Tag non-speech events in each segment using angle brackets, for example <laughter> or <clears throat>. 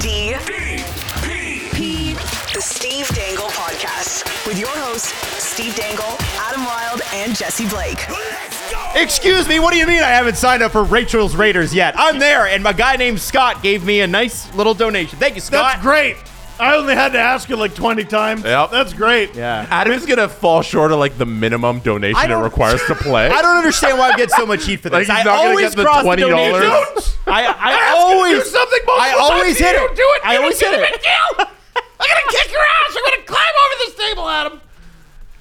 D P the Steve Dangle Podcast with your hosts Steve Dangle, Adam Wylde, and Jesse Blake. Excuse me, what do you mean I haven't signed up for Rachel's Raiders yet? I'm there, and my guy named Scott gave me a nice little donation. Thank you, Scott. That's great. I only had to ask you like 20 times. Yep. That's great. Yeah. Adam's gonna fall short of like the minimum donation it don't- requires to play. <laughs> I don't understand why I get so much heat for Like, this. he's I not gonna always get the cross the $20. donation. Don't. I, I Ask him to always do something multiple I times always and hit you it. don't do it. I You're always gonna hit it. I'm gonna kick your ass. I'm gonna climb over this table, Adam.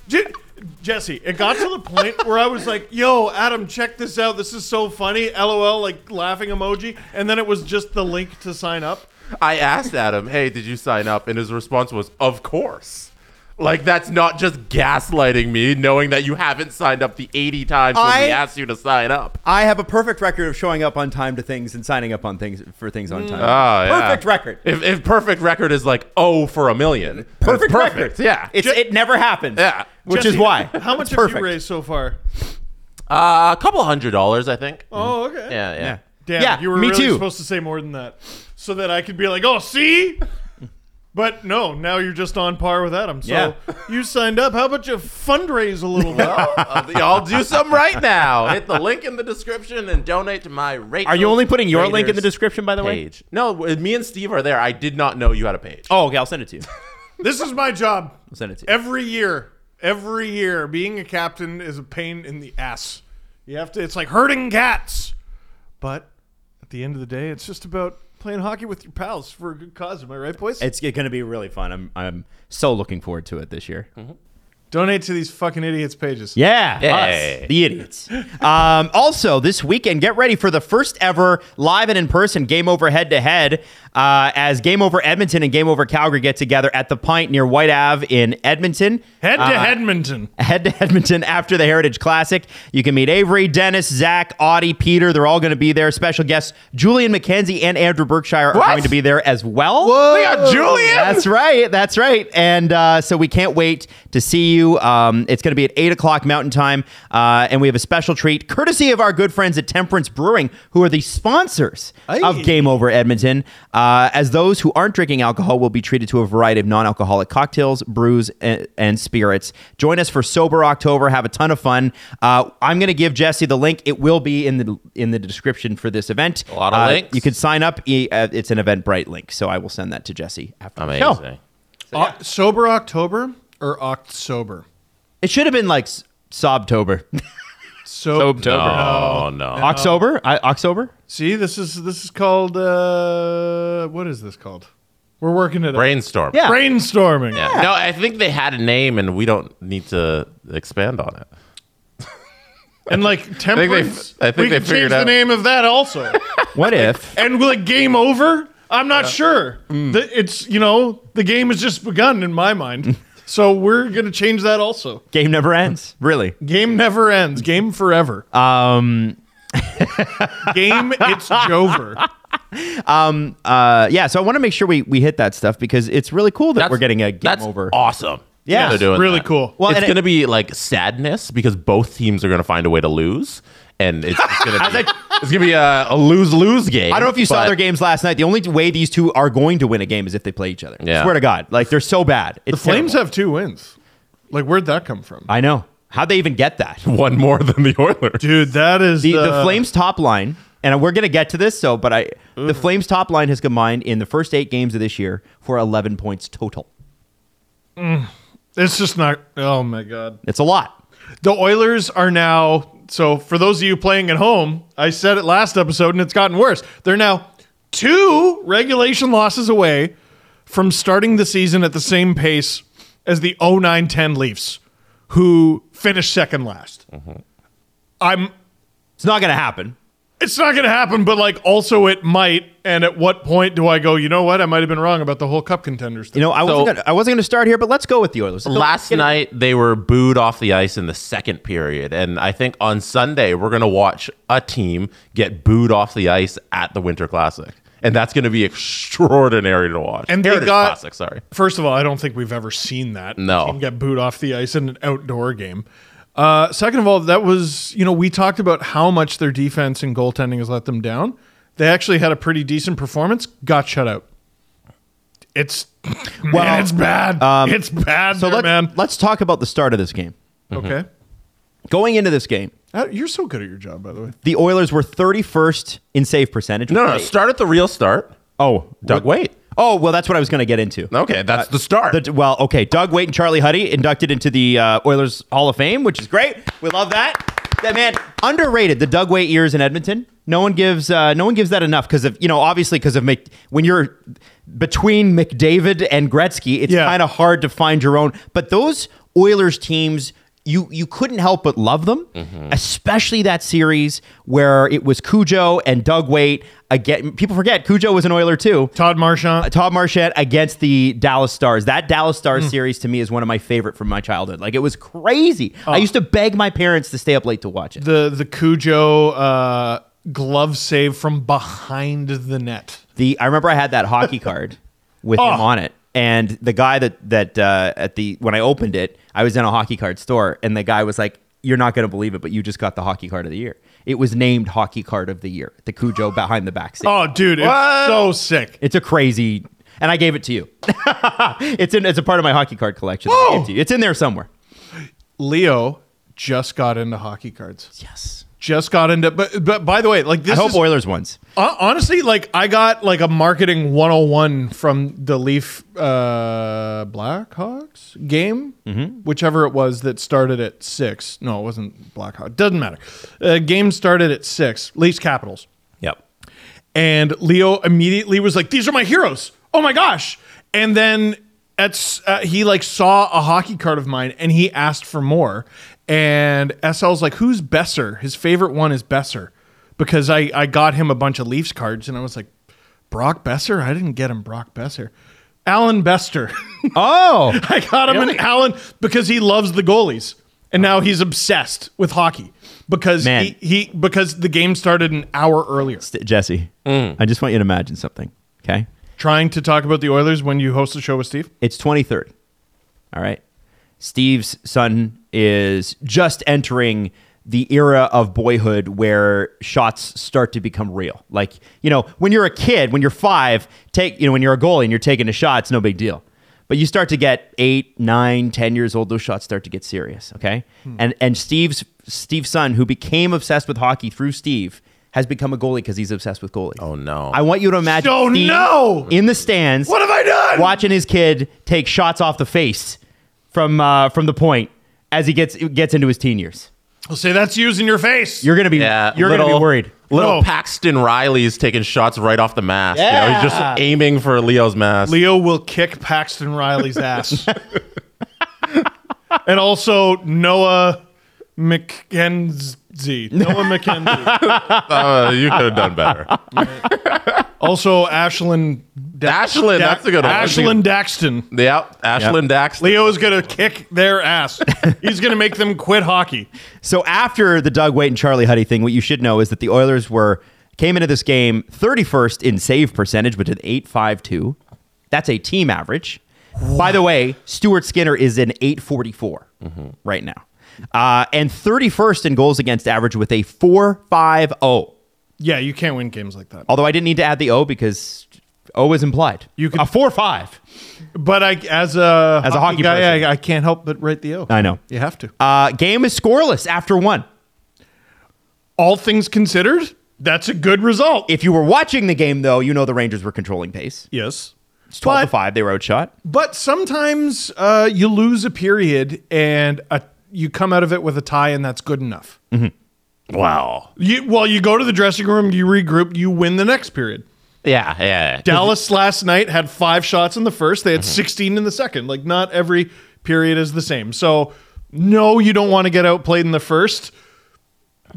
J- Jesse, it got to the point where I was like, yo, Adam, check this out. This is so funny. LOL, like laughing emoji. And then it was just the link to sign up. I asked Adam, "Hey, did you sign up?" And his response was, "Of course." Like that's not just gaslighting me, knowing that you haven't signed up the 80 times when I- we asked you to sign up. I have a perfect record of showing up on time to things and signing up on things for things on time. Oh, yeah. perfect record. If, if perfect record is like oh for a million, Perfect, perfect. record. Yeah. It's it never happens. Yeah. Which Jesse, is why. <laughs> How much have perfect. you raised so far? Uh, a couple hundred dollars, I think. Oh, okay. Yeah, yeah. Yeah. Damn, Yeah, you were me really too. supposed to say more than that. So that I could be like, oh, see? But no, now you're just on par with Adam. So Yeah. you signed up. How about you fundraise a little bit? I'll, uh, I'll do some right now. Hit the link in the description and donate to my rate. Are you only putting your link in the description, by the way? page? No, uh, me and Steve are there. I did not know you had a page. Oh, okay. I'll send it to you. this is my job. I'll send it to you. Every year, every year, being a captain is a pain in the ass. You have to, it's like herding cats. But at the end of the day, it's just about playing hockey with your pals for a good cause. Am I right, boys? It's going to be really fun. I'm I'm so looking forward to it this year. Mm-hmm. Donate to these fucking idiots' pages. Yeah, Hey. us, the idiots. <laughs> um, also, this weekend, get ready for the first ever live and in person Game Over head to head as Game Over Edmonton and Game Over Calgary get together at the Pint near White Ave in Edmonton. Head to Uh, Edmonton. head to Edmonton after the Heritage Classic. You can meet Avery, Dennis, Zach, Audie, Peter. They're all going to be there. Special guests Julian McKenzie and Andrew Berkshire are What? going to be there as well. We got Julian. That's right. That's right. And uh, so we can't wait to see you. Um, it's going to be at 8 o'clock Mountain Time. Uh, and we have a special treat courtesy of our good friends at Temperance Brewing, who are the sponsors of Game Over Edmonton. Uh, as those who aren't drinking alcohol will be treated to a variety of non alcoholic cocktails, brews, and, and spirits. Join us for Sober October. Have a ton of fun. Uh, I'm going to give Jesse the link. It will be in the in the description for this event. A lot of Uh, links. You can sign up. Uh, It's an Eventbrite link. So I will send that to Jesse after the show. Amazing. O- sober October or October? It should have been like s- Sobtober. So Oh no. October? I, October? See, this is this is called uh what is this called? We're working it out. Brainstorm. Yeah. Brainstorming. Yeah. No, I think they had a name, and we don't need to expand on it. And like <laughs> they- temperance. I think we they could figured change the out- name of that also. <laughs> What if? and like game over? I'm not sure. Mm. The, it's you know, the game has just begun in my mind. <laughs> so we're gonna change that also. Game never ends. Really? Game never ends. Game forever. Um, <laughs> Game it's Jover. Um uh, yeah, so I want to make sure we, we hit that stuff because it's really cool that That's- we're getting a game That's over. awesome. Yeah. they're doing Really that. cool. Well, it's and it- going to be like sadness because both teams are going to find a way to lose, and it's, it's going <laughs> to be it's going to be a, a lose lose game. I don't know if you saw but their games last night. The only way these two are going to win a game is if they play each other. Yeah. Swear to God. Like, they're so bad. It's The Flames terrible. have two wins. Like where'd that come from? I know. How'd they even get that? <laughs> One more than the Oilers. Dude, that is The, the, the Flames top line, and we're going to get to this, so, but I, the Flames top line has combined in the first eight games of this year for 11 points total. Mm. It's just not oh my god. It's a lot. The Oilers are now so for those of you playing at home, I said it last episode and it's gotten worse. They're now two regulation losses away from starting the season at the same pace as the 09-10 Leafs, who finished second last. Mm-hmm. I'm It's not going to happen. It's not going to happen, but like also it might. And at what point do I go? You know what? I might have been wrong about the whole Cup contenders. Thing. You know, I So- wasn't gonna, I wasn't going to start here, but let's go with the Oilers. Let's go- Last it- night they were booed off the ice in the second period, and I think on Sunday we're going to watch a team get booed off the ice at the Winter Classic, and that's going to be extraordinary to watch. And they Heritage got- Classic, sorry. First of all, I don't think we've ever seen that. No. Team get booed off the ice in an outdoor game. Uh, second of all, that was, you know, we talked about how much their defense and goaltending has let them down. They actually had a pretty decent performance, got shut out. It's <laughs> Well, man, it's bad. it's bad, So there, let's man. let's talk about the start of this game. Okay. Going into this game, Uh, you're so good at your job, by the way. the Oilers were 31st in save percentage. No, no, start at the real start. Oh, Doug what- Weight. Oh, well, that's what I was going to get into. Okay, that's the start. The- well, okay. Doug Weight and Charlie Huddy inducted into the uh, Oilers Hall of Fame, which is great. We love that. That man underrated. The Doug Weight years in Edmonton. No one gives. Uh, no one gives that enough because of you know obviously because of Mc, when you're between McDavid and Gretzky, it's Yeah. kind of hard to find your own. But those Oilers teams. You, you couldn't help but love them, mm-hmm. especially that series where it was Cujo and Doug Weight. Again, people forget Cujo was an Oiler too. Todd Marchant. Uh, Todd Marchant against the Dallas Stars. That Dallas. Stars hmm. series to me is one of my favorite from my childhood. Like it was crazy. Oh. I used to beg my parents to stay up late to watch it. the the Cujo uh, glove save from behind the net. The I remember I had that hockey card with <laughs> oh. him Oh. on it, and the guy that that uh, at the when I opened it, I was in a hockey card store, and the guy was like, "You're not going to believe it, but you just got the hockey card of the year." It was named hockey card of the year. The Cujo behind the back seat. Oh, dude, it's What? so sick. It's a crazy, and I gave it to you. <laughs> it's in. It's a part of my hockey card collection. I Oh. gave it to you. It's in there somewhere. Leo just got into hockey cards. Yes. Just got into, but but by the way, like this I hope is Oilers ones. hon- honestly like I got like a marketing 101 from the Leaf uh, Blackhawks game, whichever it was that started at six. No, it wasn't Blackhawks. Doesn't matter. Uh, game started at six. Leafs Capitals. yep. And Leo immediately was like, "These are my heroes! Oh my gosh!" And then at uh, he like saw a hockey card of mine, and he asked for more. And SL's like, "Who's Besser?" His favorite one is Besser, because I I got him a bunch of Leafs cards, and I was like, "Brock Besser? I didn't get him Brock Besser." Allan Bester. <laughs> Oh, I got him an Alan because he loves the goalies. And now he's obsessed with hockey because he, he because the game started an hour earlier. St- Jesse, mm. I just want you to imagine something. Okay, trying to talk about the Oilers when you host the show with Steve? it's 2030. All right, Steve's son is just entering the era of boyhood where shots start to become real. Like you know, when you're a kid, when you're five, take you know when you're a goalie and you're taking a shot, it's no big deal. But you start to get eight, nine, ten years old, those shots start to get serious. Okay, and and Steve's Steve's son, who became obsessed with hockey through Steve, has become a goalie because he's obsessed with goalies. Oh no. I want you to imagine Oh, Steve no! in the stands. What have I done? Watching his kid take shots off the face from uh, from the point as he gets gets into his teen years. I'll say that's using your face. You're gonna be yeah, you're gonna be worried. Little No. Paxton Riley's taking shots right off the mask. You know, he's Yeah. just aiming for Leo's mask. Leo will kick Paxton Riley's ass. <laughs> and also Noah McKenzie. Noah McKenzie. <laughs> Uh, you could have done better. also Ashlyn Da- Ashlyn, Da- that's a good one. Ashlyn Daxton. yeah, Ashlyn Dax. Leo is going to kick their ass. <laughs> He's going to make them quit hockey. So after the Doug Weight and Charlie Huddy thing, what you should know is that the Oilers were came into this game 31st in save percentage, but an 8.52. That's a team average. By the way, Stuart Skinner is an 844 right now. Uh, and 31st in goals against average with a 4.50. Yeah, you can't win games like that. Although I didn't need to add the O because O is implied. You could- a four five. But I, as a As a hockey guy, person. I, I can't help but write the O. I know. You have to. Uh, game is scoreless after one. All things considered, that's a good result. If you were watching the game, though, you know the Rangers were controlling pace. yes. It's 12 to 5. They were outshot. But sometimes uh, you lose a period and a, you come out of it with a tie, and that's good enough. Wow. You, well, you go to the dressing room, you regroup, you win the next period. Yeah, yeah. Dallas last night had five shots in the first. They had 16 in the second. Like, not every period is the same. So, no, you don't want to get outplayed in the first.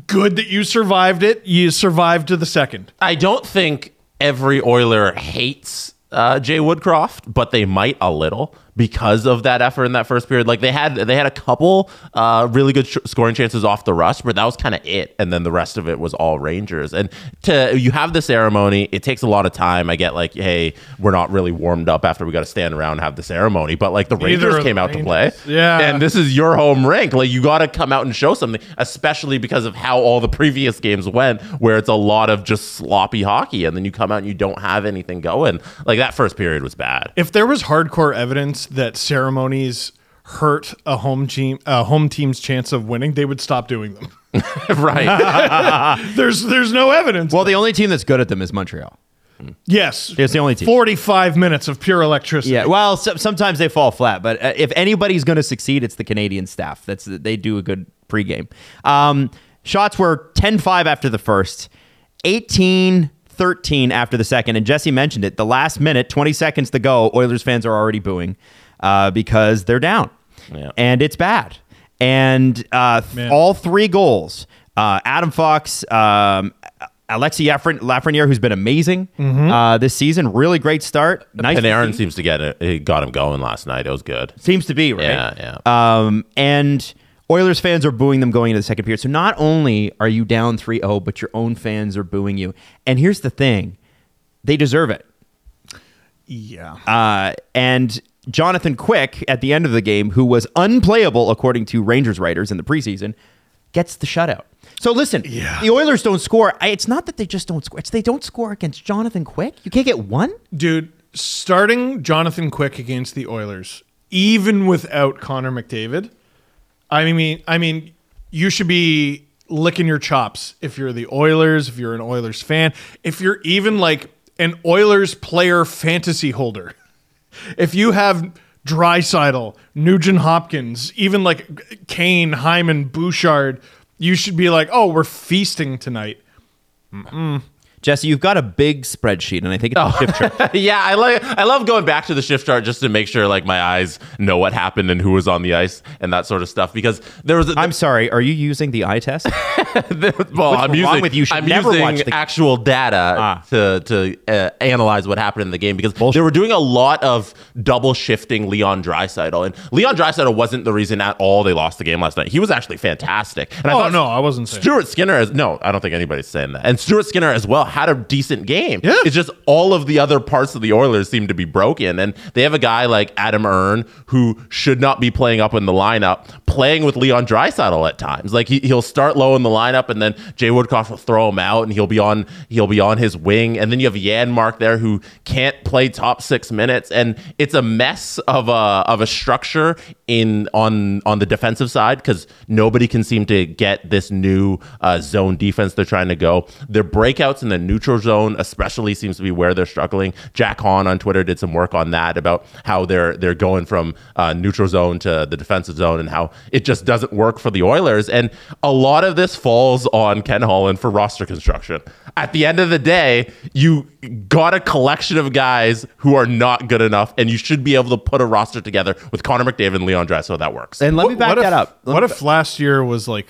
Good that you survived it. You survived to the second. I don't think every Oiler hates uh, Jay Woodcroft, but they might a little because of that effort in that first period. Like they had they had a couple uh, really good sh- scoring chances off the rush, but that was kind of it. And then the rest of it was all Rangers. And to you have the ceremony, it takes a lot of time. I get like, hey, we're not really warmed up after we got to stand around and have the ceremony, but like the Neither Rangers the came out to play, Yeah. and this is your home rink. Like you got to come out and show something, especially because of how all the previous games went, where it's a lot of just sloppy hockey, and then you come out and you don't have anything going. Like that first period was bad. If there was hardcore evidence that ceremonies hurt a home team, a home team's chance of winning, they would stop doing them. <laughs> right. <laughs> There's there's no evidence. Well, the only team that's good at them is Montreal. yes, It's the only team. 45 minutes of pure electricity. Yeah, well, so, sometimes they fall flat, but uh, if anybody's going to succeed, it's the Canadian staff. That's they do a good pregame. Um, shots were 10-5 after the first, 18-13 after the second, and Jesse mentioned it. The last minute, 20 seconds to go, Oilers fans are already booing uh, because they're down, Yeah. and it's bad. And uh, Man. all three goals, uh, Adam Fox. Um, Alexis Lafren- Lafreniere, who's been amazing uh, this season, really great start. Nice to Panarin see. seems to get it. He got him going last night. It was good. Seems to be, right? Yeah, Um, and Oilers fans are booing them going into the second period. So not only are you down 3 0, but your own fans are booing you. And here's the thing they deserve it. Yeah. Uh, and Jonathan Quick, at the end of the game, who was unplayable according to Rangers writers in the preseason, gets the shutout. So listen, Yeah. the Oilers don't score. I, it's not that they just don't score. It's they don't score against Jonathan Quick. You can't get one. Dude, starting Jonathan Quick against the Oilers, even without Connor McDavid, I mean, I mean, you should be licking your chops if you're the Oilers, if you're an Oilers fan, if you're even like an Oilers player fantasy holder. <laughs> If you have Draisaitl, Nugent Hopkins, even like Kane, Hyman, Bouchard, you should be like, oh, we're feasting tonight. Jesse, you've got a big spreadsheet, and I think it's Oh. a shift chart. <laughs> yeah, I like. I love going back to the shift chart just to make sure like my eyes know what happened and who was on the ice and that sort of stuff. Because there was a, I'm sorry. Are you using the eye test? <laughs> well, What's I'm wrong using, with you? You should I'm never using watch the- actual data Ah. to to uh, analyze what happened in the game because they were doing a lot of double shifting Leon Draisaitl, and Leon Draisaitl wasn't the reason at all they lost the game last night. He was actually fantastic. And I Oh, thought no, I wasn't saying Stuart Skinner as no, I don't think anybody's saying that. And Stuart Skinner as well had a decent game. Yeah. It's just all of the other parts of the Oilers seem to be broken. And they have a guy like Adam Erne who should not be playing up in the lineup, playing with Leon Draisaitl at times. Like he, he'll start low in the lineup and then Jay Woodcroft will throw him out and he'll be on he'll be on his wing. And then you have Janmark there who can't play top six minutes. And it's a mess of a of a structure in on on the defensive side because nobody can seem to get this new uh, zone defense they're trying to go. Their breakouts in the neutral zone, especially, seems to be where they're struggling. Jack Han on Twitter did some work on that about how they're they're going from uh, neutral zone to the defensive zone and how it just doesn't work for the Oilers. And a lot of this falls on Ken Holland for roster construction. At the end of the day, you got a collection of guys who are not good enough, and you should be able to put a roster together with Connor McDavid and Leon Draisaitl. So that works. and let me back that if, up. Let What me if last year was like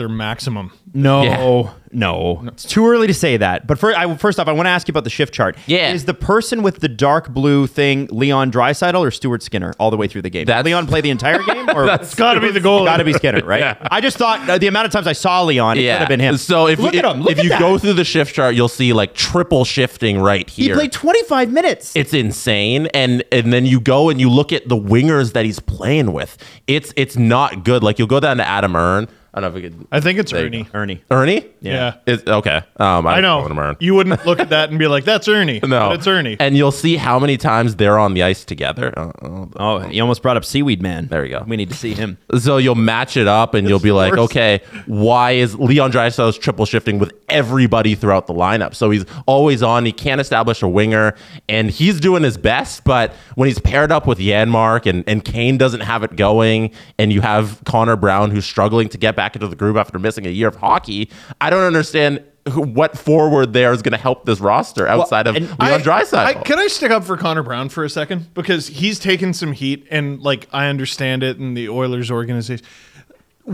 their maximum? No, Yeah. no, It's too early to say that. But for, I, first off, I want to ask you about the shift chart. Yeah. Is the person with the dark blue thing Leon Draisaitl or Stuart Skinner all the way through the game? Did That's- Leon play the entire game? Or It's got to be the goal. got to be Skinner, right? Yeah. I just thought uh, the amount of times I saw Leon, it could have been him. So if look if, at him, look if at you that. go through the shift chart, you'll see like triple shifting right here. he played 25 minutes. it's insane and and then you go and you look at the wingers that he's playing with it's it's not good like you'll go down to adam erne i don't know if we could I think it's Ernie. Ernie. ernie Yeah. It's, okay um I I'm know. calling him You wouldn't look at that and be like, "That's Ernie." <laughs> no but it's Ernie. and you'll see how many times they're on the ice together Uh, uh, Oh, you almost brought up Seaweed Man. There you go. We need to see him. <laughs> So you'll match it up and you'll be like, worse. okay, why is Leon Draisaitl triple shifting with everybody throughout the lineup? So he's always on. He can't establish a winger, and he's doing his best. But when he's paired up with Janmark and and Kane doesn't have it going, and you have Connor Brown who's struggling to get back into the groove after missing a year of hockey, I don't understand. who- What forward there is going to help this roster outside of and Leon I- Draisaitl? I- Can I stick up for Connor Brown for a second because he's taken some heat and like I understand it in the Oilers organization.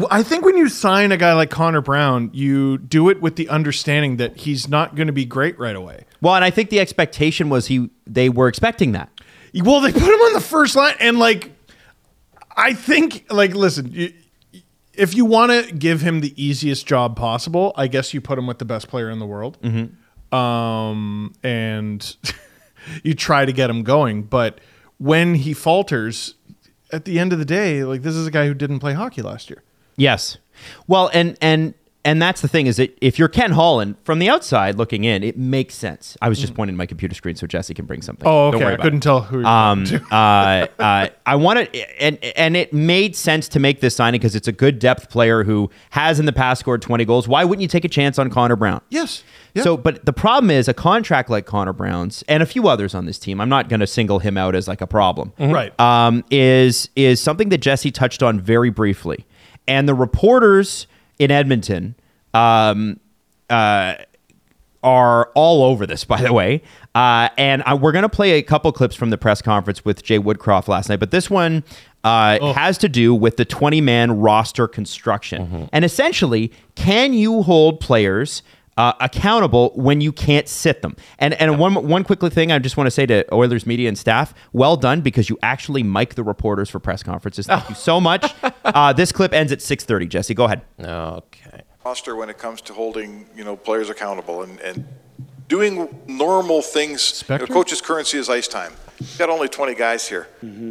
I think when you sign a guy like Connor Brown, you do it with the understanding that he's not going to be great right away. Well, and I think the expectation was he they were expecting that. Well, they put him on the first line, and like, I think, like, listen, you, if you want to give him the easiest job possible, I guess you put him with the best player in the world, um, and <laughs> you try to get him going. But when he falters, at the end of the day, like, this is a guy who didn't play hockey last year. Yes. Well, and and and that's the thing is that if you're Ken Holland from the outside looking in, it makes sense. I was just pointing to my computer screen so Jesse can bring something. Mm. Oh, Don't okay. worry I about couldn't it. tell who. You're Um, to. uh, uh, I wanted, and and it made sense to make this signing because it's a good depth player who has in the past scored 20 goals. Why wouldn't you take a chance on Connor Brown? yes. Yeah. So, but the problem is a contract like Connor Brown's and a few others on this team. I'm not going to single him out as like a problem. Right. Um, is is something that Jesse touched on very briefly, and the reporters in Edmonton um, uh, are all over this, by the way. Uh, and I, we're going to play a couple clips from the press conference with Jay Woodcroft last night, but this one uh, has to do with the 20 man roster construction. And essentially, can you hold players? Uh, accountable when you can't sit them. And and one one quickly thing I just want to say to Oilers media and staff, well done because you actually mic the reporters for press conferences. Thank you so <laughs> much. Uh, this clip ends at 6:30. Jesse, go ahead. Okay. Foster when it comes to holding you know players accountable and, and doing normal things. You know, coach's currency is ice time. You've got only 20 guys here.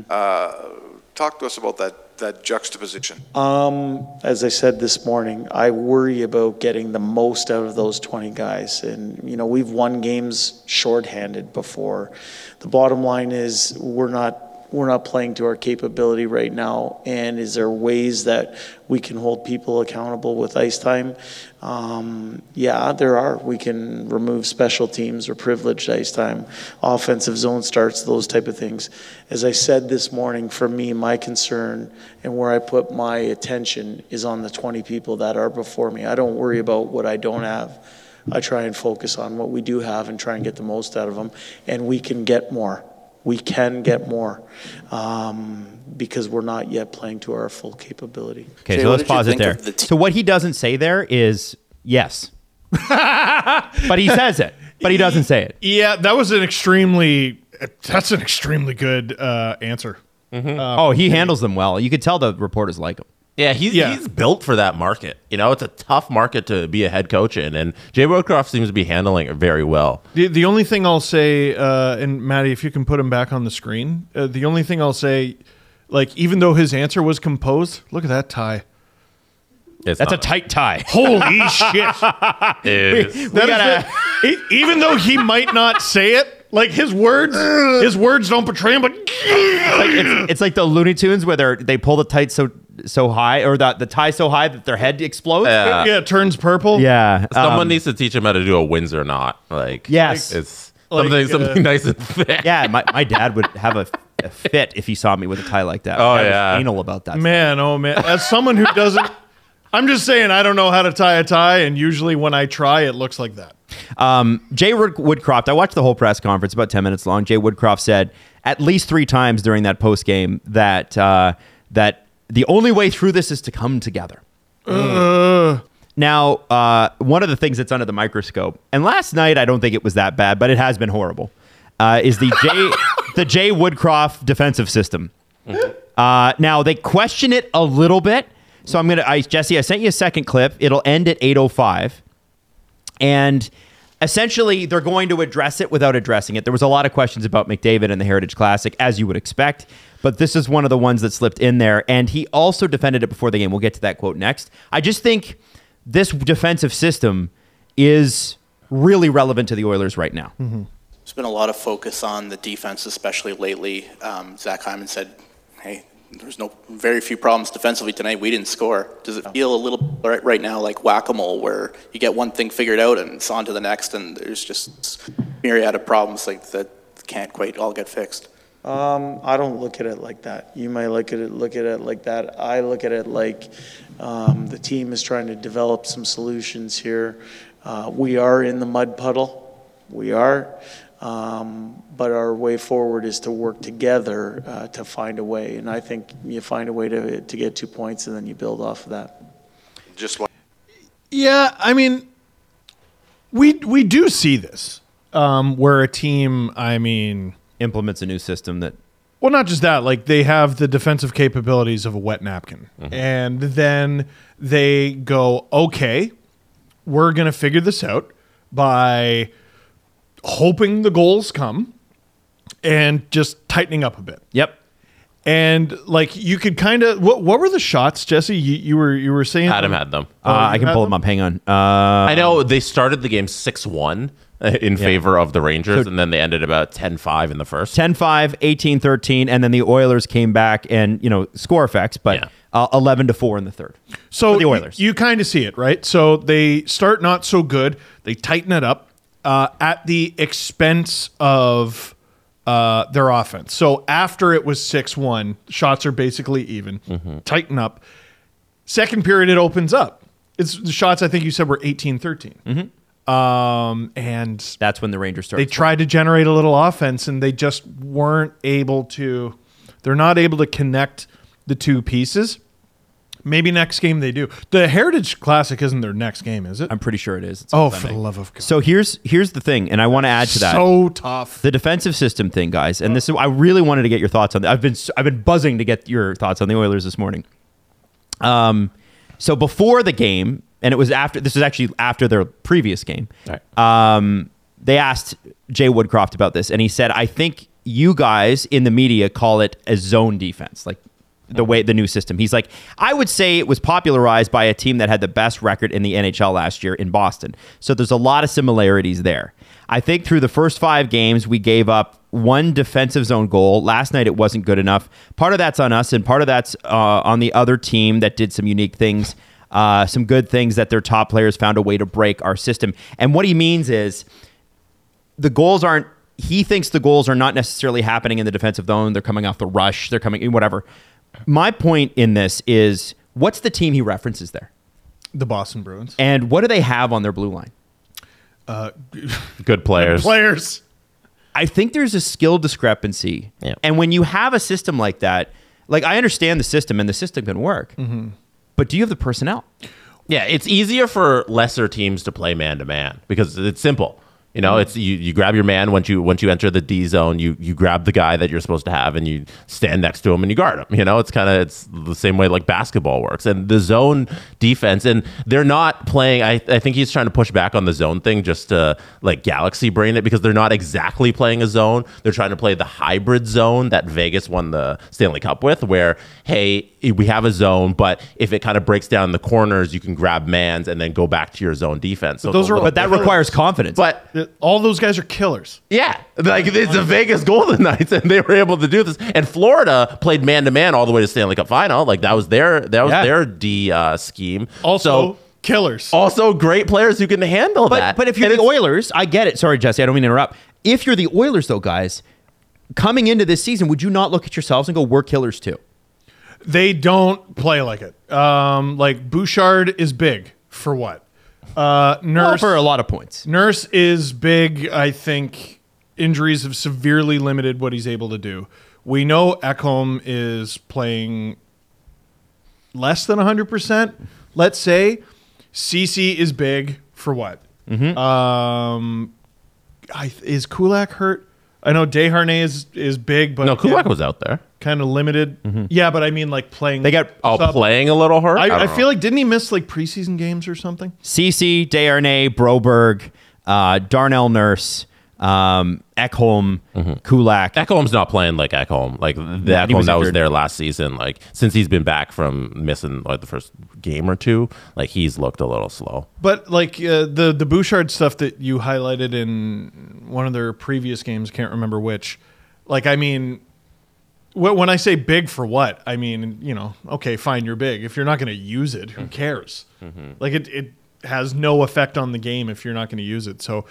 Uh, talk to us about that that juxtaposition. Um, as I said this morning, I worry about getting the most out of those 20 guys. And, you know, we've won games shorthanded before. The bottom line is we're not we're not playing to our capability right now. And is there ways that we can hold people accountable with ice time? Um, yeah, there are. We can remove special teams or privileged ice time, offensive zone starts, those type of things. As I said this morning, for me, my concern and where I put my attention is on the 20 people that are before me. I don't worry about what I don't have. I try and focus on what we do have and try and get the most out of them. And we can get more. We can get more um, because we're not yet playing to our full capability. Okay, Jay, so let's pause it there. the te- so what he doesn't say there is yes, <laughs> but he says it, but he doesn't say it. Yeah, that was an extremely. That's an extremely good uh, answer. oh, he handles them well. You could tell the reporters like him. Yeah, he's Yeah. he's built for that market. You know, it's a tough market to be a head coach in, and Jay Woodcroft seems to be handling it very well. The, the only thing I'll say, uh, and Maddie, if you can put him back on the screen, uh, the only thing I'll say, like, even though his answer was composed, look at that tie. It's That's a not- tight tie. <laughs> Holy shit. It is. That is gotta- the- even though he might not say it, like his words, his words don't betray him, but Like, it's, <laughs> it's like the Looney Tunes where they they pull the tight so so high or the the tie so high that their head explodes. Yeah. yeah, it turns purple. Yeah, Someone um, needs to teach him how to do a Windsor knot. Like Yes. it's Like, something uh, something nice and thick. yeah. My, my <laughs> dad would have a, a fit if he saw me with a tie like that. Oh, I was yeah. anal about that. Man, oh man. As someone who doesn't, I'm just saying, I don't know how to tie a tie, and usually when I try, it looks like that. Um, Jay Woodcroft, I watched the whole press conference, about 10 minutes long. Jay Woodcroft said at least three times during that post game that, uh, that the only way through this is to come together. Now, uh, one of the things that's under the microscope, and last night I don't think it was that bad, but it has been horrible, uh, is the Jay, the Jay Woodcroft defensive system. Uh, now they question it a little bit, so I'm gonna, Jesse, I sent you a second clip. It'll end at 8:05 and essentially they're going to address it without addressing it. There was a lot of questions about McDavid and the Heritage Classic, as you would expect, but this is one of the ones that slipped in there. And he also defended it before the game. We'll get to that quote next. I just think this defensive system is really relevant to the Oilers right now. There's been a lot of focus on the defense, especially lately. Um, Zach Hyman said, "Hey, there's no very few problems defensively tonight. We didn't score. Does it feel a little right, right now like whack-a-mole, where you get one thing figured out and it's on to the next, and there's just myriad of problems like that can't quite all get fixed." Um, I don't look at it like that. You might look at it look at it like that. I look at it like um, the team is trying to develop some solutions here. Uh, we are in the mud puddle. We are. Um, but our way forward is to work together uh, to find a way. And I think you find a way to, to get two points and then you build off of that. Just like Yeah, I mean, we we do see this um, where a team, I mean, implements a new system that Well, not just that. Like they have the defensive capabilities of a wet napkin, and then they go, okay, we're gonna figure this out by hoping the goals come and just tightening up a bit. Yep. And like you could kind of what what were the shots, Jesse? You, you were you were saying Adam had them. Uh, I can pull them? them up. Hang on. Uh, I know they started the game 6 1 in favor of the Rangers, and then they ended about 10 5 in the first. 10-5, 18-13, and then the Oilers came back and, you know, score effects, but Yeah. uh, 11 to 4 in the third. So For the Oilers. you, kind of see it, right? So they start not so good. They tighten it up uh, at the expense of uh, their offense. So after it was six one, shots are basically even. Mm-hmm. Tighten up. Second period, it opens up. It's the shots. I think you said were 18-13. Mm-hmm. Um, and That's when the Rangers started. they tried to generate a little offense and they just weren't able to they're not able to connect the two pieces maybe next game they do the heritage classic isn't their next game is it I'm pretty sure it is. It's oh for the love of god So here's here's the thing, and I want to add to that. so tough the defensive system thing, guys, and this is I really wanted to get your thoughts on that. I've been I've been buzzing to get your thoughts on the Oilers this morning. Um, so before the game, and it was after this was actually after their previous game. Right. Um, they asked Jay Woodcroft about this, and he said, "I think you guys in the media call it a zone defense, like." The way the new system. He's like, I would say it was popularized by a team that had the best record in the NHL last year in Boston. So there's a lot of similarities there. I think through the first five games, we gave up one defensive zone goal. Last night, it wasn't good enough. Part of that's on us, and part of that's uh, on the other team that did some unique things, uh, some good things that their top players found a way to break our system. And what he means is the goals aren't he thinks the goals are not necessarily happening in the defensive zone they're coming off the rush they're coming in whatever my point in this is what's the team he references there? The boston bruins. And what do they have on their blue line? Uh, <laughs> Good players. Good players. I think there's a skill discrepancy. Yeah. and when you have a system like that like i understand the system and the system can work. Mm-hmm. But do you have the personnel? Yeah, it's easier for lesser teams to play man to man because it's simple. You know, mm-hmm. it's you, you grab your man once you once you enter the D zone, you you grab the guy that you're supposed to have and you stand next to him and you guard him. You know, it's kind of it's the same way like basketball works. And the zone defense and they're not playing I, I think he's trying to push back on the zone thing just to like galaxy brain it because they're not exactly playing a zone. They're trying to play the hybrid zone that Vegas won the Stanley Cup with where hey, we have a zone, but if it kind of breaks down the corners, you can grab mans and then go back to your zone defense. So those are- but that requires confidence But all those guys are killers yeah, like it's the Vegas Golden Knights, and they were able to do this. And Florida played man to man all the way to Stanley Cup final. Like that was their that was Yeah. their D uh, scheme. also So, killers also great players who can handle But that. but if you're And the it's- Oilers, I get it. Sorry, Jesse, I don't mean to interrupt. If you're the Oilers, though, guys, coming into this season, would you not look at yourselves and go, "We're killers too"? they don't play like it um like bouchard is big for what uh nurse Well, for a lot of points. Nurse is big. I think injuries have severely limited what he's able to do. We know Ekholm is playing less than 100%. Let's say Ceci is big for what? Mm-hmm. Um, I, is Kulak hurt? I know Desharnais is, is big, but no, Kulak was out there. Kind of limited. Yeah, but I mean, like playing. They got Oh, Sub- playing a little hurt. I, don't I feel like didn't he miss like preseason games or something? Ceci, Desharnais, Broberg, uh, Darnell Nurse, um, Ekholm, Kulak. Ekholm's not playing like Ekholm. Like the he Ekholm was that was injured. there last season. Like since he's been back from missing like the first game or two, like he's looked a little slow. But like uh, the the Bouchard stuff that you highlighted in one of their previous games, can't remember which. Like I mean, wh- when I say big for what, I mean you know, okay, fine, you're big. If you're not going to use it, who cares? Like it it has no effect on the game if you're not going to use it. So.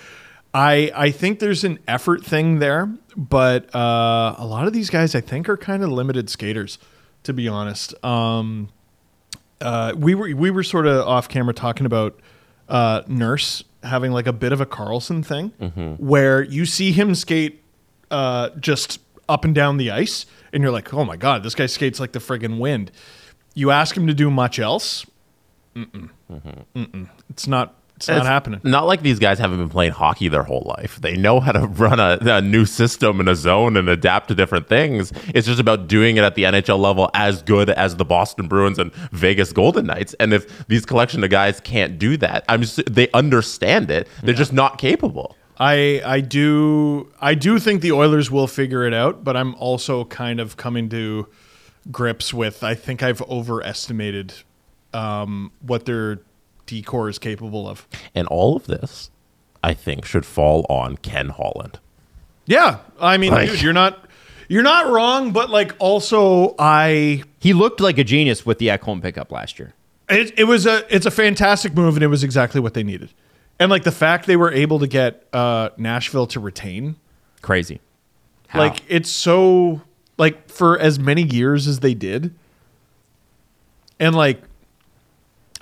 I, I think there's an effort thing there, but uh, a lot of these guys I think are kind of limited skaters, to be honest. Um, uh, we were we were sort of off camera talking about uh, Nurse having like a bit of a Carlson thing, where you see him skate uh, just up and down the ice, and you're like, oh my god, this guy skates like the friggin' wind. You ask him to do much else, Mm-mm. Mm-mm. it's not It's not happening. Not like these guys haven't been playing hockey their whole life. They know how to <laughs> run a, a new system in a zone and adapt to different things. It's just about doing it at the NHL level as good as the Boston Bruins and Vegas Golden Knights. And if these collection of guys can't do that, I'm just they understand it. They're just not capable. I I do I do think the Oilers will figure it out, but I'm also kind of coming to grips with I think I've overestimated um, what their D corps is capable of. And all of this, I think, should fall on Ken Holland. Yeah, I mean, Like- dude, you're not you're not wrong, but like also I He looked like a genius with the Ekholm pickup last year. it, it was a it's a fantastic move and it was exactly what they needed. And like the fact they were able to get uh, Nashville to retain, Crazy. How? like it's so like for as many years as they did, and like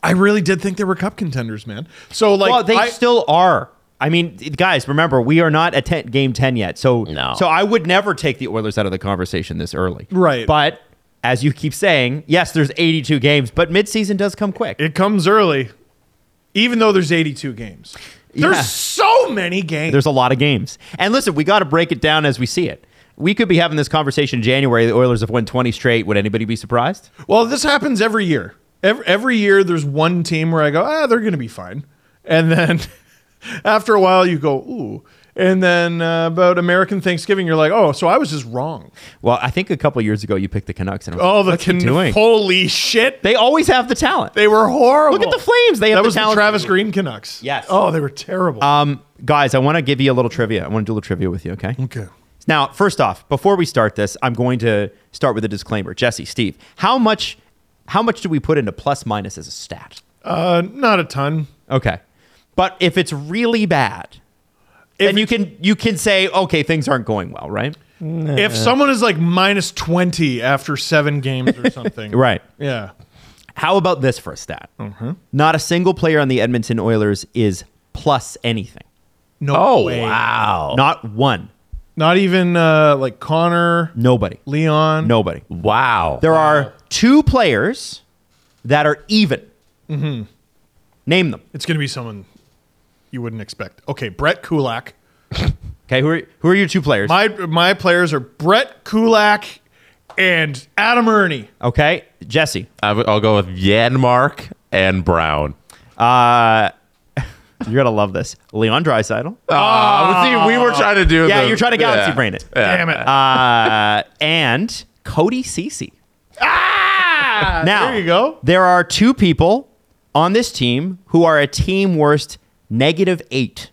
I really did think they were cup contenders, man. So like well, they I- still are. I mean, guys, remember we are not at 10, game ten yet, so No. so I would never take the Oilers out of the conversation this early, Right. But as you keep saying, yes, there's 82 games, but midseason does come quick. it comes early, even though there's 82 games. There's Yeah. so many games. There's a lot of games, and listen, we got to break it down as we see it. We could be having this conversation in January. The Oilers have won 20 straight. Would anybody be surprised? Well, this happens every year. Every, every year, there's one team where I go, ah, they're going to be fine. And then <laughs> after a while, you go, ooh. And then uh, about American Thanksgiving, you're like, oh, so I was just wrong. Well, I think a couple years ago you picked the Canucks, and I was Oh, like, the what's he can- doing? holy shit. They always have the talent. They were horrible. Look at the Flames. They have that the was the talent. Travis Green Canucks. Yes. Oh, they were terrible. Um, guys, I want to give you a little trivia. I want to do a little trivia with you. Okay. okay. Now, first off, before we start this, I'm going to start with a disclaimer. Jesse, Steve, how much, how much do we put into plus minus as a stat? Uh, not a ton. Okay, but if it's really bad, then you can you can say, okay, things aren't going well, right? If someone is like minus 20 after seven games or <laughs> something. Right. Yeah. How about this for a stat? Not a single player on the Edmonton Oilers is plus anything. No Oh way. wow! Not one. Not even uh, like Connor, Nobody. Leon. Nobody. wow! There are two players that are even. Name them. It's going to be someone you wouldn't expect. Okay, Brett Kulak. <laughs> Okay, who are who are your two players? My my players are Brett Kulak and Adam Ernie. okay, Jesse. I w- I'll go with Janmark and Brown. Uh, <laughs> you're gonna love this. Leon Draisaitl. Ah, see, we were trying to do. yeah, the- you're trying to galaxy yeah. brain it. Damn it. Uh, and Cody Ceci. ah, Now there you go. There are two people on this team who are a team worst negative eight,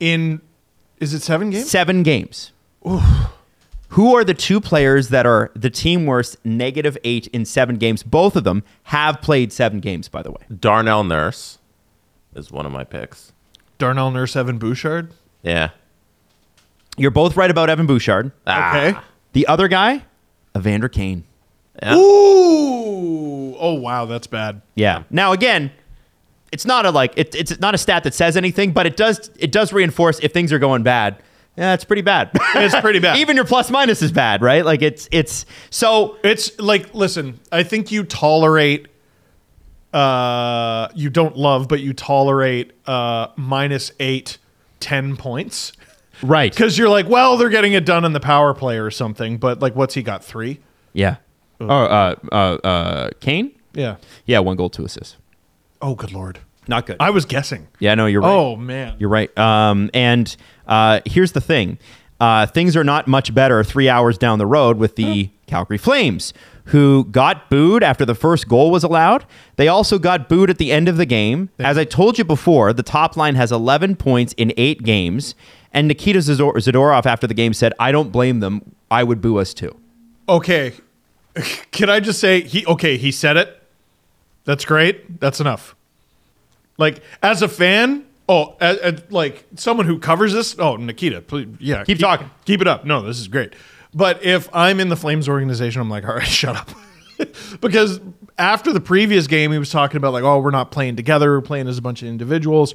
In is it seven games? seven games. Who are the two players that are the team worst negative eight in seven games? Both of them have played seven games, by the way. Darnell Nurse is one of my picks. Darnell Nurse, Evan Bouchard. Yeah. You're both right about Evan Bouchard. Ah. Okay. The other guy, Evander Kane. Yeah. Ooh. Oh wow, that's bad. Yeah. Now again, it's not a like it, it's not a stat that says anything, but it does it does reinforce if things are going bad. Yeah, it's pretty bad. It's pretty bad. <laughs> Even your plus minus is bad, right? Like it's it's so It's like, listen, I think you tolerate, uh, you don't love, but you tolerate uh, minus eight, 10 points. right. Because you're like, well, they're getting it done in the power play or something. But like, what's he got? Three? Yeah. Oh, uh, uh, uh, Kane. Yeah. Yeah, one goal, two assists. Oh, good lord. Not good. I was guessing. yeah, no, you're right. Oh man. You're right. Um, and uh, here's the thing uh, things are not much better three hours down the road with the <gasps> Calgary Flames, who got booed after the first goal was allowed. They also got booed at the end of the game. As I told you before, the top line has 11 points in eight games. And Nikita Zador- Zadorov after the game said, I don't blame them. I would boo us too. Okay. <laughs> Can I just say he? Okay, he said it. That's great. That's enough. Like as a fan, oh, as, as- like someone who covers this. Oh, Nikita, please, yeah, Keep talking. Keep it up. No, this is great. But if I'm in the Flames organization, I'm like, <laughs> all right, shut up. <laughs> because after the previous game, he was talking about like, oh, we're not playing together, we're playing as a bunch of individuals.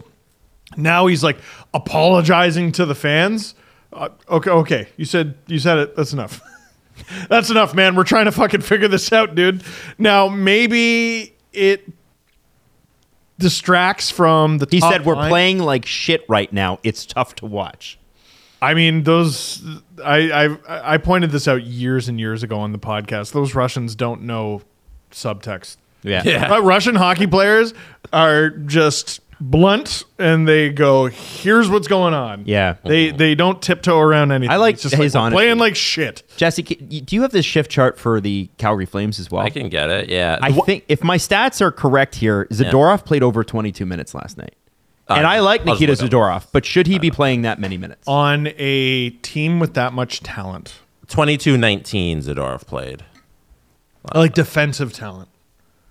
Now he's like apologizing to the fans. Uh, okay, okay, you said you said it. That's enough. <laughs> That's enough, man. We're trying to fucking figure this out, dude. Now maybe it distracts from the. He top said we're line. playing like shit right now. It's tough to watch. I mean, those. I I I pointed this out years and years ago on the podcast. Those Russians don't know subtext. Yeah. Yeah. Uh, Russian hockey players are just blunt, and they go, "Here's what's going on." Yeah. they they don't tiptoe around anything. I like It's just his like, we're honesty. playing like shit. Jesse, ca- y- do you have this shift chart for the Calgary Flames as well? I can get it. Yeah. I think if my stats are correct here, Zadorov played over 22 minutes last night. Uh, and I like I'll just Nikita look. Zadorov, but should he be playing that many minutes? on a team with that much talent, 22-19 Zadorov played. like defensive talent.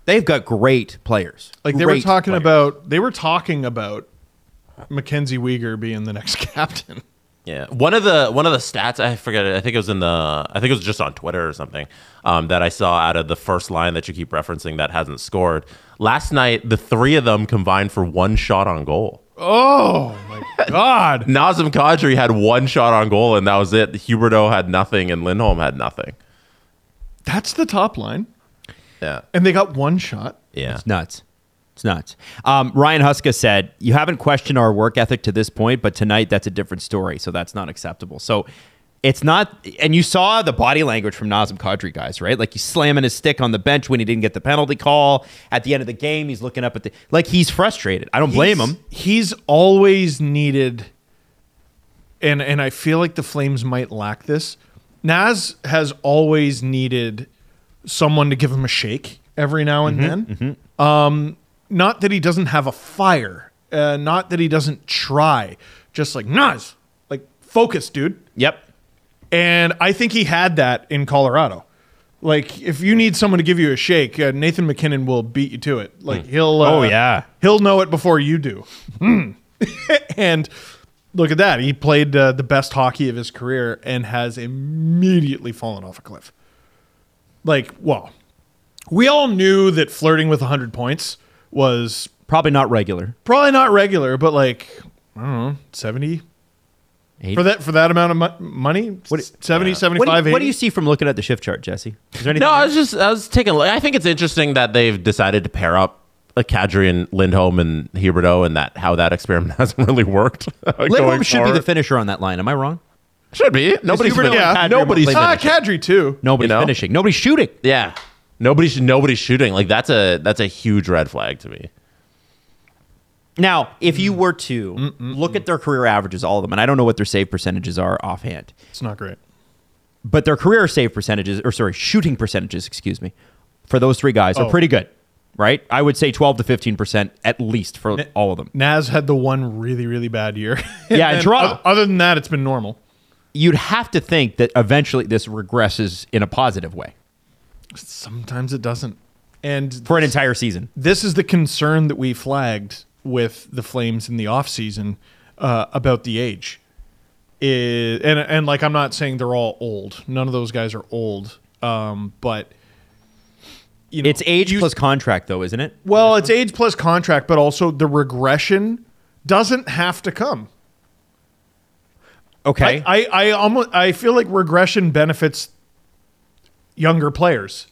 They've got great players. Like they were Great talking players. about, they were talking about Mackenzie Weegar being the next <laughs> captain. Yeah, one of the one of the stats I forget. it, I think it was in the. I think it was just on Twitter or something um, that I saw out of the first line that you keep referencing that hasn't scored. Last night, the three of them combined for one shot on goal. Oh my <laughs> god! Nazem Kadri had one shot on goal, and that was it. Huberdeau had nothing, and Lindholm had nothing. That's the top line, Yeah, and they got one shot. yeah. It's nuts. It's nuts. Um, Ryan Huska said, You haven't questioned our work ethic to this point, but tonight that's a different story. So that's not acceptable. So it's not, and you saw the body language from Nazem Kadri, guys, right? Like he's slamming his stick on the bench when he didn't get the penalty call. At the end of the game, he's looking up at the, like he's frustrated. I don't blame He's- him. He's always needed, and and I feel like the Flames might lack this. Naz has always needed someone to give him a shake every now and then. Um, not that he doesn't have a fire, uh, not that he doesn't try. Just like Naz, like focus, dude. Yep. And I think he had that in Colorado. Like, if you need someone to give you a shake, uh, Nathan MacKinnon will beat you to it. Like he'll, uh, Oh, yeah. he'll know it before you do. Hmm. <laughs> and look at that, he played uh, the best hockey of his career and has immediately fallen off a cliff. Like, well, we all knew that flirting with 100 points was Probably not regular. probably not regular, but like I don't know, 70 Eight- for that for that amount of mo- money. What- 70, What 75, do, you, what do 80? you see from looking at the shift chart, Jesse? Is there anything No, I was just I was taking. a look. I think it's interesting that they've decided to pair up like Kadri and Lindholm and Huberdeau, and that how that experiment <laughs> hasn't really worked. <laughs> Lindholm going should be the finisher on that line. Am I wrong? Should be. Nobody's Huberdeau fin- and Kadri nobody's both Ah, finishing. Kadri too. Nobody's You know? finishing. Nobody's shooting. Yeah. Nobody's nobody's shooting. Like that's a that's a huge red flag to me. Now, if you were to look at their career averages, all of them, and I don't know what their save percentages are offhand, It's not great. but their career save percentages, or sorry, shooting percentages, excuse me, for those three guys Oh. are pretty good, right? I would say 12 to 15% at least for all of them. Naz had the one really really bad year. Yeah, And <laughs> Toronto- oth- Other than that, it's been normal. You'd have to think that eventually this regresses in a positive way Sometimes it doesn't. And for an entire season. this is the concern that we flagged with the Flames in the offseason uh, about the age. Is, and and like I'm not saying they're all old. None of those guys are old. Um, but you know, It's age you- plus contract, though, isn't it? Well, it's age plus contract, but also the regression doesn't have to come. Okay. I, I, I almost I feel like regression benefits younger players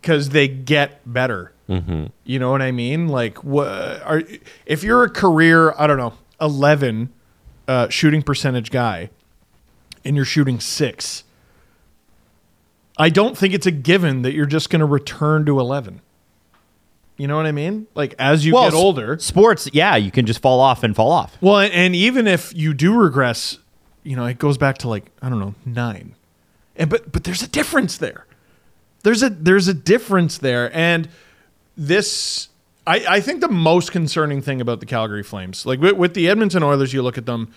because they get better. Mm-hmm. You know what I mean? Like, what are if you're a career I don't know eleven uh, shooting percentage guy, and you're shooting six. I don't think it's a given that you're just going to return to eleven. You know what I mean? Like as you well, get older, sports, yeah, you can just fall off and fall off. well, and, and even if you do regress, you know, it goes back to like I don't know nine, and but but there's a difference there. There's a there's a difference there, and this I I think the most concerning thing about the Calgary Flames, like with, with the Edmonton Oilers, you look at them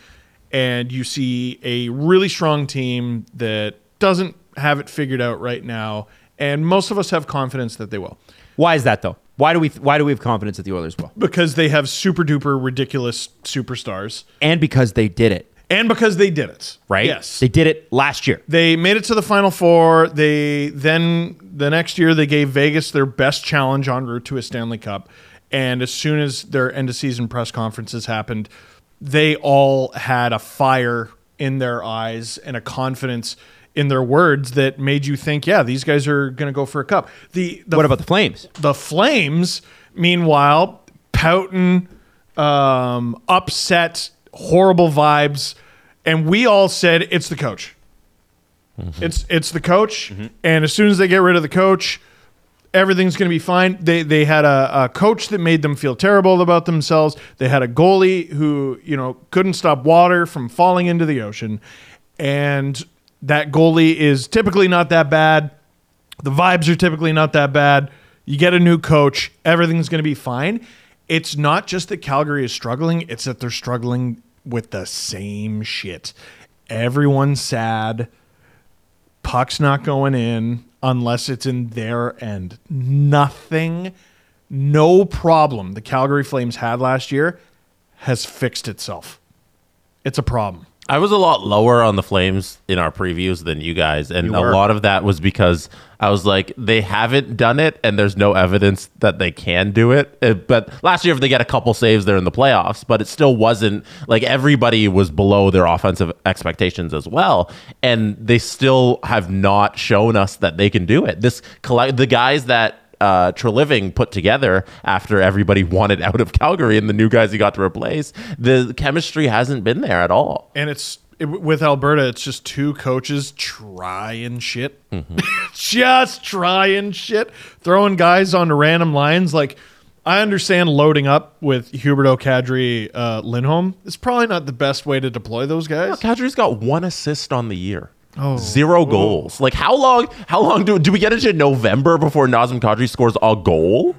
and you see a really strong team that doesn't have it figured out right now, and most of us have confidence that they will Why is that, though? Why do we why do we have confidence that the Oilers will? because they have super duper ridiculous superstars, And because they did it, and because they did it right? Yes, They did it last year. They made it to the final four. They then the next year they gave Vegas their best challenge en route to a Stanley Cup. And as soon as their end of season press conferences happened, they all had a fire in their eyes and a confidence in their words that made you think, yeah, these guys are going to go for a cup. The, the What about the Flames? the Flames, meanwhile, pouting, um, upset, horrible vibes, and we all said it's the coach. Mm-hmm. It's it's the coach, mm-hmm. and as soon as they get rid of the coach, everything's going to be fine. They they had a, a coach that made them feel terrible about themselves. They had a goalie who you know couldn't stop water from falling into the ocean, and that goalie is typically not that bad. The vibes are typically not that bad. You get a new coach, everything's going to be fine. It's not just that Calgary is struggling, it's that they're struggling with the same shit. Everyone's sad. Puck's not going in unless it's in their end. Nothing, no problem the Calgary Flames had last year has fixed itself. It's a problem. I was a lot lower on the Flames in our previews than you guys, and a lot of that was because I was like, they haven't done it, and there's no evidence that they can do it. Uh, But last year, if they get a couple saves, they're in the playoffs. But it still wasn't like everybody was below their offensive expectations as well, and they still have not shown us that they can do it. This collect the guys that uh, Treliving put together after everybody wanted out of Calgary and the new guys he got to replace, the chemistry hasn't been there at all. And it's it, with Alberta, it's just two coaches trying shit, <laughs> just trying shit, throwing guys onto random lines. Like I understand loading up with Huberdeau Kadri, uh, Lindholm. It's probably not the best way to deploy those guys. Kadri's got one assist on the year. Zero goals. Like how long? How long do do we get into November before Nazem Kadri scores a goal?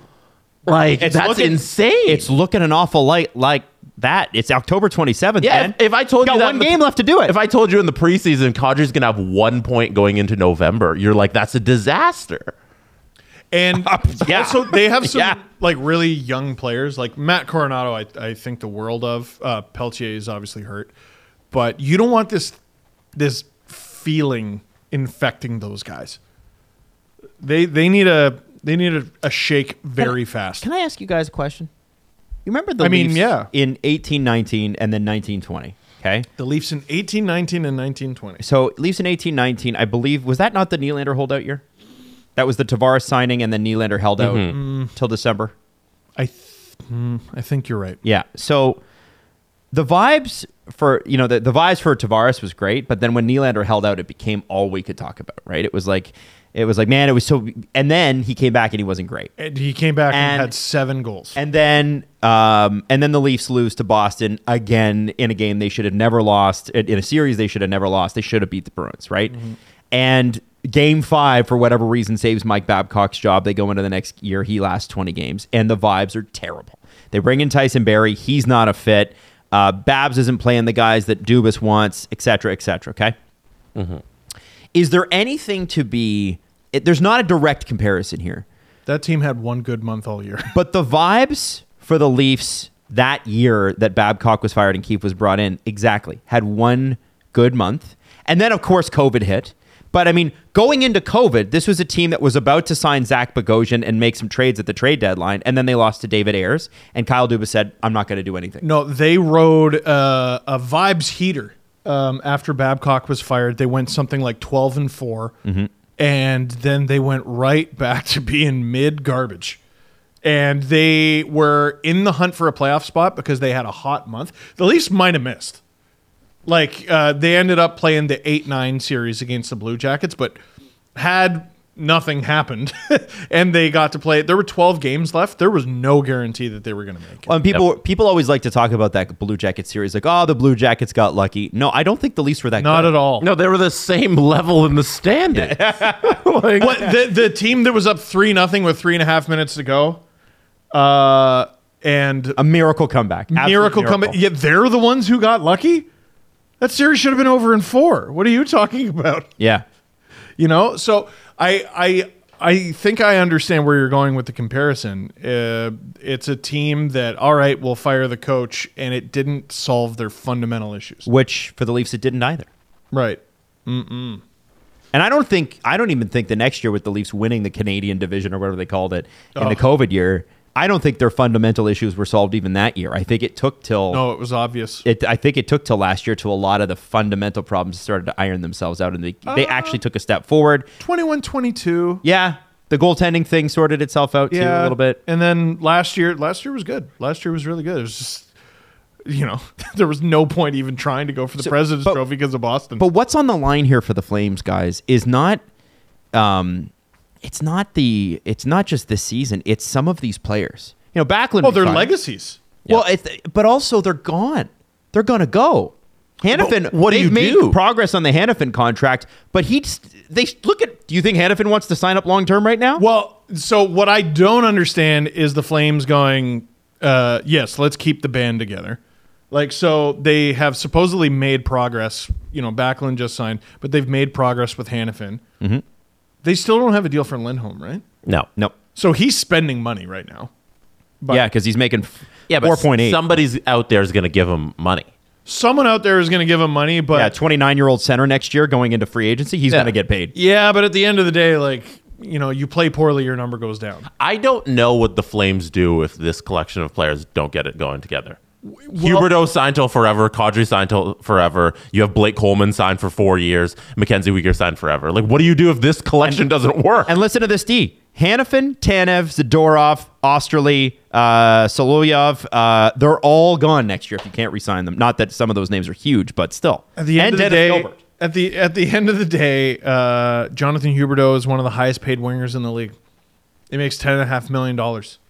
Like It's that's looking- insane. It's looking an awful light like that. It's October 27th. yeah. man. If, if I told Got you that one in the- game left to do it. If I told you in the preseason Kadri's gonna have one point going into November, you're like that's a disaster. And <laughs> yeah. also they have some Yeah. like really young players, like Matt Coronato. I, I think the world of uh, Pelletier is obviously hurt, but you don't want this this feeling infecting those guys. They they need a they need a, a shake very fast. Can I ask you guys a question? You remember the I mean, yeah. in 1819 and then 1920, okay? The Leafs in eighteen nineteen and nineteen twenty. So Leafs in 1819, I believe, was that not the Nylander holdout year? That was the Tavares signing and then Nylander held out Mm-hmm. till December. I th- mm, I think you're right. Yeah. So the vibes for you know the, the vibes for Tavares was great, but then when Nylander held out, it became all we could talk about. Right? It was like it was like man, it was so. And then he came back and he wasn't great. And he came back and, And- had seven goals. And then um, and then the Leafs lose to Boston again in a game they should have never lost in a series they should have never lost. They should have beat the Bruins, right? And game five, for whatever reason, saves Mike Babcock's job. They go into the next year. He lasts 20 games, and the vibes are terrible. They bring in Tyson Barrie. He's not a fit. Uh, Babs isn't playing the guys that Dubas wants, et cetera, et cetera. Okay. Is there anything to be? It, there's not a direct comparison here. that team had one good month all year. <laughs> But the vibes for the Leafs that year that Babcock was fired and Keefe was brought in, exactly, had one good month. And then, of course, COVID hit. But I mean, going into COVID, this was a team that was about to sign Zach Bogosian and make some trades at the trade deadline. And then they lost to David Ayres. And Kyle Dubas said, I'm not going to do anything. No, they rode uh, a vibes heater um, after Babcock was fired. They went something like twelve and 4 and then they went right back to being mid garbage. And they were in the hunt for a playoff spot because they had a hot month. The Leafs might have missed. Like uh, they ended up playing the eight nine series against the Blue Jackets, but had nothing happened, <laughs> and they got to play. There were twelve games left. There was no guarantee that they were going to make it. Well, and people people always like to talk about that Blue Jackets series, like, oh, the Blue Jackets got lucky. No, I don't think the Leafs were that Not good. at all. No, they were the same level in the standing. <laughs> like, What the the team that was up three nothing with three and a half minutes to go, uh, and A miracle comeback. Absolute miracle comeback. Yet they're the ones who got lucky. That series should have been over in four. What are you talking about? Yeah. You know, so I I I think I understand where you're going with the comparison. Uh, it's a team that all right, we'll fire the coach, and it didn't solve their fundamental issues. Which for the Leafs, it didn't either. Right. Mm. And I don't think I don't even think the next year with the Leafs winning the Canadian division or whatever they called it in the Oh. COVID year, I don't think their fundamental issues were solved even that year. I think it took till No, it was obvious. it I think it took till last year till a lot of the fundamental problems started to iron themselves out and they they Uh. actually took a step forward. 21-22. Yeah. The goaltending thing sorted itself out too a little bit. And then last year, last year was good. Last year was really good. It was just, you know, <laughs> there was no point even trying to go for the So- President's but- Trophy because of Boston. But what's on the line here for the Flames, guys, is not um it's not the it's not just this season, it's some of these players. You know, Backlund oh, they're resigned. legacies. Well, it's, but also they're gone. They're going to go. Hanifin, But what do they've you made do? progress on the Hanifin contract, but he they look at. Do you think Hanifin wants to sign up long term right now? Well, so what I don't understand is the Flames going, uh, yes, let's keep the band together. Like, so they have supposedly made progress. You know, Backlund just signed, but they've made progress with Hanifin. Mm-hmm. They still don't have a deal for Lindholm, right? No. no. So he's spending money right now. But yeah, because he's making Yeah, but four point eight. somebody's out there is going to give him money. someone out there is going to give him money, but yeah, twenty nine year old center next year going into free agency, he's Yeah. going to get paid. Yeah, but at the end of the day, like, you know, you play poorly, your number goes down. I don't know what the Flames do if this collection of players don't get it going together. Huberdeau signed till forever. Kadri signed till forever. You have Blake Coleman signed for four years. Mackenzie Weegar signed forever. Like, what do you do if this collection doesn't work? And listen to this, D. Hanifin, Tanev, Zadorov, Oesterle, uh, Solovyov, uh, they're all gone next year if you can't re-sign them. Not that some of those names are huge, but still. At the end and of the day, Gilbert. at the at the end of the day, uh, Jonathan Huberdeau is one of the highest paid wingers in the league. He makes ten and a half million dollars.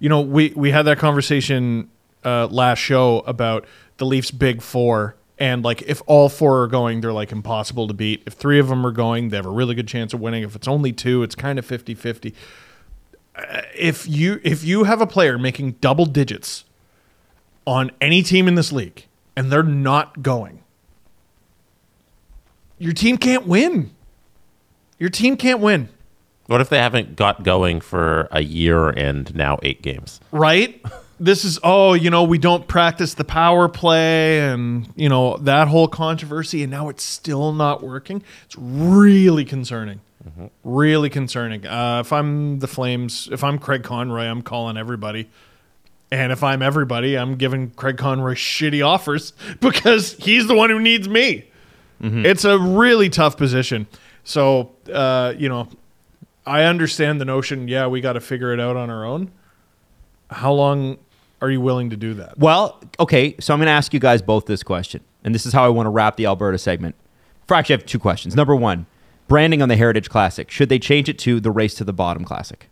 You know, we we had that conversation uh, last show about the Leafs' big four, and like if all four are going, they're like impossible to beat. If three of them are going, they have a really good chance of winning. If it's only two, it's kind of 50-50. Uh, if you if you have a player making double digits on any team in this league and they're not going, your team can't win. Your team can't win, what if they haven't got going for a year and now eight games? right? <laughs> This is oh, you know, we don't practice the power play and, you know, that whole controversy and now it's still not working. It's really concerning. Really concerning. Uh, if I'm the Flames, if I'm Craig Conroy, I'm calling everybody. And if I'm everybody, I'm giving Craig Conroy shitty offers <laughs> because he's the one who needs me. It's a really tough position. So, uh, you know, I understand the notion, yeah, we got to figure it out on our own. How long are you willing to do that? Well, okay, so I'm going to ask you guys both this question, and this is how I want to wrap the Alberta segment. For actually, I have two questions. Number one, branding on the Heritage Classic. Should they change it to the Race to the Bottom Classic?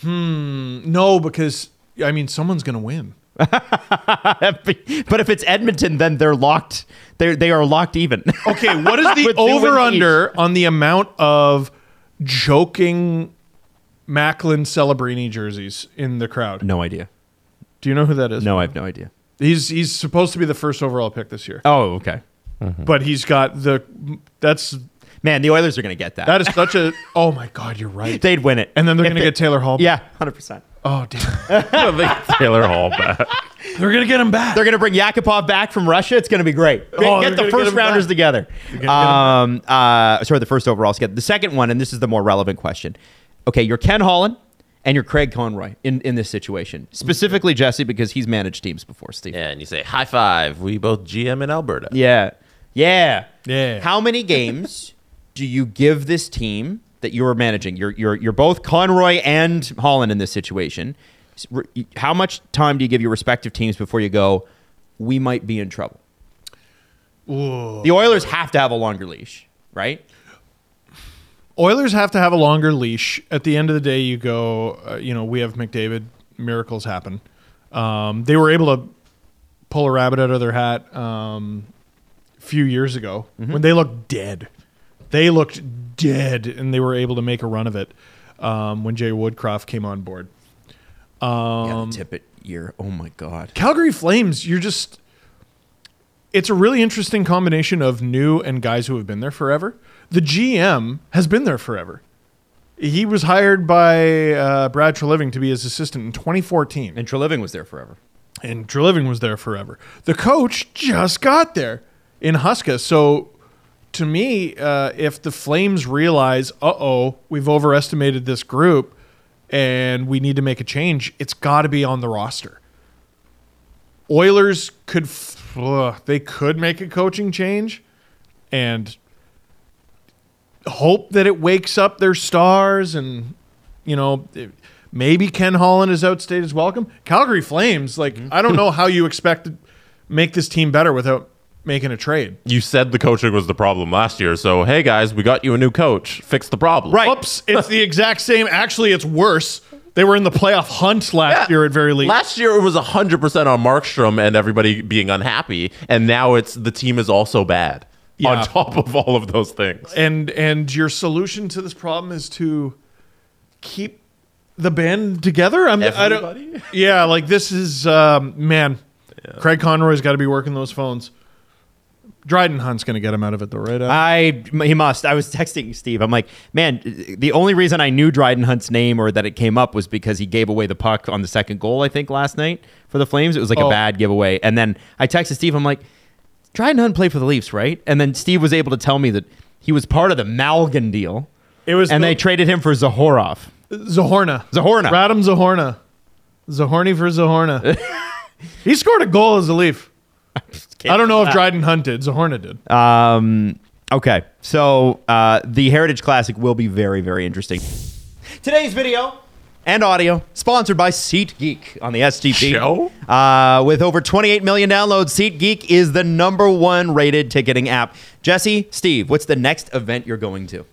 Hmm. No, because, I mean, someone's going to win. <laughs> but if it's Edmonton, then they're locked. They they are locked even. Okay, what is <laughs> the With two wins over under each. on the amount of joking Macklin Celebrini jerseys in the crowd? no idea. Do you know who that is? No, I have no idea. He's he's supposed to be the first overall pick this year. Oh, okay. But he's got the that's Man, the Oilers are going to get that. that is such a oh my god, you're right. They'd win it. And then they're If going to they- get Taylor Hall. Yeah, hundred percent. Oh damn. <laughs> Taylor Hall back. they're going to get him back. They're going to bring Yakupov back from Russia. It's going to be great. Get, Oh, get they're the gonna first get him rounders back. together. gonna get him Um, uh, sorry, the first overall together. The second one, and this is the more relevant question. Okay, you're Ken Holland and you're Craig Conroy in, in this situation. Specifically, Jesse, because he's managed teams before, Steve. Yeah, and you say, high five. We both GM in Alberta. Yeah. Yeah. Yeah. How many games do you give this team that you're managing? You're you're you're both Conroy and Holland in this situation. S- re- How much time do you give your respective teams before you go? We might be in trouble. The Oilers have to have a longer leash, right? Oilers have to have a longer leash. At the end of the day, you go, uh, you know, we have McDavid. Miracles happen. Um, they were able to pull a rabbit out of their hat um, a few years ago when they looked dead. They looked dead, and they were able to make a run of it um, when Jay Woodcroft came on board. yeah, the Tippett year. Oh my God. Calgary Flames, you're just. It's a really interesting combination of new and guys who have been there forever. The GM has been there forever. He was hired by uh, Brad Treliving to be his assistant in 2014, And Treliving was there forever. and Treliving was there forever. The coach just got there in Huska. So, to me, uh, if the Flames realize, uh oh, we've overestimated this group and we need to make a change, it's got to be on the roster. Oilers could f- ugh, they could make a coaching change, and hope that it wakes up their stars and you know maybe Ken Holland has outstayed his welcome. Calgary Flames, like mm-hmm. I don't know <laughs> how you expect to make this team better without making a trade. You said the coaching was the problem last year, so hey guys, we got you a new coach. Fix the problem. Right. Oops, <laughs> it's the exact same. Actually, it's worse. They were in the playoff hunt last year at very least. Last year it was 100% on Markstrom and everybody being unhappy, and now it's the team is also bad. Yeah. On top of all of those things. and and your solution to this problem is to keep the band together. I'm I don't- yeah, like this is um, man. Craig Conroy's got to be working those phones. Dryden Hunt's going to get him out of it though, right? Adam? I he must. I was texting Steve. I'm like, man, the only reason I knew Dryden Hunt's name or that it came up was because he gave away the puck on the second goal. I think last night for the Flames. It was like Oh. a bad giveaway. And then I texted Steve. I'm like, Dryden Hunt played for the Leafs, right? And then Steve was able to tell me that he was part of the Malgin deal. it was and the- they traded him for Zahorov. Zohorna. Zohorna. Radim Zohorna. Zahorny for Zohorna. <laughs> he scored a goal as a Leaf. I don't know if Dryden Hunt did. Zohorna did. Um, okay, so uh, the Heritage Classic will be very, very interesting. Today's video and audio sponsored by SeatGeek on the SDP. Show? Uh, with over 28 million downloads, SeatGeek is the number one rated ticketing app. Jesse, Steve, what's the next event you're going to?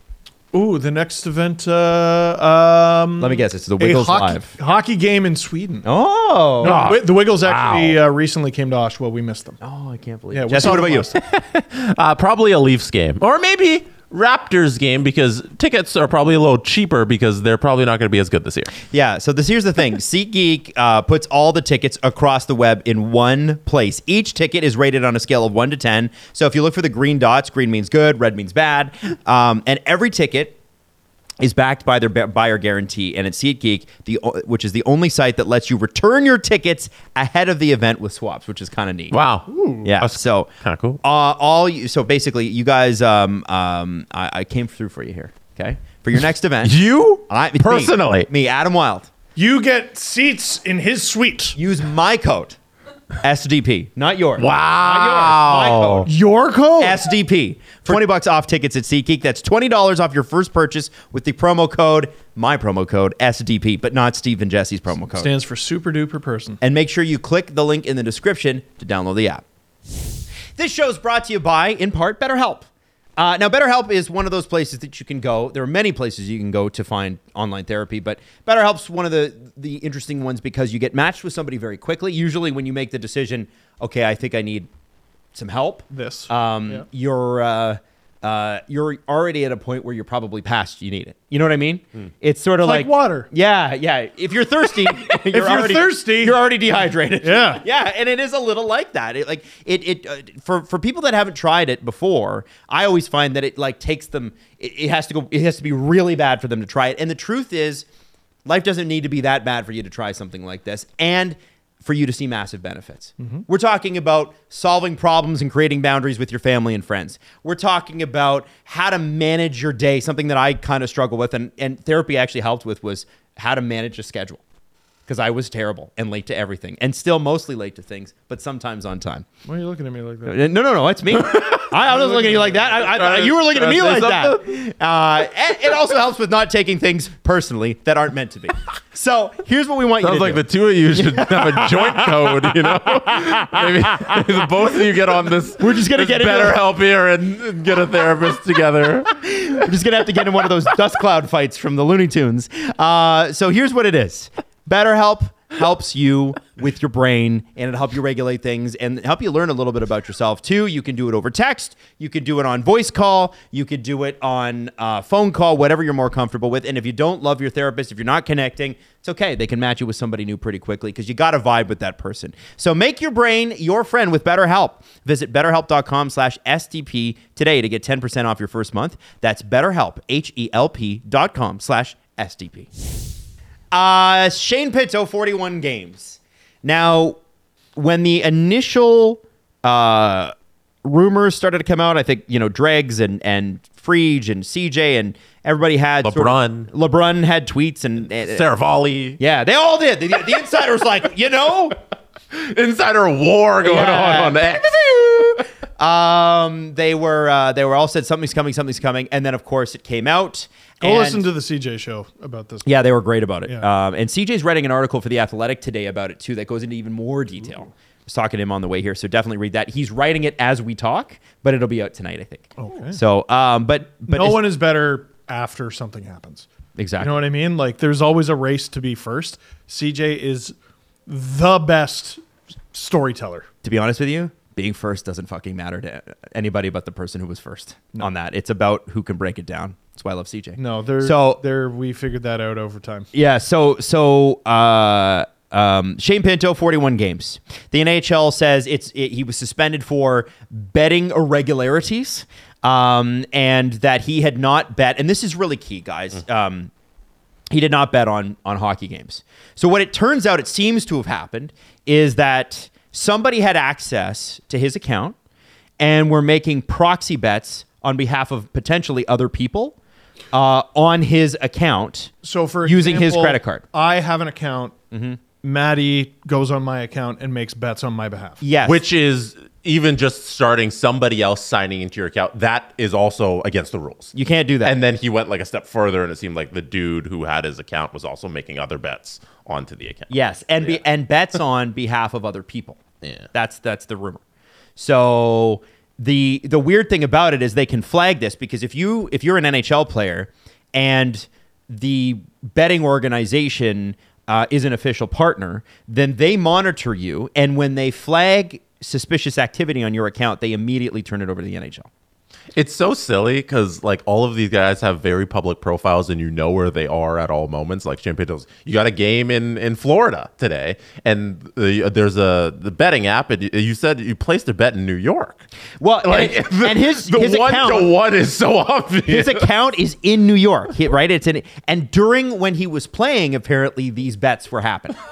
Ooh, the next event. Uh, um, Let me guess, it's the a Wiggles hockey, Live. hockey game in Sweden. Oh, No, the the Wiggles actually uh, recently came to Oshawa. We missed them. oh, I can't believe Yeah, it. we Jesse, saw what about you? <laughs> Uh, probably a Leafs game. Or maybe Raptors game because tickets are probably a little cheaper because they're probably not going to be as good this year. Yeah. So this here's the thing: SeatGeek uh, puts all the tickets across the web in one place. Each ticket is rated on a scale of one to ten. So if you look for the green dots, green means good, red means bad, um, and every ticket is backed by their buyer guarantee. And at SeatGeek, the which is the only site that lets you return your tickets ahead of the event with swaps, which is kind of neat. Wow. Yeah. So kinda cool. Uh, all you, so basically, you guys, um, um, I, I came through for you here. Okay, for your next event, <laughs> You? I, it's me. Personally? me, Adam Wylde. You get seats in his suite. Use my code SDP, not yours. Wow. Not yours. My code. Your code. SDP. 20 bucks off tickets at SeatGeek. That's $20 off your first purchase with the promo code, my promo code, SDP, but not Steve and Jesse's promo code. stands for super duper person. and make sure you click the link in the description to download the app. This show is brought to you by, in part, BetterHelp. Uh, now, BetterHelp is one of those places that you can go. There are many places you can go to find online therapy, but BetterHelp's one of the the interesting ones because you get matched with somebody very quickly. Usually, when you make the decision, okay, I think I need some help. This. um, Yeah. you're uh, uh, you're already at a point where you're probably past you need it. You know what I mean? It's sort of like like, water. Yeah, yeah. If you're thirsty, <laughs> you're you're already, thirsty- you're already dehydrated. <laughs> Yeah. <laughs> yeah, and it is a little like that. It like it it uh, for for people that haven't tried it before. I always find that it like takes them. It, it has to go. It has to be really bad for them to try it. And the truth is, life doesn't need to be that bad for you to try something like this. And for you to see massive benefits. Mm-hmm. We're talking about solving problems and creating boundaries with your family and friends. We're talking about how to manage your day, something that I kind of struggle with and, and therapy actually helped with was how to manage a schedule. Because I was terrible and late to everything and still mostly late to things, but sometimes on time. Why are you looking at me like that? No, no, no, it's me. <laughs> I, I was looking at you like that. I, I, you were looking at me like that. Uh, and it also helps with not taking things personally that aren't meant to be. So here's what we want Sounds you to like do. the two of you should <laughs> have a joint code, you know? <laughs> Maybe, maybe both of you get on this. We're just gonna get better it. help here and, and get a therapist together. We're just gonna have to get in one of those dust cloud fights from the Looney Tunes. Uh, so here's what it is: BetterHelp helps you with your brain, and it help you regulate things and help you learn a little bit about yourself too. You can do it over text, you can do it on voice call, you could do it on uh, phone call, whatever you're more comfortable with. And if you don't love your therapist, if you're not connecting, it's okay. They can match you with somebody new pretty quickly because you got to vibe with that person. So make your brain your friend with BetterHelp. Visit betterhelp.com slash SDP today to get 10% off your first month. That's betterhelp, H-E-L-P dot com slash SDP. Uh, Shane Pinto, 41 games. Now, when the initial uh, rumors started to come out, I think, you know, Dregs and, and Frege and CJ and everybody had sort of-. LeBrun had tweets and, and Seravalli. yeah, they all did. The, the insider was like, you know, <laughs> Insider war going Yeah. on on X. <laughs> Um, they were uh, they were all said something's coming, something's coming, and then of course it came out. Go and- listen to the CJ show about this. Yeah, they were great about it. Yeah. Um, and CJ's writing an article for the Athletic today about it too that goes into even more detail. I was talking to him on the way here, so definitely read that. He's writing it as we talk, but it'll be out tonight, I think. Okay. So, um, but but no one is better after something happens. exactly. You know what I mean? Like there's always a race to be first. CJ is the best storyteller. to be honest with you, being first doesn't fucking matter to anybody but the person who was first on that. It's about who can break it down. That's why I love CJ. No, they're so there we figured that out over time. Yeah, so so uh, um, Shane Pinto, forty-one games. The NHL says it's it, he was suspended for betting irregularities, um, and that he had not bet. And this is really key, guys. Um, he did not bet on on hockey games. So what it turns out, it seems to have happened, is that somebody had access to his account and were making proxy bets on behalf of potentially other people uh, on his account. So for using his credit card. I have an account. Maddie goes on my account and makes bets on my behalf. Yes. Which is even just starting somebody else signing into your account. That is also against the rules. you can't do that. And then he went like a step further, and it seemed like the dude who had his account was also making other bets onto the account. yes, and be, and bets on behalf of other people. Yeah. That's that's the rumor. So the the weird thing about it is they can flag this because if you if you're an NHL player and the betting organization uh, is an official partner, then they monitor you, and when they flag suspicious activity on your account, they immediately turn it over to the NHL. It's so silly because like all of these guys have very public profiles, and you know where they are at all moments. Like Champion's, you got a game in in Florida today, and uh, there's a the betting app, and you- you said you placed a bet in New York. Well, Like and, the, <laughs> and his the his one account, to one is so <laughs> obvious. his account is in New York, right? It's in, and during when he was playing, apparently these bets were happening. <laughs>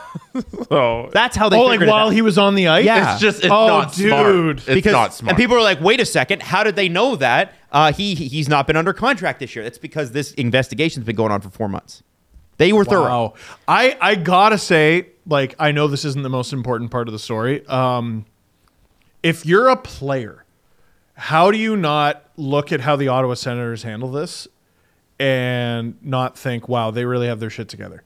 So That's how they. Oh, like while he was on the ice. Yeah. it's just it's oh, not dude. smart. It's because not smart. and people are like, wait a second, how did they know that? Uh, he he- he's not been under contract this year. That's because this investigation's been going on for four months. They were thorough. I I gotta say, like, I know this isn't the most important part of the story. Um, if you're a player, how do you not look at how the Ottawa Senators handle this and not think, wow, they really have their shit together?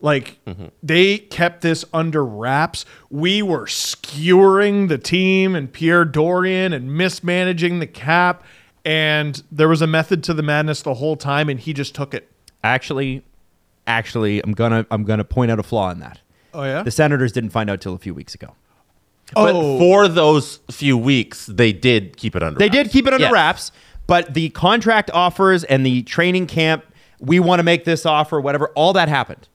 Like mm-hmm. they kept this under wraps. We were skewering the team and Pierre Dorion and mismanaging the cap, and there was a method to the madness the whole time, and he just took it. Actually, actually, I'm gonna I'm gonna point out a flaw in that. Oh yeah. The Senators didn't find out till a few weeks ago. but oh. for those few weeks, they did keep it under. They wraps. did keep it under Yes. wraps, but the contract offers and the training camp, we want to make this offer, whatever, all that happened.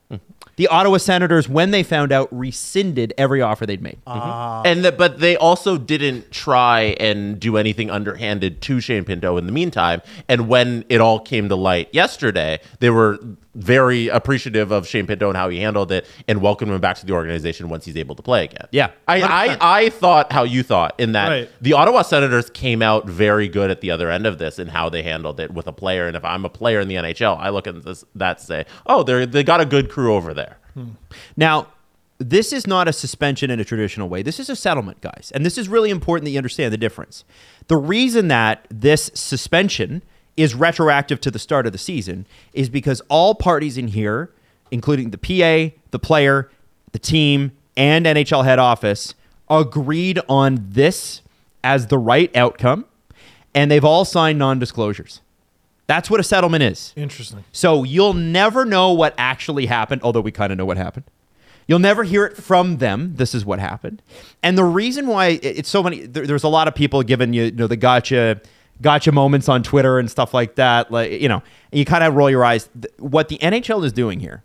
The Ottawa Senators, when they found out, rescinded every offer they'd made. Mm-hmm. Ah. and the, but they also didn't try and do anything underhanded to Shane Pinto in the meantime. And when it all came to light yesterday, they were very appreciative of Shane Pinto and how he handled it, and welcomed him back to the organization once he's able to play again. Yeah. I I, I thought how you thought in that Right. the Ottawa Senators came out very good at the other end of this and how they handled it with a player. And if I'm a player in the NHL, I look at this that and say, oh, they they got a good crew over there. Hmm. Now, this is not a suspension in a traditional way. This is a settlement, guys. And this is really important that you understand the difference. The reason that this suspension is retroactive to the start of the season is because all parties in here, including the PA, the player, the team, and NHL head office, agreed on this as the right outcome, and they've all signed non disclosures. That's what a settlement is. Interesting. So you'll never know what actually happened, although we kind of know what happened. You'll never hear it from them. This is what happened. And the reason why it's so many, there, there's a lot of people giving you, you know, the gotcha, gotcha moments on Twitter and stuff like that. Like, you know, you kind of roll your eyes. What the NHL is doing here,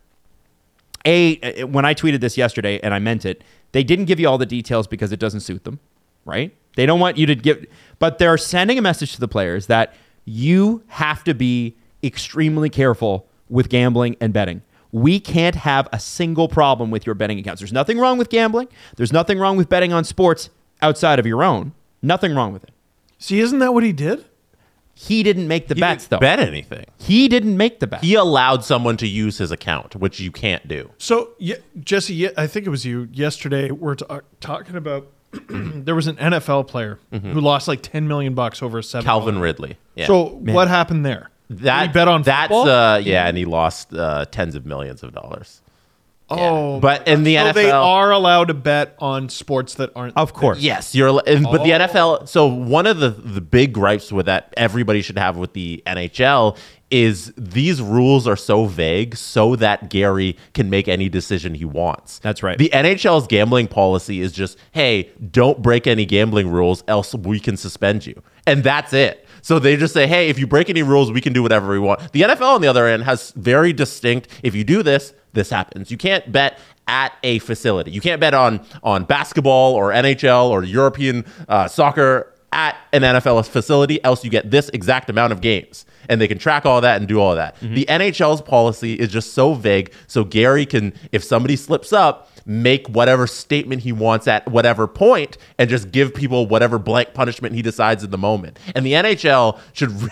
a, uh, when I tweeted this yesterday and I meant it, they didn't give you all the details because it doesn't suit them, right? They don't want you to give, but they're sending a message to the players that you have to be extremely careful with gambling and betting. We can't have a single problem with your betting accounts. There's nothing wrong with gambling. There's nothing wrong with betting on sports outside of your own. Nothing wrong with it. See, isn't that what he did? He didn't make the He bets didn't though. bet anything. He didn't make the bets. He allowed someone to use his account, which you can't do. So, ye- Jesse, ye- I think it was you yesterday. We're ta- talking about <clears throat> there was an NFL player who lost like 10 million bucks over a seven. Calvin Ridley. Yeah. So what happened there? Did that he bet on that's football? uh yeah, and he lost uh, tens of millions of dollars. Oh, But in the so NFL, they are allowed to bet on sports that aren't. Of course. Yes, you're. al- and- But the Oh. NFL. So one of the the big gripes with that everybody should have with the NHL is these rules are so vague, so that Gary can make any decision he wants. That's right. The NHL's gambling policy is just, hey, don't break any gambling rules, else we can suspend you, and that's it. So they just say, hey, if you break any rules, we can do whatever we want. The NFL, on the other end, has very distinct. If you do this, this happens. You can't bet at a facility. You can't bet on on basketball or NHL or European uh, soccer at an NFL facility. Else you get this exact amount of games, and they can track all that and do all that. Mm-hmm. The NHL's policy is just so vague. So Gary can, if somebody slips up. Make whatever statement he wants at whatever point and just give people whatever blank punishment he decides in the moment. And the NHL should, <laughs> re-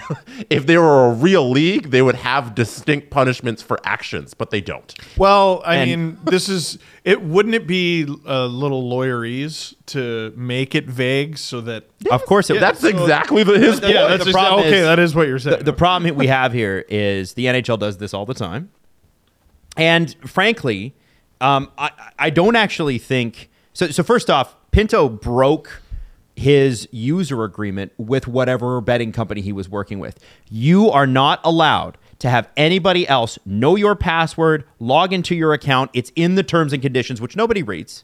if they were a real league, they would have distinct punishments for actions, but they don't. Well, I And- mean, this is it. Wouldn't it be a little lawyerese to make it vague so that? Of course, it, That's exactly the, his the- Yeah, that's the exa- problem okay. is- that is what you're saying. the, the problem we have here is the NHL does this all the time, and frankly, um, I, I don't actually think so. So first off, Pinto broke his user agreement with whatever betting company he was working with. You are not allowed to have anybody else know your password, log into your account. It's in the terms and conditions, which nobody reads.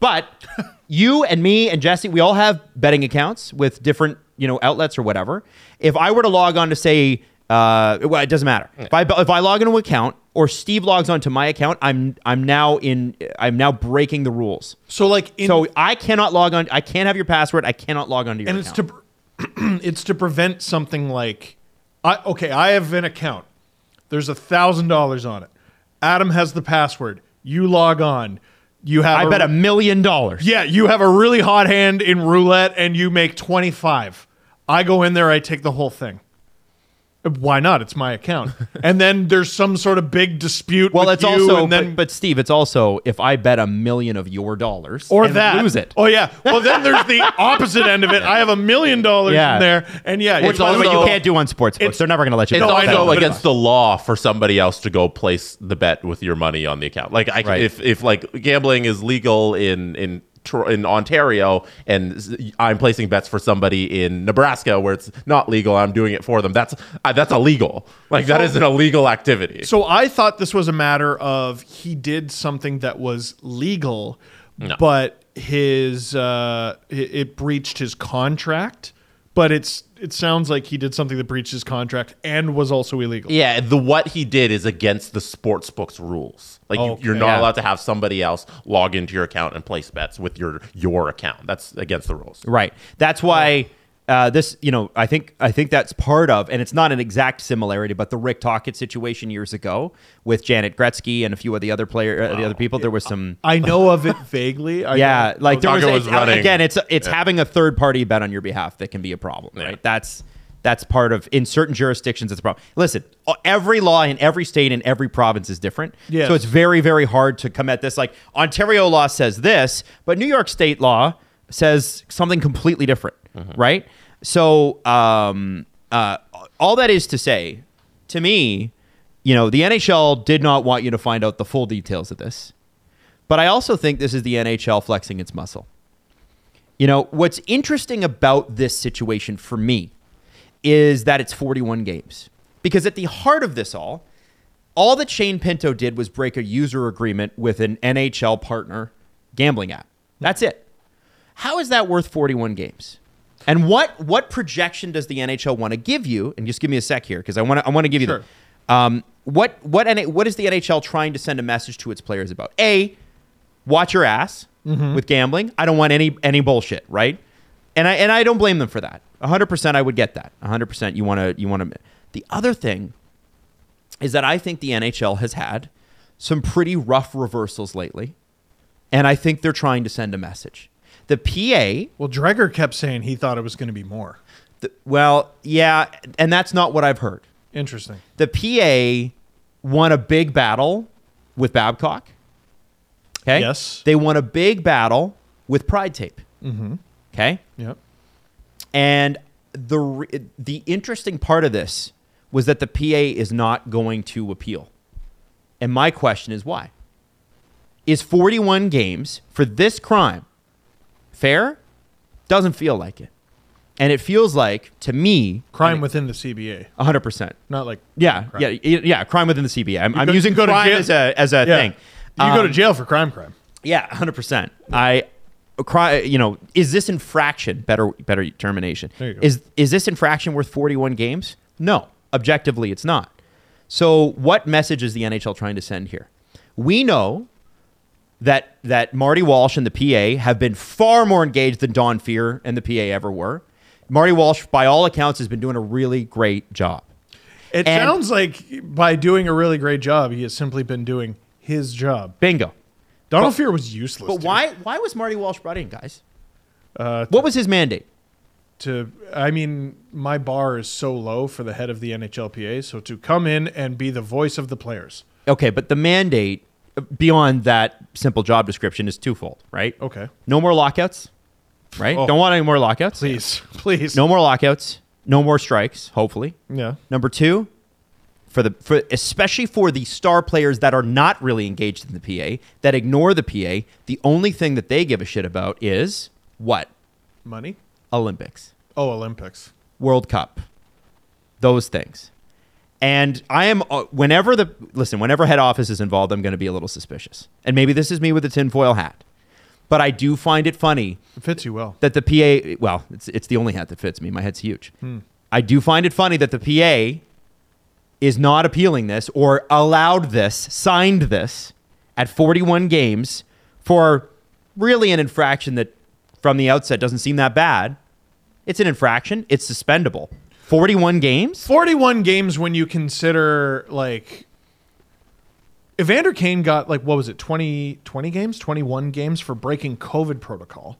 But <laughs> you and me and Jesse, we all have betting accounts with different, you know, outlets or whatever. If I were to log on to say, uh, well, it doesn't matter. If I if I log into an account or Steve logs onto my account, I'm I'm now in I'm now breaking the rules. so like, in, so I cannot log on. I can't have your password. I cannot log onto your account. and it's account. to <clears throat> it's to prevent something like, I okay, I have an account. There's a thousand dollars on it. Adam has the password. You log on. You have. I bet a million dollars. Yeah, you have a really hot hand in roulette and you make 25. I go in there, I take the whole thing. Why not? It's my account. <laughs> and then there's some sort of big dispute Well, with it's you, also, and then but, but Steve, it's also if I bet a million of your dollars or and that lose it. Oh yeah. Well, then there's the <laughs> opposite end of it. I have a million dollars Yeah. in there, and yeah, Which, it's by the way, you can't do on sports books. They're never going to let you. It's No, I know, also on but it. against the law for somebody else to go place the bet with your money on the account. Like, I, Right. if if like gambling is legal in in in Ontario and I'm placing bets for somebody in Nebraska where it's not legal, I'm doing it for them. That's uh, that's illegal. Like that is an illegal activity. So I thought this was a matter of he did something that was legal, but his uh, it, it breached his contract. But it's it sounds like he did something that breached his contract and was also illegal. Yeah, the what he did is against the sports books rules. Like you, Okay. you're not Yeah. allowed to have somebody else log into your account and place bets with your your account. That's against the rules. Right. That's why uh, this, you know, I think I think that's part of, and it's not an exact similarity, but the Rick Tocchet situation years ago with Janet Gretzky and a few of the other player, uh, the other people. There was some. I know of it vaguely. I Yeah, don't- like there was, Tocchet was it's- running. again. It's it's having a third party bet on your behalf that can be a problem, right? That's that's part of in certain jurisdictions. It's a problem. Listen, uh, every law in every state and every province is different. Yes. So it's very very hard to come at this like Ontario law says this, but New York state law says something completely different, right? So um, uh, all that is to say, to me, you know, the NHL did not want you to find out the full details of this. But I also think this is the NHL flexing its muscle. You know, what's interesting about this situation for me is that it's 41 games. Because at the heart of this all, all that Shane Pinto did was break a user agreement with an NHL partner gambling app. That's it. How is that worth 41 games? And what what projection does the NHL want to give you? And just give me a sec here because I want to I want to give you Sure. the um, what what what is the NHL trying to send a message to its players about? A, watch your ass with gambling. I don't want any any bullshit, right? And I and I don't blame them for that. 100% I would get that. 100% you want to you want to The other thing is that I think the NHL has had some pretty rough reversals lately. And I think they're trying to send a message. The PA Well, Dreger kept saying he thought it was going to be more. the, well, yeah, and that's not what I've heard. Interesting. The PA won a big battle with Babcock. Okay. Yes. They won a big battle with Pride Tape. Mm-hmm. Okay. Yep. And the the interesting part of this was that the PA is not going to appeal. And my question is why? Is 41 games for this crime fair? Doesn't feel like it. And it feels like to me Crime within the CBA, 100%. not like Yeah, crime. yeah, yeah, crime within the CBA. I'm, I'm go- using go to crime jail- as a as a Yeah. thing. You go to Um, jail for crime, crime. Yeah, hundred percent. I cry. You know, is this infraction better? Better termination. There you go. Is is this infraction worth forty one games? No, objectively, it's not. So, what message is the NHL trying to send here? We know that that Marty Walsh and the PA have been far more engaged than Don Fehr and the PA ever were. Marty Walsh, by all accounts, has been doing a really great job. It And- sounds like by doing a really great job, he has simply been doing his job. Bingo. Donald Fehr was useless. But why why was Marty Walsh brought in, guys? Uh, What was his mandate? to I mean, my bar is so low for the head of the NHLPA, so to come in and be the voice of the players. Okay, but the mandate beyond that simple job description is twofold, right? Okay. No more lockouts, right? Oh. Don't want any more lockouts. Please, <laughs> please. No more lockouts. No more strikes, hopefully. Yeah. Number two, for the for especially for the star players that are not really engaged in the PA, that ignore the PA, the only thing that they give a shit about is what? Money? Olympics. Oh, Olympics. World Cup, those things. And I am uh, whenever the listen, whenever head office is involved, I'm going to be a little suspicious. And maybe this is me with a tinfoil hat, but I do find it funny It fits you well. that the PA. Well, it's it's the only hat that fits me. My head's huge. I do find it funny that the PA is not appealing this or allowed this, signed this at 41 games for really an infraction that, from the outset, doesn't seem that bad. It's an infraction. It's suspendable. 41 games. 41 games when you consider like Evander Kane got like what was it 20 20 games 21 games for breaking covid protocol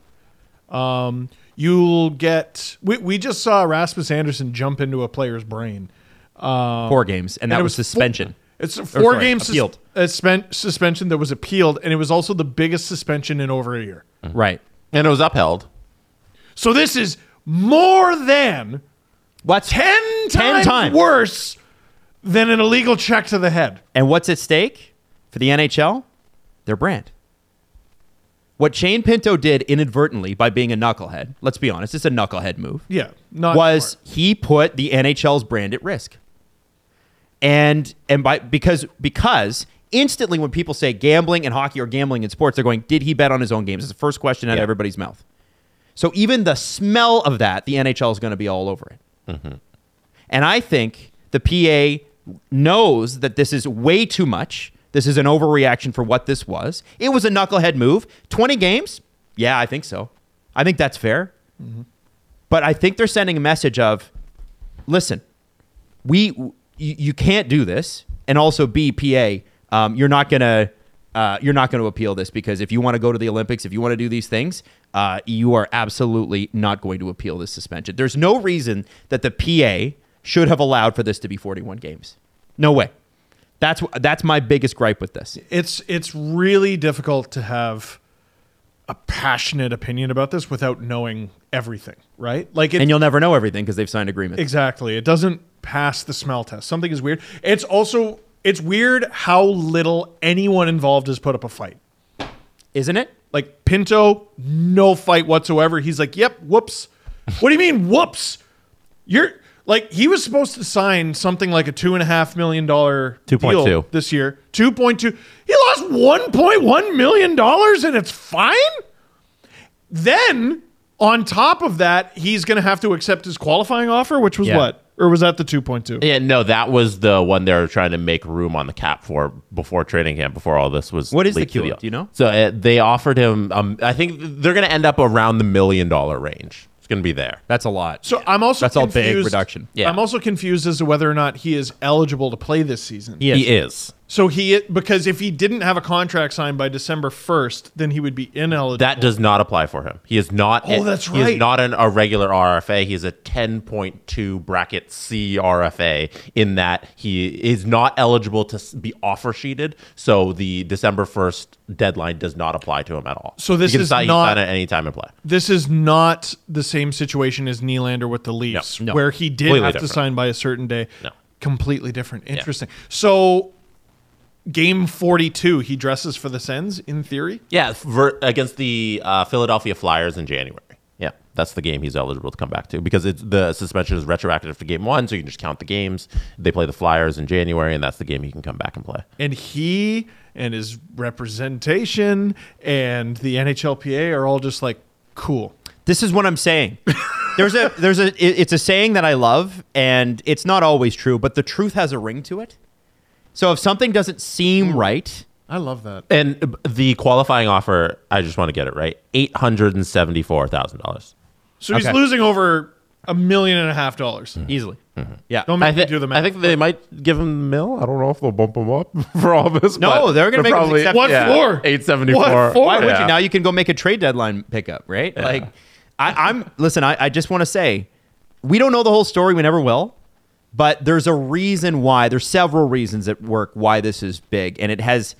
um you'll get we, we just saw Rasmus Andersson jump into a player's brain Four games, and that And it was, four- suspension. it's a Or, four sorry, game sus- appealed. spen- suspension that was appealed and it was also the biggest suspension in over a year Right. And it was upheld. so this is more than What's 10 times, times. worse than an illegal check to the head And what's at stake for the NHL? Their brand. What Shane Pinto did inadvertently by being a knucklehead, let's be honest, it's a knucklehead move. yeah was smart. he put the NHL's brand at risk. And and by because because instantly when people say gambling in hockey or gambling in sports, they're going, did he bet on his own games? It's the first question out of everybody's mouth. So even the smell of that, the NHL is going to be all over it. And I think the PA knows that this is way too much. This is an overreaction for what this was. It was a knucklehead move. 20 games? Yeah, I think so. I think that's fair. But I think they're sending a message of listen, we you, you can't do this and also be PA um, you're not going to uh, you're not going to appeal this because if you want to go to the Olympics, if you want to do these things, uh, you are absolutely not going to appeal this suspension. There's no reason that the PA should have allowed for this to be 41 games. No way. That's that's my biggest gripe with this. it's it's really difficult to have a passionate opinion about this without knowing everything, right? Like it, And you'll never know everything because they've signed agreements. exactly. It doesn't pass the smell test. Something is weird. It's also it's weird how little anyone involved has put up a fight. Isn't it? Like Pinto, no fight whatsoever. He's like, "Yep, whoops." what do you mean, whoops? You're like he was supposed to sign something like a two and a half million dollar 2.2. deal this year. Two point two. He lost one point one million dollars, and it's fine. Then on top of that, he's going to have to accept his qualifying offer, which was Yeah. what, or was that the two point two? Yeah, no, that was the one they were trying to make room on the cap for before training camp, before all this was. What is the leaked to? Do you know? So uh, they offered him. Um, I think they're going to end up around the million dollar range. It's going to be there. That's a lot. So I'm also That's all big confused- reduction. Yeah. I'm also confused as to whether or not he is eligible to play this season. He is. He is. So he because if he didn't have a contract signed by December first, then he would be ineligible. That does not apply for him. He is not. Oh, that's He right. is not an, a regular RFA. He is a 10.2 bracket C RFA in that he is not eligible to be offer sheeted. So the December 1st deadline does not apply to him at all. So this is sign, not- at any time and play. this is not the same situation as Nylander with the Leafs, No, no. where he did Completely have to sign by a certain day. No. Completely different. Interesting. So, game 42, he dresses for the Sens in theory. Yeah, ver- against the uh, Philadelphia Flyers in January. Yeah, that's the game he's eligible to come back to because it's the suspension is retroactive to game one, so you can just count the games. They play the Flyers in January, and that's the game he can come back and play. And he and his representation and the NHLPA are all just like, cool. This is what I'm saying. <laughs> There's a there's a it's a saying that I love and it's not always true, but the truth has a ring to it. So if something doesn't seem hmm. right, I love that. And the qualifying offer, I just want to get it right: eight hundred and seventy-four thousand dollars. So he's Okay. losing over a million and a half dollars. Mm-hmm. easily. Mm-hmm. Yeah. Don't I, make me thi- do the math. I think they might give him the mill. I don't know if they'll bump him up <laughs> for all this. No, but they're gonna make him probably accept- What for? Eight seventy-four. What for? Why would Yeah. you? Now you can go make a trade deadline pickup, right? Like, I, I'm listen. I, I just want to say, we don't know the whole story. We never will. But there's a reason why. There's several reasons at work why this is big, and it has.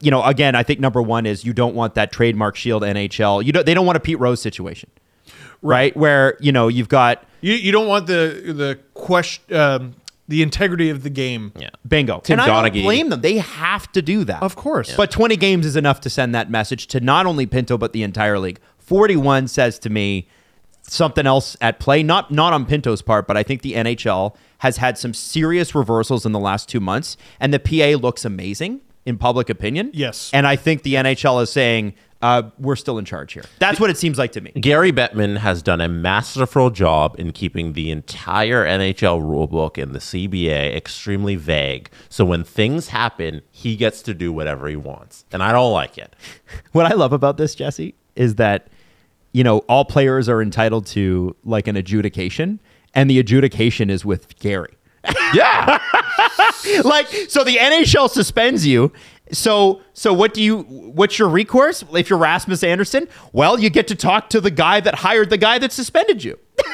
You know, again, I think number one is you don't want that trademark shield NHL. You don't. They don't want a Pete Rose situation, right? Where you know you've got You, you don't want the the question um, the integrity of the game. Yeah. bingo. Tim and I Donaghy. don't blame them. They have to do that, Of course. But 20 games is enough to send that message to not only Pinto but the entire league. 41 says to me something else at play. Not not on Pinto's part, but I think the NHL has had some serious reversals in the last two months, and the PA looks amazing in public opinion. Yes. and I think the NHL is saying uh, we're still in charge here. That's what it seems like to me. Gary Bettman has done a masterful job in keeping the entire NHL rulebook and the CBA extremely vague. So when things happen, he gets to do whatever he wants. And I don't like it. <laughs> what I love about this, Jesse, is that you know all players are entitled to like an adjudication, and the adjudication is with Gary. Yeah. <laughs> like, so the NHL suspends you. So, so what do you? What's your recourse if you're Rasmus Andersson? Well, you get to talk to the guy that hired the guy that suspended you. <laughs>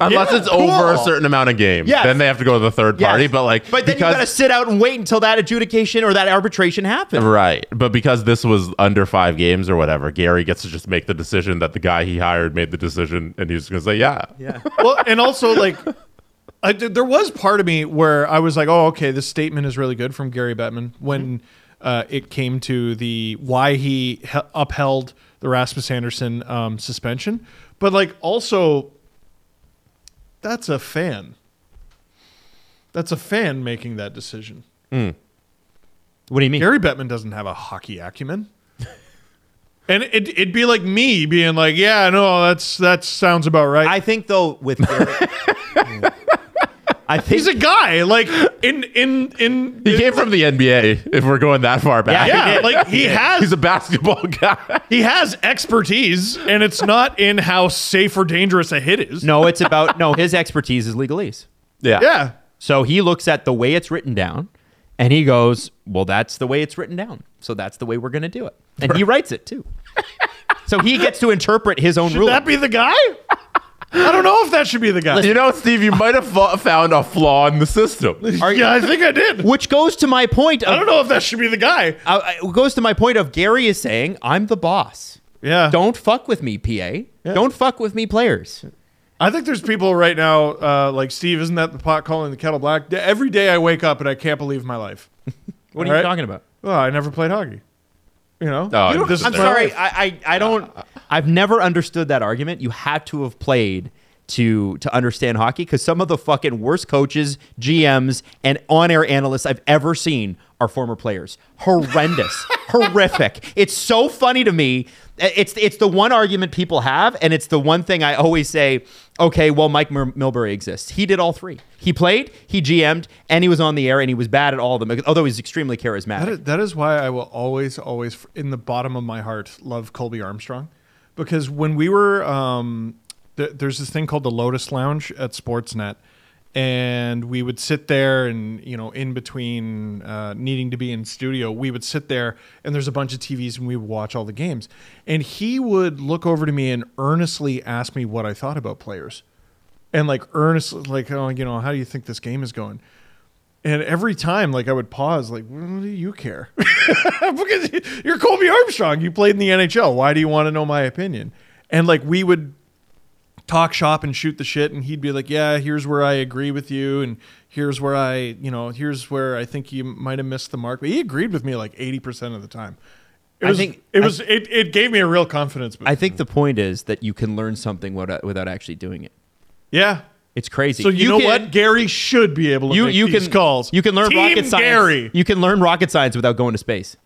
Unless Yeah, it's over a certain amount of games. Yes. Then they have to go to the third party. Yes. But like but then you got to sit out and wait until that adjudication or that arbitration happens. Right. But because this was under five games or whatever, Gary gets to just make the decision that the guy he hired made the decision and he's going to say, yeah. Yeah. well, and also like, I, did- there was part of me where I was like, "Oh, okay, this statement is really good from Gary Bettman." When uh, it came to the why he he- upheld the Rasmus Andersson um, suspension, but like also, that's a fan. That's a fan making that decision. What do you mean? Gary Bettman doesn't have a hockey acumen. <laughs> And it, it'd be like me being like, "Yeah, no, that's that sounds about right." I think though with Gary, <laughs> I think He's a guy like in in in. He came from the NBA, if we're going that far back. yeah, like he has He's a basketball guy. he has expertise, and it's not in how safe or dangerous a hit is. no, it's about no. His expertise is legalese. Yeah. Yeah, So he looks at the way it's written down and he goes, Well, that's the way it's written down. So that's the way we're going to do it. And he writes it too. so he gets to interpret his own should rule. that be the guy? I don't know if that should be the guy. You know, Steve, you might have fo- found a flaw in the system. <laughs> yeah, I think I did. Which goes to my point I don't know if that should be the guy. uh, it goes to my point of Gary is saying, I'm the boss. Yeah, Don't fuck with me, PA. Don't fuck with me, players. I think there's people right now uh, like Steve. Isn't that the pot calling the kettle black? Every day I wake up and I can't believe my life. <laughs> What All are you right? talking about? Well, I never played hockey. You know, Oh, You don't- this is this I'm sorry. I, I, I don't. Uh, uh, I've never understood that argument. You had to have played to to understand hockey because some of the fucking worst coaches, GMs, and on air analysts I've ever seen are former players. Horrendous, <laughs> horrific. It's so funny to me. It's it's the one argument people have, and it's the one thing I always say. Okay, well, Mike Mil- Milbury exists. He did all three. He played, he GM'd, and he was on the air, and he was bad at all of them. Although he's extremely charismatic. That is, that is why I will always, always, in the bottom of my heart, love Colby Armstrong, because when we were, um, th- there's this thing called the Lotus Lounge at Sportsnet, and we would sit there and you know in between uh, needing to be in studio we would sit there and there's a bunch of tvs and we would watch all the games. And he would look over to me and earnestly ask me what i thought about players. And like earnestly like oh you know how do you think this game is going? And every time like i would pause like what do you care? <laughs> Because you're colby armstrong. You played in the nhl why do you want to know my opinion? And like we would talk shop and shoot the shit and he'd be like yeah here's where i agree with you and here's where i you know here's where i think you might have missed the mark but he agreed with me like 80% of the time it I was, think- it I- was it, it gave me a real confidence boost. I think the point is that you can learn something without, without actually doing it. yeah It's crazy. so you, know can- what gary should be able to You make you these can calls You can learn Team rocket science. gary You can learn rocket science without going to space.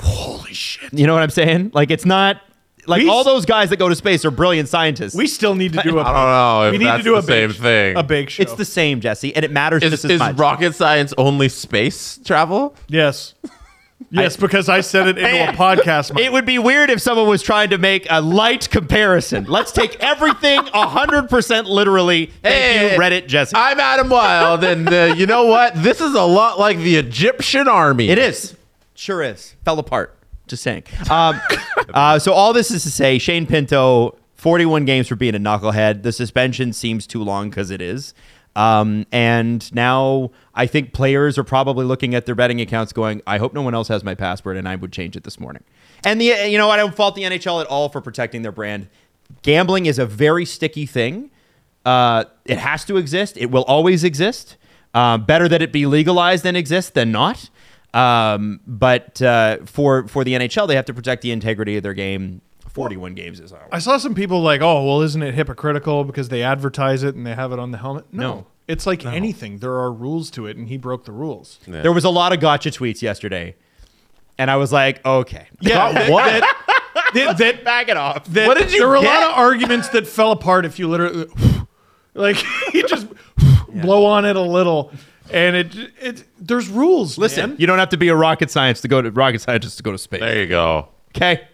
holy shit You know what I'm saying? Like it's not like We all s- those guys that go to space are brilliant scientists. we still need to do a I don't know if we need that's to do the a same big, thing. a big show it's the same, Jesse, and it matters Is, just as is much. rocket science only space travel? yes yes because i said it into a podcast mic. It would be weird if someone was trying to make a light comparison. Let's take everything 100% literally. Thank you, Reddit Jesse. I'm Adam Wylde, and uh, you know what? This is a lot like the Egyptian army. It is. Sure is. Fell apart. Just saying. Um, <laughs> uh, so all this is to say, Shane Pinto, 41 games for being a knucklehead. The suspension seems too long because it is. Um, and now I think players are probably looking at their betting accounts going, I hope no one else has my password, and I would change it this morning. And the you know, I don't fault the NHL at all for protecting their brand. Gambling is a very sticky thing. Uh, it has to exist. It will always exist. Uh, better that it be legalized than exist than not. Um, but uh, for for the NHL, they have to protect the integrity of their game. Forty-one games is all. I saw some people like, oh, well, isn't it hypocritical because they advertise it and they have it on the helmet? No. No. It's like anything. There are rules to it, and he broke the rules. There was a lot of gotcha tweets yesterday, and I was like, okay, Yeah. that, what? That, <laughs> that, that, <laughs> back it off. that- What did you There were a lot of arguments that fell apart if you literally, <laughs> like, you just blow on it a little, and it, it, there's rules. Listen, man. you don't have to be a rocket science to go to rocket scientist to go to space. There you go. Okay,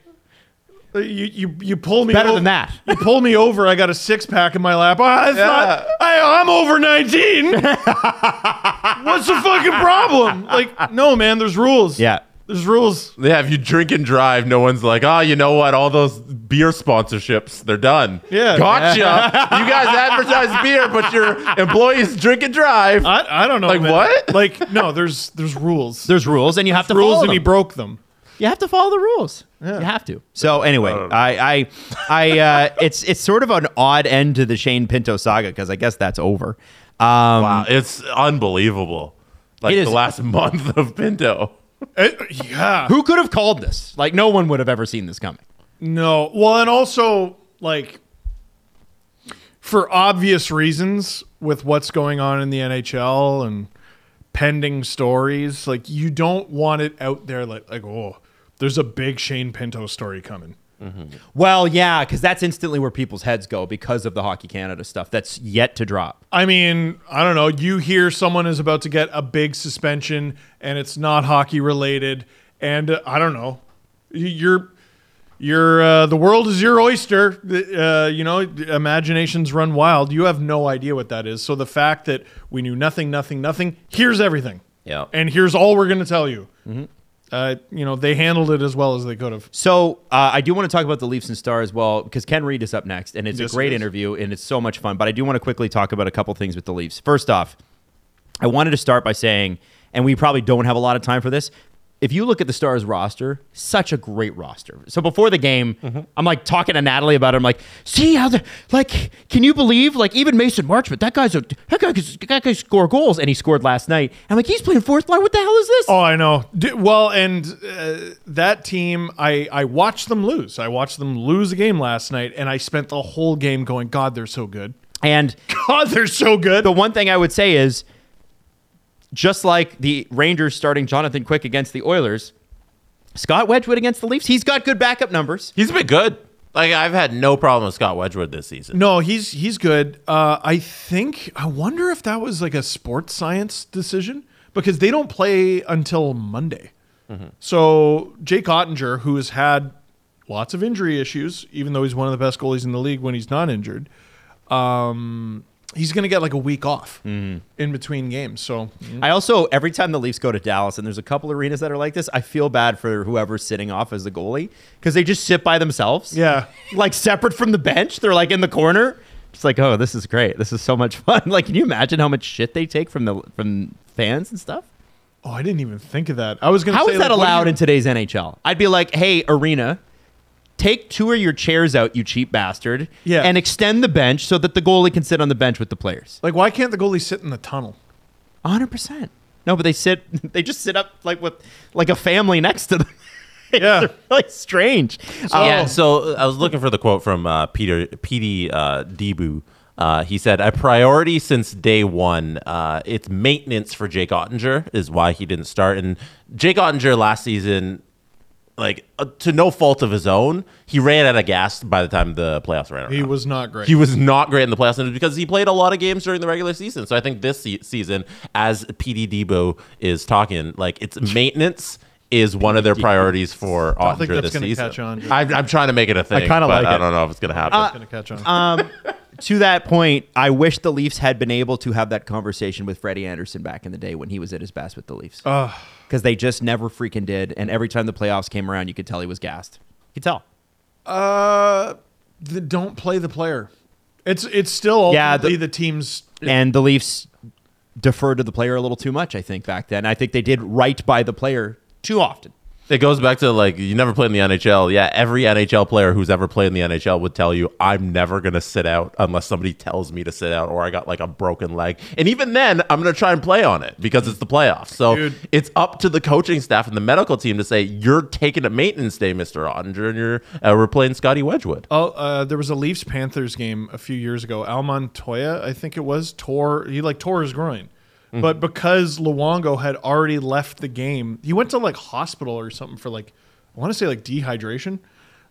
you, you, you pull me better o- than that. You pull me over. I got a six pack in my lap. Ah, it's not, I, I'm over 19. <laughs> What's the fucking problem? Like, no, man, there's rules. Yeah. There's rules. Yeah, if you drink and drive, no one's like, oh, you know what? All those beer sponsorships, they're done. Yeah. Gotcha. <laughs> you guys advertise beer, but your employees drink and drive. I, I don't know. Like man. what? Like, no, there's there's rules. There's rules, and you have to rules, follow and them. he broke them. you have to follow the rules. You have to. So anyway, I, I, I, uh, it's it's sort of an odd end to the Shane Pinto saga because I guess that's over. Um, wow, it's unbelievable. Like It the is. last month of Pinto. Uh, yeah. Who could have called this? Like no one would have ever seen this coming. No. Well, and also like for obvious reasons with what's going on in the NHL and pending stories, like you don't want it out there like like oh, there's a big Shane Pinto story coming. Well, yeah, because that's instantly where people's heads go because of the Hockey Canada stuff that's yet to drop. I mean, I don't know. You hear someone is about to get a big suspension and it's not hockey related, and uh, I don't know. You're, you're, uh, the world is your oyster. Uh, you know, imaginations run wild. You have no idea what that is. So the fact that we knew nothing, nothing, nothing, here's everything. Yeah. And here's all we're going to tell you. Uh, you know, they handled it as well as they could have. So uh, I do want to talk about the Leafs and Star as well because Ken Reid is up next, and it's Yes, a great interview and it's so much fun. But I do want to quickly talk about a couple things with the Leafs. First off, I wanted to start by saying, and we probably don't have a lot of time for this. If you look at the Stars roster, such a great roster. So before the game, Mm-hmm. I'm like talking to Natalie about it. I'm like, see how the like, can you believe like even Mason Marchment, that guy's a that guy could that guy score goals, and he scored last night. I'm like, he's playing fourth line. What the hell is this? Oh, I know. D- well, and uh, that team, I I watched them lose. I watched them lose a game last night, and I spent the whole game going, "God, they're so good. And <laughs> God, they're so good." the one thing I would say is just like the Rangers starting Jonathan Quick against the Oilers, Scott Wedgwood against the Leafs, he's got good backup numbers. He's been good. Like I've had no problem with Scott Wedgwood this season. no, he's he's good. Uh, I think. I wonder if that was like a sports science decision because they don't play until Monday. So Jake Oettinger, who has had lots of injury issues, even though he's one of the best goalies in the league when he's not injured, um, he's going to get like a week off Mm-hmm. in between games. So I also every time the Leafs go to Dallas, and there's a couple arenas that are like this, I feel bad for whoever's sitting off as the goalie because they just sit by themselves. Yeah. <laughs> like separate from the bench. They're like in the corner. It's like, oh, this is great. This is so much fun. <laughs> Like, can you imagine how much shit they take from the from fans and stuff? oh, I didn't even think of that. I was going to How say is that like, allowed you- in today's NHL? I'd be like, hey, arena, take two of your chairs out, you cheap bastard, Yeah. and extend the bench so that the goalie can sit on the bench with the players. like why can't the goalie sit in the tunnel? 100%. No, but they sit, <laughs> they just sit up like with like a family next to them. <laughs> Yeah. like strange. Oh. Yeah. So uh, I was looking for the quote from uh, Peter PD uh, DeBoer. Uh, he said, "A priority since day one. Uh, it's maintenance for Jake Oettinger is why he didn't start. And Jake Oettinger last season, like uh, to no fault of his own, he ran out of gas by the time the playoffs ran. He was not great. He was not great in the playoffs and it's because he played a lot of games during the regular season. So I think this se- season, as PD DeBoer is talking, like it's <laughs> maintenance is one of their priorities for I think Oettinger that's this gonna season. catch on. I'm, I'm trying to make it a thing. I kinda but like I it. don't know if it's going to happen. It's going to catch on. Um, <laughs> to that point, I wish the Leafs had been able to have that conversation with Freddie Andersen back in the day when he was at his best with the Leafs. Because they just never freaking did. And every time the playoffs came around, you could tell he was gassed. You could tell. Uh, the, don't play the player. It's it's still Yeah, the- the, team's. And the Leafs defer to the player a little too much, I think, back then. I think they did right by the player too often. It goes back to like you never played in the NHL. Yeah, every NHL player who's ever played in the NHL would tell you I'm never gonna sit out unless somebody tells me to sit out or I got like a broken leg. And even then, I'm gonna try and play on it because it's the playoffs. So Dude. it's up to the coaching staff and the medical team to say you're taking a maintenance day, Mister Oettinger, and you're uh, we're playing Scotty Wedgwood. Oh, uh, there was a Leafs Panthers game a few years ago. Al Montoya, I think it was, tore he like tore his groin, but because Luongo had already left the game, he went to like hospital or something for like I want to say like dehydration.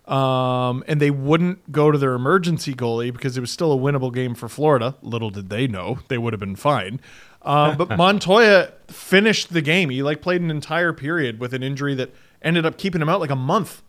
Um, and they wouldn't go to their emergency goalie because it was still a winnable game for Florida. Little did they know they would have been fine. Um, but <laughs> Montoya finished the game. He like played an entire period with an injury that ended up keeping him out like a month.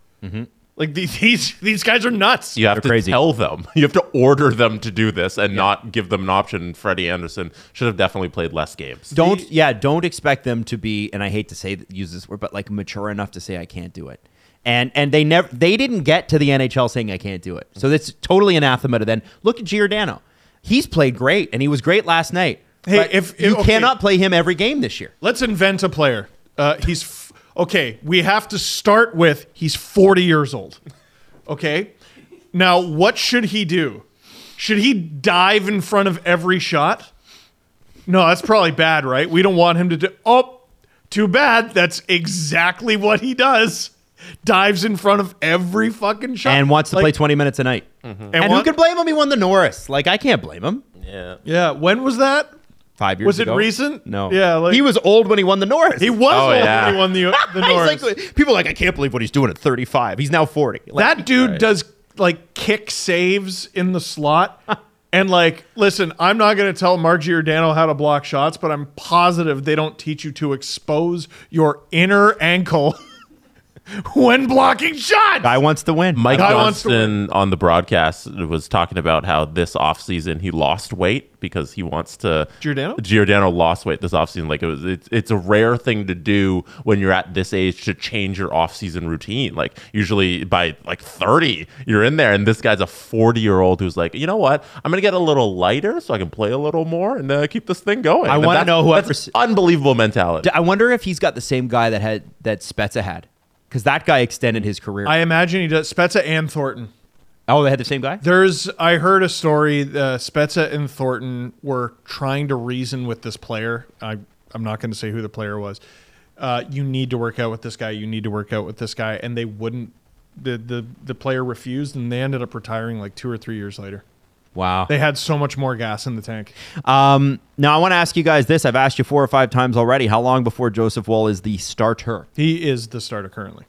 Like these <laughs> these these guys are nuts. You have They're to crazy. tell them. <laughs> You have to order them to do this and not give them an option. Freddie Andersen should have definitely played less games. Don't yeah, don't expect them to be, and I hate to say use this word, but like mature enough to say I can't do it. And and they never they didn't get to the NHL saying I can't do it. So that's totally anathema to then. Look at Giordano. He's played great and he was great last night. Hey, But if- you okay. cannot play him every game this year. Let's invent a player. Uh, he's f- okay. We have to start with he's 40 years old. Okay. Now, what should he do? Should he dive in front of every shot? No, that's probably bad, right? We don't want him to do. Oh, too bad. That's exactly what he does. Dives in front of every fucking shot And wants to Like, play 20 minutes a night. Mm-hmm. And, And, who what- can blame him? He won the Norris. Like I can't blame him. Yeah. Yeah. When was that? Five years Was it ago. recent? No. Yeah, like- he was old when he won the Norris. He was Oh, old yeah. when he won the <laughs> the Norris. Like, people are like, I can't believe what he's doing at 35. He's now 40. Like, that dude does like kick saves in the slot. <laughs> and like, listen, I'm not going to tell Mark Giordano how to block shots, but I'm positive they don't teach you to expose your inner ankle <laughs> <laughs> when blocking shots. guy wants to win. Mike Guy wants to Johnston on the broadcast was talking about how this offseason he lost weight because he wants to. Giordano? Giordano lost weight this offseason. Like it was, it's, it's a rare thing to do when you're at this age to change your offseason routine. Like usually by like 30, you're in there, and this guy's a 40 year old who's like, you know what? I'm gonna get a little lighter so I can play a little more and uh, keep this thing going. I wanna know whoever that's s- unbelievable mentality. I wonder if he's got the same guy that had that Spezza had, because that guy extended his career. I imagine he does. Spezza and Thornton. oh, they had the same guy. There's, I heard a story. Uh, Spezza and Thornton were trying to reason with this player. I, I'm not going to say who the player was. Uh, you need to work out with this guy. You need to work out with this guy, and they wouldn't. The the the player refused, and they ended up retiring like two or three years later. Wow. They had so much more gas in the tank. Um, now I want to ask you guys this. I've asked you four or five times already. How long before Joseph Woll is the starter? He is the starter currently.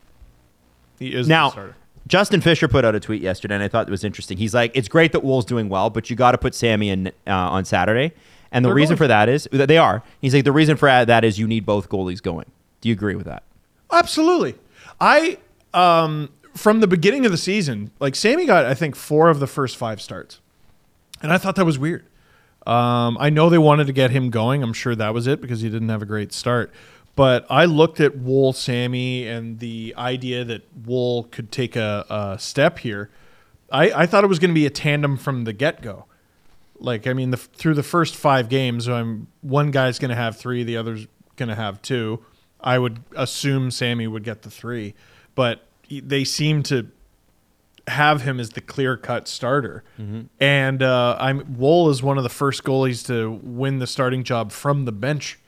He is the Now, starter. Justin Fisher put out a tweet yesterday, and I thought it was interesting. He's like, "It's great that Woll's doing well, but you got to put Sammy in uh, on Saturday." And the They're reason for that is that they are. He's like, the reason for that is you need both goalies going. Do you agree with that? Absolutely. I um from the beginning of the season, like Sammy got I think four of the first five starts, and I thought that was weird. Um, I know they wanted to get him going. I'm sure that was it because he didn't have a great start. But I looked at Woll Sammy and the idea that Woll could take a, a step here. I, I thought it was going to be a tandem from the get go. Like, I mean, the, through the first five games, I'm, one guy's going to have three, the other's going to have two. I would assume Sammy would get the three, but they seem to have him as the clear cut starter. And uh, I'm Woll is one of the first goalies to win the starting job from the bench.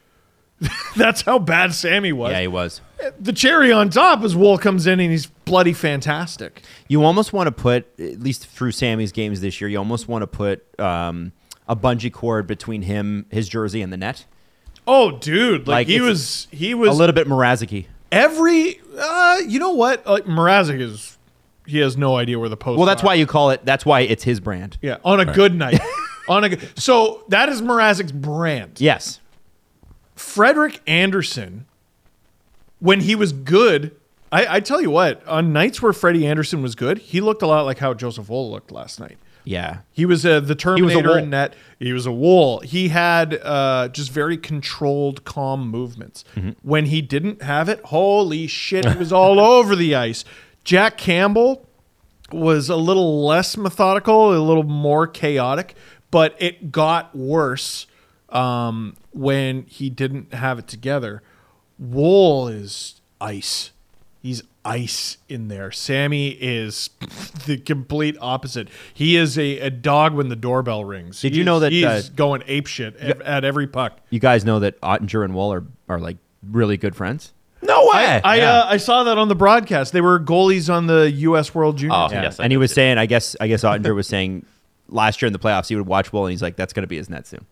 <laughs> That's how bad Sammy was. Yeah, he was. the cherry on top is Woll comes in and he's bloody fantastic. You almost want to put, at least through Sammy's games this year, you almost want to put um, a bungee cord between him, his jersey, and the net. Oh, dude! Like, Like, he was, he was a little bit Mraziki. every. Uh, you know what? Like Mrazek is, he has no idea where the post. Well, that's are. why you call it. That's why it's his brand. Yeah, on a good night. <laughs> on a good, so that is Mrazek's brand. Yes. Frederik Andersen, when he was good, I, I tell you what, on nights where Freddie Andersen was good, he looked a lot like how Joseph Woll looked last night. Yeah. He was uh, the Terminator wool. in net. He was a wool. He had uh, just very controlled, calm movements. Mm-hmm. When he didn't have it, holy shit, he was all <laughs> over the ice. Jack Campbell was a little less methodical, a little more chaotic, but it got worse um, when he didn't have it together. Woll is ice. He's ice in there. Sammy is <laughs> the complete opposite. He is a, a dog when the doorbell rings. Did He you know is- that, he's uh, going ape shit at, at every puck? You guys know that Oettinger and Woll are, are like really good friends. No way. I Yeah. uh, I saw that on the broadcast. They were goalies on the U.S. World Junior. Oh, team. yes. I and he did was see saying, I guess, I guess Oettinger was saying last year in the playoffs he would watch Woll, and he's like, that's going to be his net soon.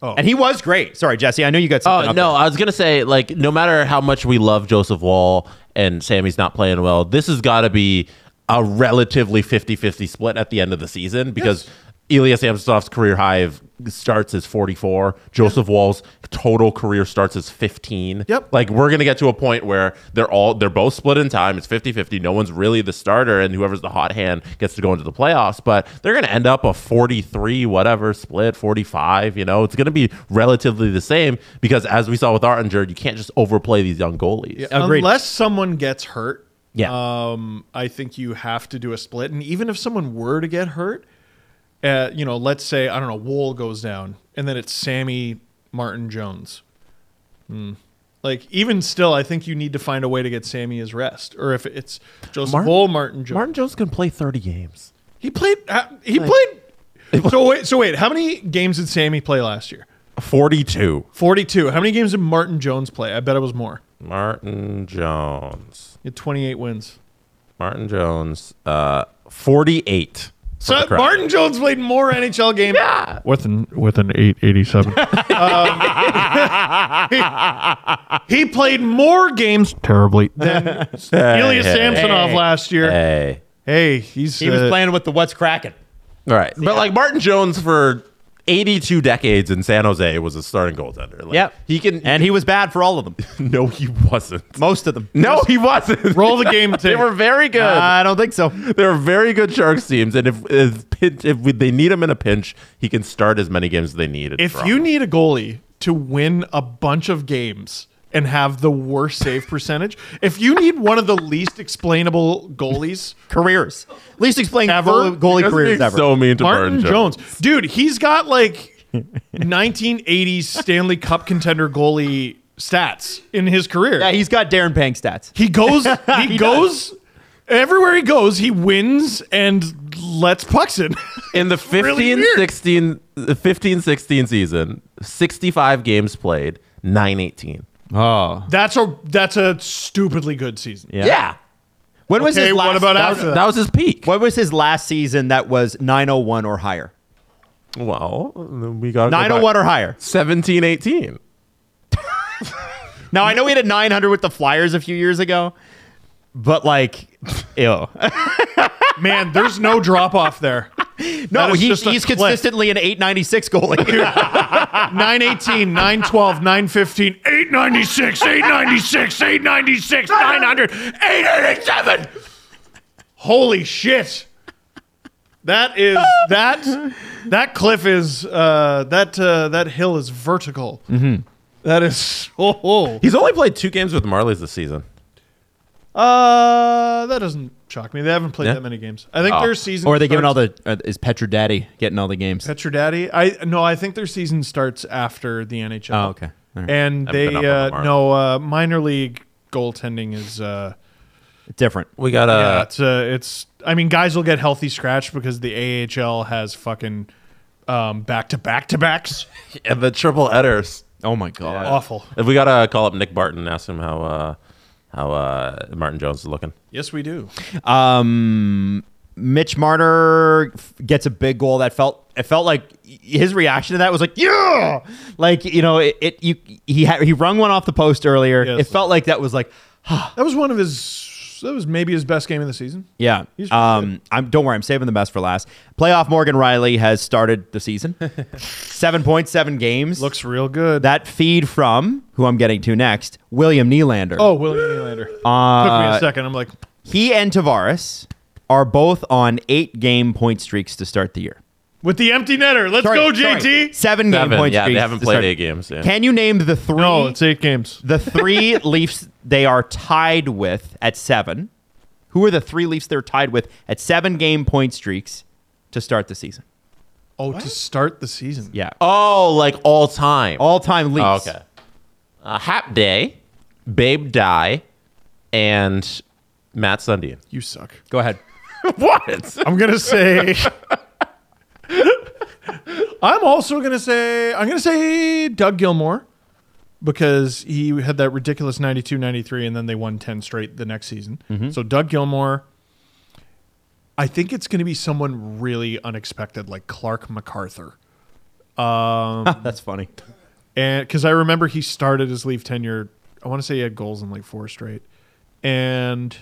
Oh. And he was great. Sorry, Jesse. I know you got something. Oh up no, there. I was gonna say like no matter how much we love Joseph Woll and Sammy's not playing well, this has got to be a relatively 50-50 split at the end of the season because Ilya Samsonov's career high of starts as 44. Joseph Woll's total career starts as 15. Yep. Like we're going to get to a point where they're all they're both split in time. It's 50-50. No one's really the starter and whoever's the hot hand gets to go into the playoffs, but they're going to end up a 43 whatever split, 45, you know. It's going to be relatively the same because as we saw with Oettinger, you can't just overplay these young goalies. Agreed. Unless someone gets hurt, Yeah. um, I think you have to do a split. And even if someone were to get hurt, uh, you know, let's say I don't know, Woll goes down, and then it's Sammy Martin Jones. Hmm. Like even still, I think you need to find a way to get Sammy his rest, or if it's Joseph Martin- Woll, Martin Jones. Martin Jones can play 30 games. he played. uh, He played. <laughs> So wait, so wait. How many games did Sammy play last year? 42. Forty-two. How many games did Martin Jones play? I bet it was more. Martin Jones. He had twenty-eight wins. Martin Jones, uh, 48. For So. Martin Jones played more NHL games. Yeah. With an with an eight eighty seven. <laughs> he played more games terribly than <laughs> Ilya hey, Samsonov hey, last year. Hey, Hey. he's he was uh, playing with the what's cracking. All right. But like Martin Jones for 82 decades in San Jose was a starting goaltender. Like, Yep. He can. And he was bad for all of them. <laughs> no, he wasn't. Most of them. <laughs> No, he wasn't. roll the game <laughs> too. they were very good. I don't think so. they were very good Sharks teams. And if if, pinch, if we, they need him in a pinch, he can start as many games as they need. if you need a goalie to win a bunch of games and have the worst save percentage, if you need one of the least explainable goalies Careers. Least explained Ever? goalie, goalie You guys careers ever. so mean to Martin Martin, Jones. Dude, he's got like 1980s Stanley Cup contender goalie stats in his career. yeah, he's got Darren Pang stats. he goes <laughs> he, He goes everywhere he goes, he wins and lets pucks in. <laughs> In the 15 really 16 the 15 16 season, 65 games played, 918. Oh. that's a that's a stupidly good season. Yeah. Yeah. When was Okay, his last what about that after was- that? That was his peak. What was his last season that was 901 or higher? Well, we got 901 or higher. 17 18. <laughs> Now I know we had a 900 with the Flyers a few years ago, but like, ew. Man, there's no drop off there. No, That is he, just he's clip. consistently an 896 goalie. <laughs> 918, 912, 915, 896, 896, 896, 900, 887. Holy shit. That is that that cliff is uh, that uh, that hill is vertical. Mm-hmm. is oh, oh. He's only played two games with Marlies this season. Uh that doesn't shock me. They haven't played Yeah. that many games. I think Oh. their season Or are they giving all the? Uh, is Petra Daddy getting all the games? Petra Daddy. I no, I think their season starts after the NHL. Oh, okay. All right. And I've they been up on uh, the no uh, minor league goaltending is uh, Different. We got yeah, a it's uh, it's. I mean, guys will get healthy scratch because the AHL has fucking um, back to back to backs. and <laughs> the triple headers. Oh my god. Awful. If we gotta call up Nick Barden and ask him how uh, how uh, Martin Jones is looking. Yes, we do. Um, Mitch Marner f- gets a big goal that felt it felt like his reaction to that was like yeah, like you know it. it you he had he rung one off the post earlier. Yes. It felt like that was like That was one of his. That was maybe his best game of the season. yeah. Um, I'm don't worry, I'm saving the best for last. Playoff Morgan Rielly has started the season. <laughs> Seven points, seven games. Looks real good. that feed from who I'm getting to next, William Nylander. oh, William Nylander. Uh, Took me a second. I'm like, he and Tavares are both on eight game point streaks to start the year. With the empty netter. Let's Sorry, go, sorry. JT. Seven game Seven. point Yeah, they streaks. haven't to played start- eight games. Yeah. Can you name the three? No, it's eight games. the three <laughs> Leafs they are tied with at seven. Who are the three Leafs they're tied with at seven game point streaks to start the season? Oh, to start the season. Yeah, Oh, like all time. all time Leafs. Oh, okay. Uh, Hap Day, Babe Dye, and Mats Sundin. You suck. Go ahead. <laughs> what? I'm gonna say. <laughs> I'm also gonna say I'm gonna say Doug Gilmour because he had that ridiculous 92 93 and then they won 10 straight the next season. Mm-hmm. So Doug Gilmour I think it's going to be someone really unexpected like Clarke MacArthur. <laughs> Um, That's funny. And cuz I remember he started his Leaf tenure I want to say he had goals in like four straight. And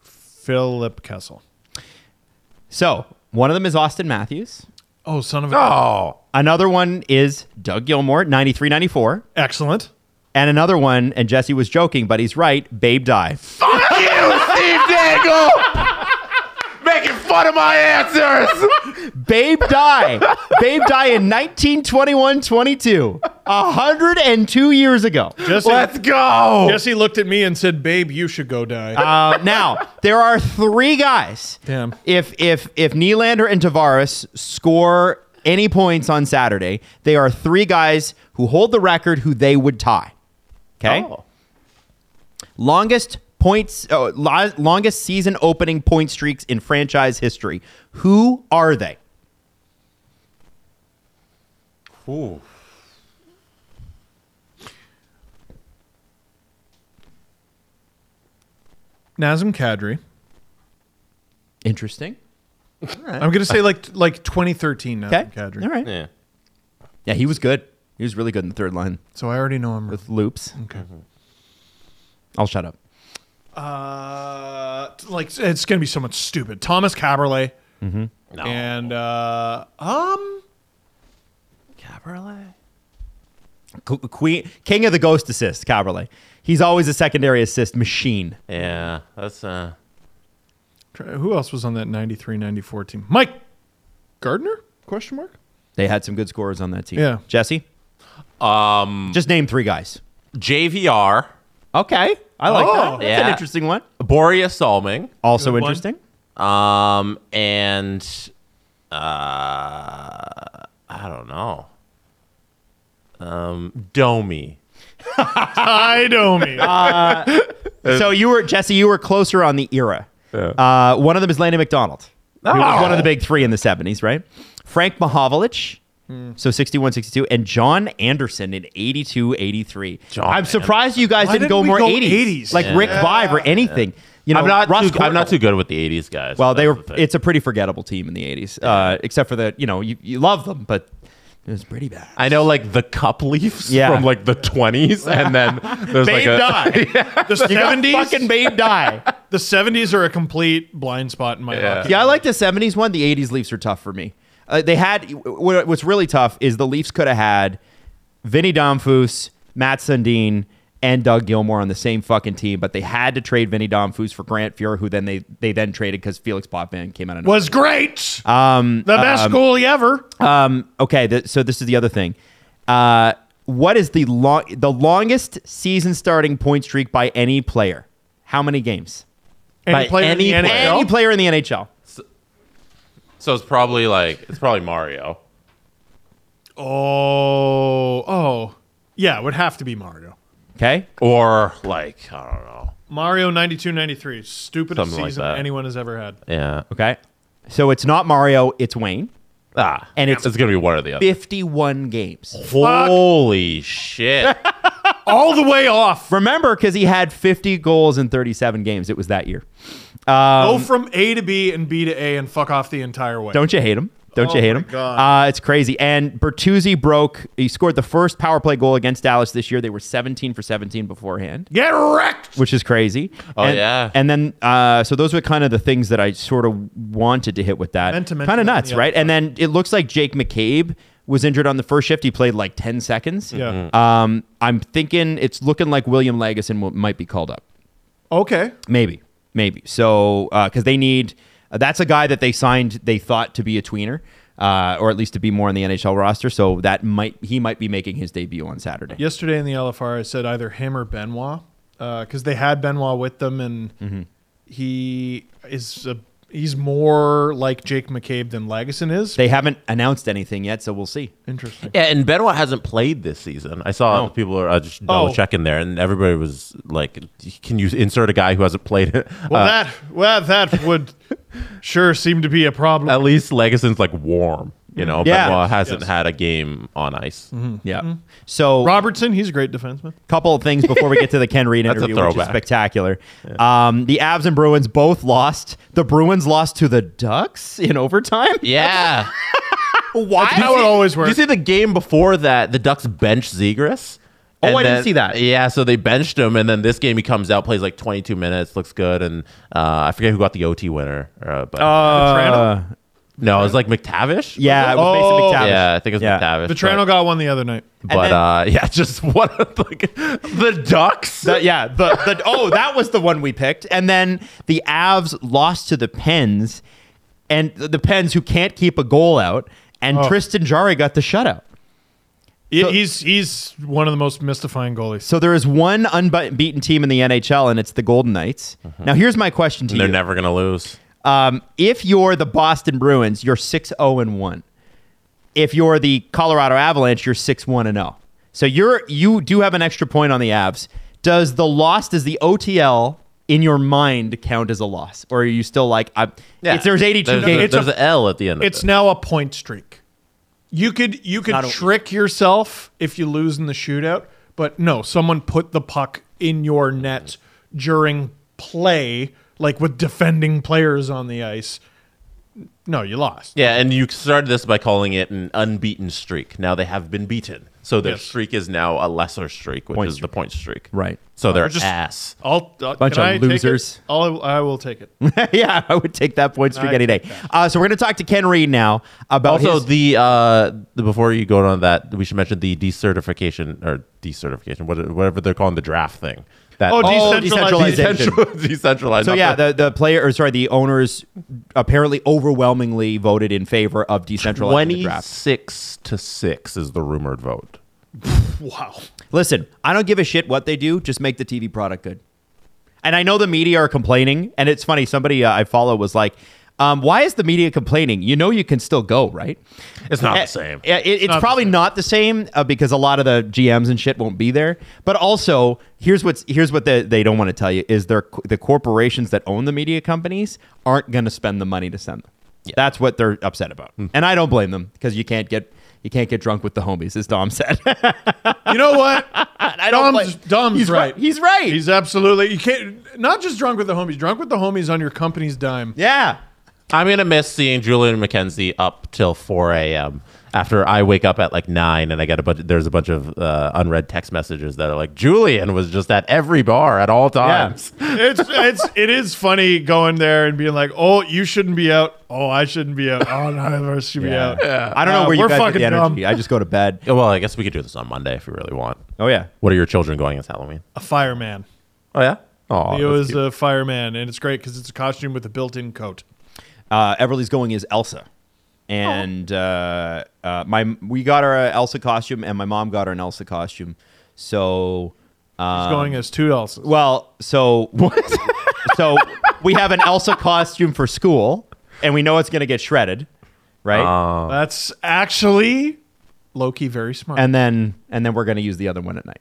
Philip Kessel. So one of them is Auston Matthews. Oh, son of a Oh, Another one is Doug Gilmour, 93 94. Excellent. And another one, and Jesse was joking, but he's right, Babe Dye. fuck you, Steve Dangle! Making fun of my answers. <laughs> Babe Dye. Babe Dye in 1921 22. 102 years ago. Jesse, Let's go. Jesse looked at me and said, "Babe, you should go die." Uh, now, there are three guys. Damn. If if if Nylander and Tavares score any points on Saturday, they are three guys who hold the record who they would tie. Okay? Oh. Longest points oh, longest season opening point streaks in franchise history. Who are they? Ooh. Nazem Kadri. Interesting. I'm gonna say like like 2013 Nazem Okay. Kadri. All right. Yeah. Yeah, he was good. He was really good in the third line So I already know him. with loops. okay. Mm-hmm. I'll shut up. Uh, like it's gonna be so much stupid. Tomas Kaberle. No. And uh, um, Kaberle. Queen, king of the ghost assist, Kaberle. He's always a secondary assist machine. Yeah, that's uh. who else was on that 93-94 team? Mike Gartner? Question mark. They had some good scorers on that team. Yeah. Jesse, Um, just name three guys. JVR, Okay, I like Oh. that. That's an Yeah. interesting one. Borje Salming, Also Good one. interesting. um, and uh, I don't know. Um, Domi. Hi, Domi. <laughs> <laughs> so you were Jesse. You were closer on the era. Uh, one of them is Landon McDonald. He was one of the big three in the seventies, right? Frank Mahovlich. So 61, 62, and John Anderson in 82, 83. John I'm surprised you guys Why didn't didn't go more go 80s, 80s? like Rick Vaive or anything. You know, I'm not. Russ Too, I'm not too good with the '80s guys. Well, they were. the. It's a pretty forgettable team in the '80s, uh, except for the you know you, you love them, but it was pretty bad. I know like the Cup Leafs Yeah. from like the 20s, and then <laughs> there's like a die. <laughs> the You got 70s. fucking Babe Dye. the 70s are a complete blind spot in my Yeah. hockey. Yeah, I like the '70s one. The '80s Leafs are tough for me. Uh, they had what, what's really tough is the Leafs could have had Vinny Damphousse, Mats Sundin, and Doug Gilmour on the same fucking team, but they had to trade Vinny Damphousse for Grant Fuhr, who then they they then traded because Felix Potvin came out of nowhere. Was great. Um, the best goalie ever. Um, okay, th- so this is the other thing. Uh, what is the long the longest season starting point streak by any player? How many games? Any By player in the NHL? Any player in the NHL. So it's probably like it's probably Mario. Oh, oh, yeah, it would have to be Mario. Okay. Or like, I don't know. Mario 92 93. Stupidest Something like season that. anyone has ever had. Yeah. Okay. So it's not Mario, it's Wayne. Ah. And it's- it's gonna be one or the other. 51 games. Holy shit. <laughs> All the way off. Remember, because he had 50 goals in 37 games. It was that year. Go from A to B and B to A and fuck off the entire way. Don't you hate him? Don't you Oh hate him? God. Uh, it's crazy. And Bertuzzi broke. He scored the first power play goal against Dallas this year. They were 17 for 17 beforehand, Get wrecked. which is crazy. Oh, and, yeah. And then, uh, so those were kind of the things that I sort of wanted to hit with that. Meant to mention Kind of nuts, yeah. right? And then it looks like Jake McCabe was injured on the first shift. He played like 10 seconds. Yeah. Um, I'm thinking it's looking like William Lagesson will, might be called up. Okay. Maybe, maybe. So because they need, uh, that's a guy that they signed. They thought to be a tweener, uh, or at least to be more on the NHL roster. So that might he might be making his debut on Saturday. Yesterday in the LFR, I said either him or Benoit because they had Benoit with them, and Mm-hmm. he is a, he's more like Jake McCabe than Lagesson is. They haven't announced anything yet, so we'll see. Interesting. Yeah, and Benoit hasn't played this season. I saw No. people are uh, just double Oh. checking there, and everybody was like, "Can you insert a guy who hasn't played it?" Well, Uh, that well that would <laughs> sure seem to be a problem. at least Lagesson's like warm. You know, Yeah. Benoit hasn't Yes. had a game on ice. Yeah. So Robertson, he's a great defenseman. couple of things before we get to the Ken Reid <laughs> That's a interview, which is throwback. spectacular. Um, the Avs and Bruins both lost. The Bruins lost to the Ducks in overtime. Yeah. <laughs> Why? How it always Did you see the game before that? The Ducks benched Zegras. Oh, And I didn't see that. Yeah, so they benched him, and then this game he comes out, plays like 22 minutes, looks good, and uh, I forget who got the OT winner. Uh, but Uh, no, it was like McTavish. yeah, it was Oh. basically McTavish. yeah, I think it was Yeah. McTavish. Vatrano but, got one the other night. but then- uh, <laughs> yeah, just what like the Ducks. The- yeah, the, the oh, that was the one we picked. And then the Avs lost to the Pens, and the, the Pens who can't keep a goal out, and Oh. Tristan Jarry got the shutout. He- So- he's he's one of the most mystifying goalies. So there is one unbeaten team in the NHL, and it's the Golden Knights. Now, here's my question to you: They're you: never gonna lose. Um, If you're the Boston Bruins, you're six zero and one. If you're the Colorado Avalanche, you're six one and zero. So you're you do have an extra point on the Avs. Does the loss, does the OTL in your mind count as a loss, or are you still like, I, it's, there's 82 there's, games? A, there's an L at the end. It's of it. now a point streak. You could you could Not a- trick yourself if you lose in the shootout, but no, someone put the puck in your net during play, like with defending players on the ice. No, you lost. Yeah, and you started this by calling it an unbeaten streak. Now they have been beaten, so their Yes. streak is now a lesser streak, which Point is the point streak. Right. So they're just- ass. I'll, uh, Bunch of I take losers. I'll, I will take it. <laughs> yeah, I would take that point streak I any day. Uh, so we're going to talk to Ken Reid now about Also, his- the uh, the before you go on that, we should mention the decertification or decertification, whatever they're calling the draft thing. That Oh, Oh, decentralized. decentralization. Decentralized. <laughs> So yeah, the- the, the player or sorry, the owners apparently overwhelmingly voted in favor of decentralizing the draft. 26 to 6 is the rumored vote. <laughs> Wow. Listen, I don't give a shit what they do, just make the TV product good. And I know the media are complaining, and it's funny. Somebody uh, I follow was like, um, "Why is the media complaining? You know, you can still go, right?" It's not Eh, the same. eh, it- it's not the probably same. not the same uh, because a lot of the GMs and shit won't be there. But also, here's what's here's what they, they don't want to tell you is they're, the corporations that own the media companies aren't going to spend the money to send them. Yeah. That's what they're upset about, Hmm. and I don't blame them because you can't get you can't get drunk with the homies, as Dom said. <laughs> You know what? <laughs> I don't Dom's, Dom's He's right. He's right. He's absolutely. You can't. Not just drunk with the homies. Drunk with the homies on your company's dime. yeah. I'm going to miss seeing Julian McKenzie up till 4 a.m. after I wake up at like nine and I get a bunch. There's a bunch of uh, unread text messages that are like Julian was just at every bar at all times. <laughs> it's it's it is funny going there and being like, oh, you shouldn't be out. Oh, I shouldn't be out. Oh, none of us should be out. I don't know Uh, where you we're guys get the energy. dumb. I just go to bed. Yeah, Well, I guess we could do this on Monday if we really want. Oh yeah. What are your children going as Halloween? A fireman. Oh yeah. Oh, Leo that's is cute. a fireman, and it's great because it's a costume with a built-in coat. Uh, Everly's going as Elsa, and uh, uh, my we got her a Elsa costume, and my mom got her an Elsa costume. So, He's um, going as two Elsas. well, so <laughs> so we have an Elsa costume for school, and we know it's going to get shredded, right? That's actually Loki very smart. and then and then we're going to use the other one at night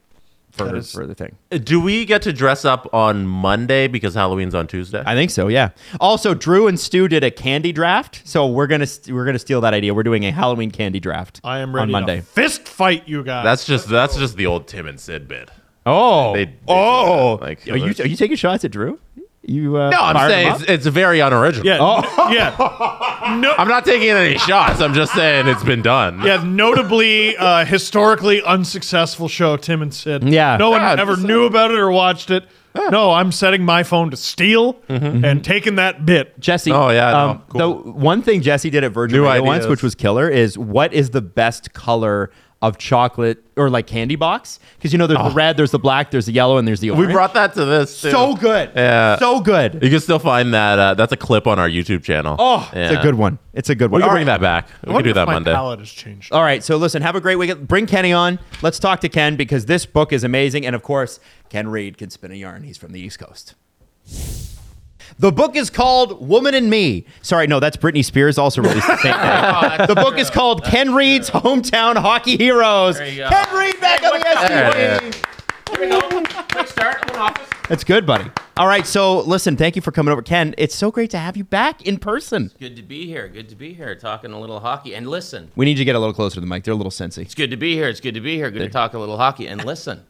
for That is- for the thing. Uh, do we get to dress up on Monday because Halloween's on Tuesday? I think so. Yeah. Also, Drew and Stu did a candy draft, so we're gonna st- we're gonna steal that idea. We're doing a Halloween candy draft. I am ready on Monday. to fist fight you guys. that's just that's just the old Tim and Sid bit. Oh, They- they oh! like, are you are you taking shots at Drew? You uh, No, I'm saying it's, it's very unoriginal. yeah, Oh. yeah, no, I'm not taking any shots. I'm just saying it's been done. yeah. Notably, uh, historically unsuccessful show, Tim and Sid. Yeah. no one Yeah, ever just- knew about it or watched it. No, I'm setting my phone to steal and taking that bit. Jesse. Oh, yeah, no, Um, cool. The one thing Jesse did at Virgin New Radio once, which was killer, is what is the best color of chocolate or like candy box? Because you know, there's the red, there's the black, there's the yellow, and there's the Oh. we brought that to this. Too. so good. Yeah. so good. You can still find that. Uh, that's a clip on our YouTube channel. Oh, it's a good one. It's a good one. We one. can All bring right. that back. We can do if that my Monday. palate has changed. All right, so listen, have a great weekend. Bring Kenny on. Let's talk to Ken because this book is amazing. And of course, Ken Reid can spin a yarn. He's from the East Coast. The book is called Woman and Me. Sorry, no, that's Britney Spears also released the same <laughs> day. Oh, the book is called Ken Reid's Hometown Hockey Heroes. Ken Reid back on the There STV. Here we go. Quick start. I'm in office. That's good, buddy. All right, so listen, thank you for coming over. Ken, it's so great to have you back in person. Good to be here. Good to be here. Talking a little hockey. And listen, We need you to get a little closer to the mic. They're a little sensy. it's good to be here. It's good to be here. Good to talk a little hockey. And listen,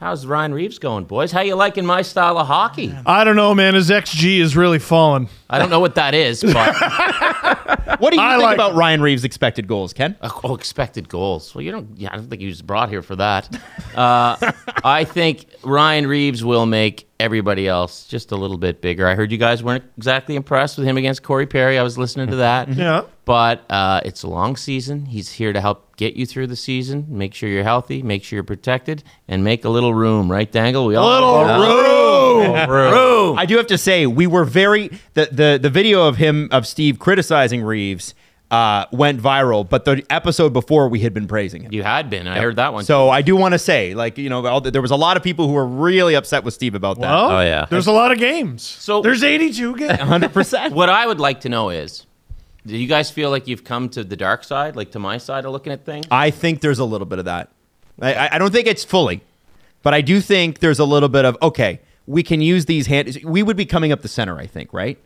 how's Ryan Reaves going, boys? How you liking my style of hockey? I don't know, man. His XG is really falling. I don't know what that is, but <laughs> What do you I think like- about Ryan Reaves' expected goals, Ken? oh, expected goals. Well, you don't. Yeah, I don't think he was brought here for that. Uh, I think Ryan Reaves will make everybody else just a little bit bigger. I heard you guys weren't exactly impressed with him against Corey Perry. I was listening to that. Yeah. But uh, it's a long season. He's here to help get you through the season, make sure you're healthy, make sure you're protected, and make a little room, right, Dangle? We all Little room. room. I do have to say we were very the the the video of him of Steve criticizing Reaves uh, went viral, but the episode before we had been praising him. You had been. I heard that one. So I do want to say, like you know, all the, there was a lot of people who were really upset with Steve about that. Well, Oh, yeah. There's a lot of games. So- there's 82 games. hundred percent. <laughs> what I would like to know is, do you guys feel like you've come to the dark side, like to my side of looking at things? I think there's a little bit of that. I, I- I don't think it's fully, but I do think there's a little bit of okay. We can use these hands. We would be coming up the center, I think, right?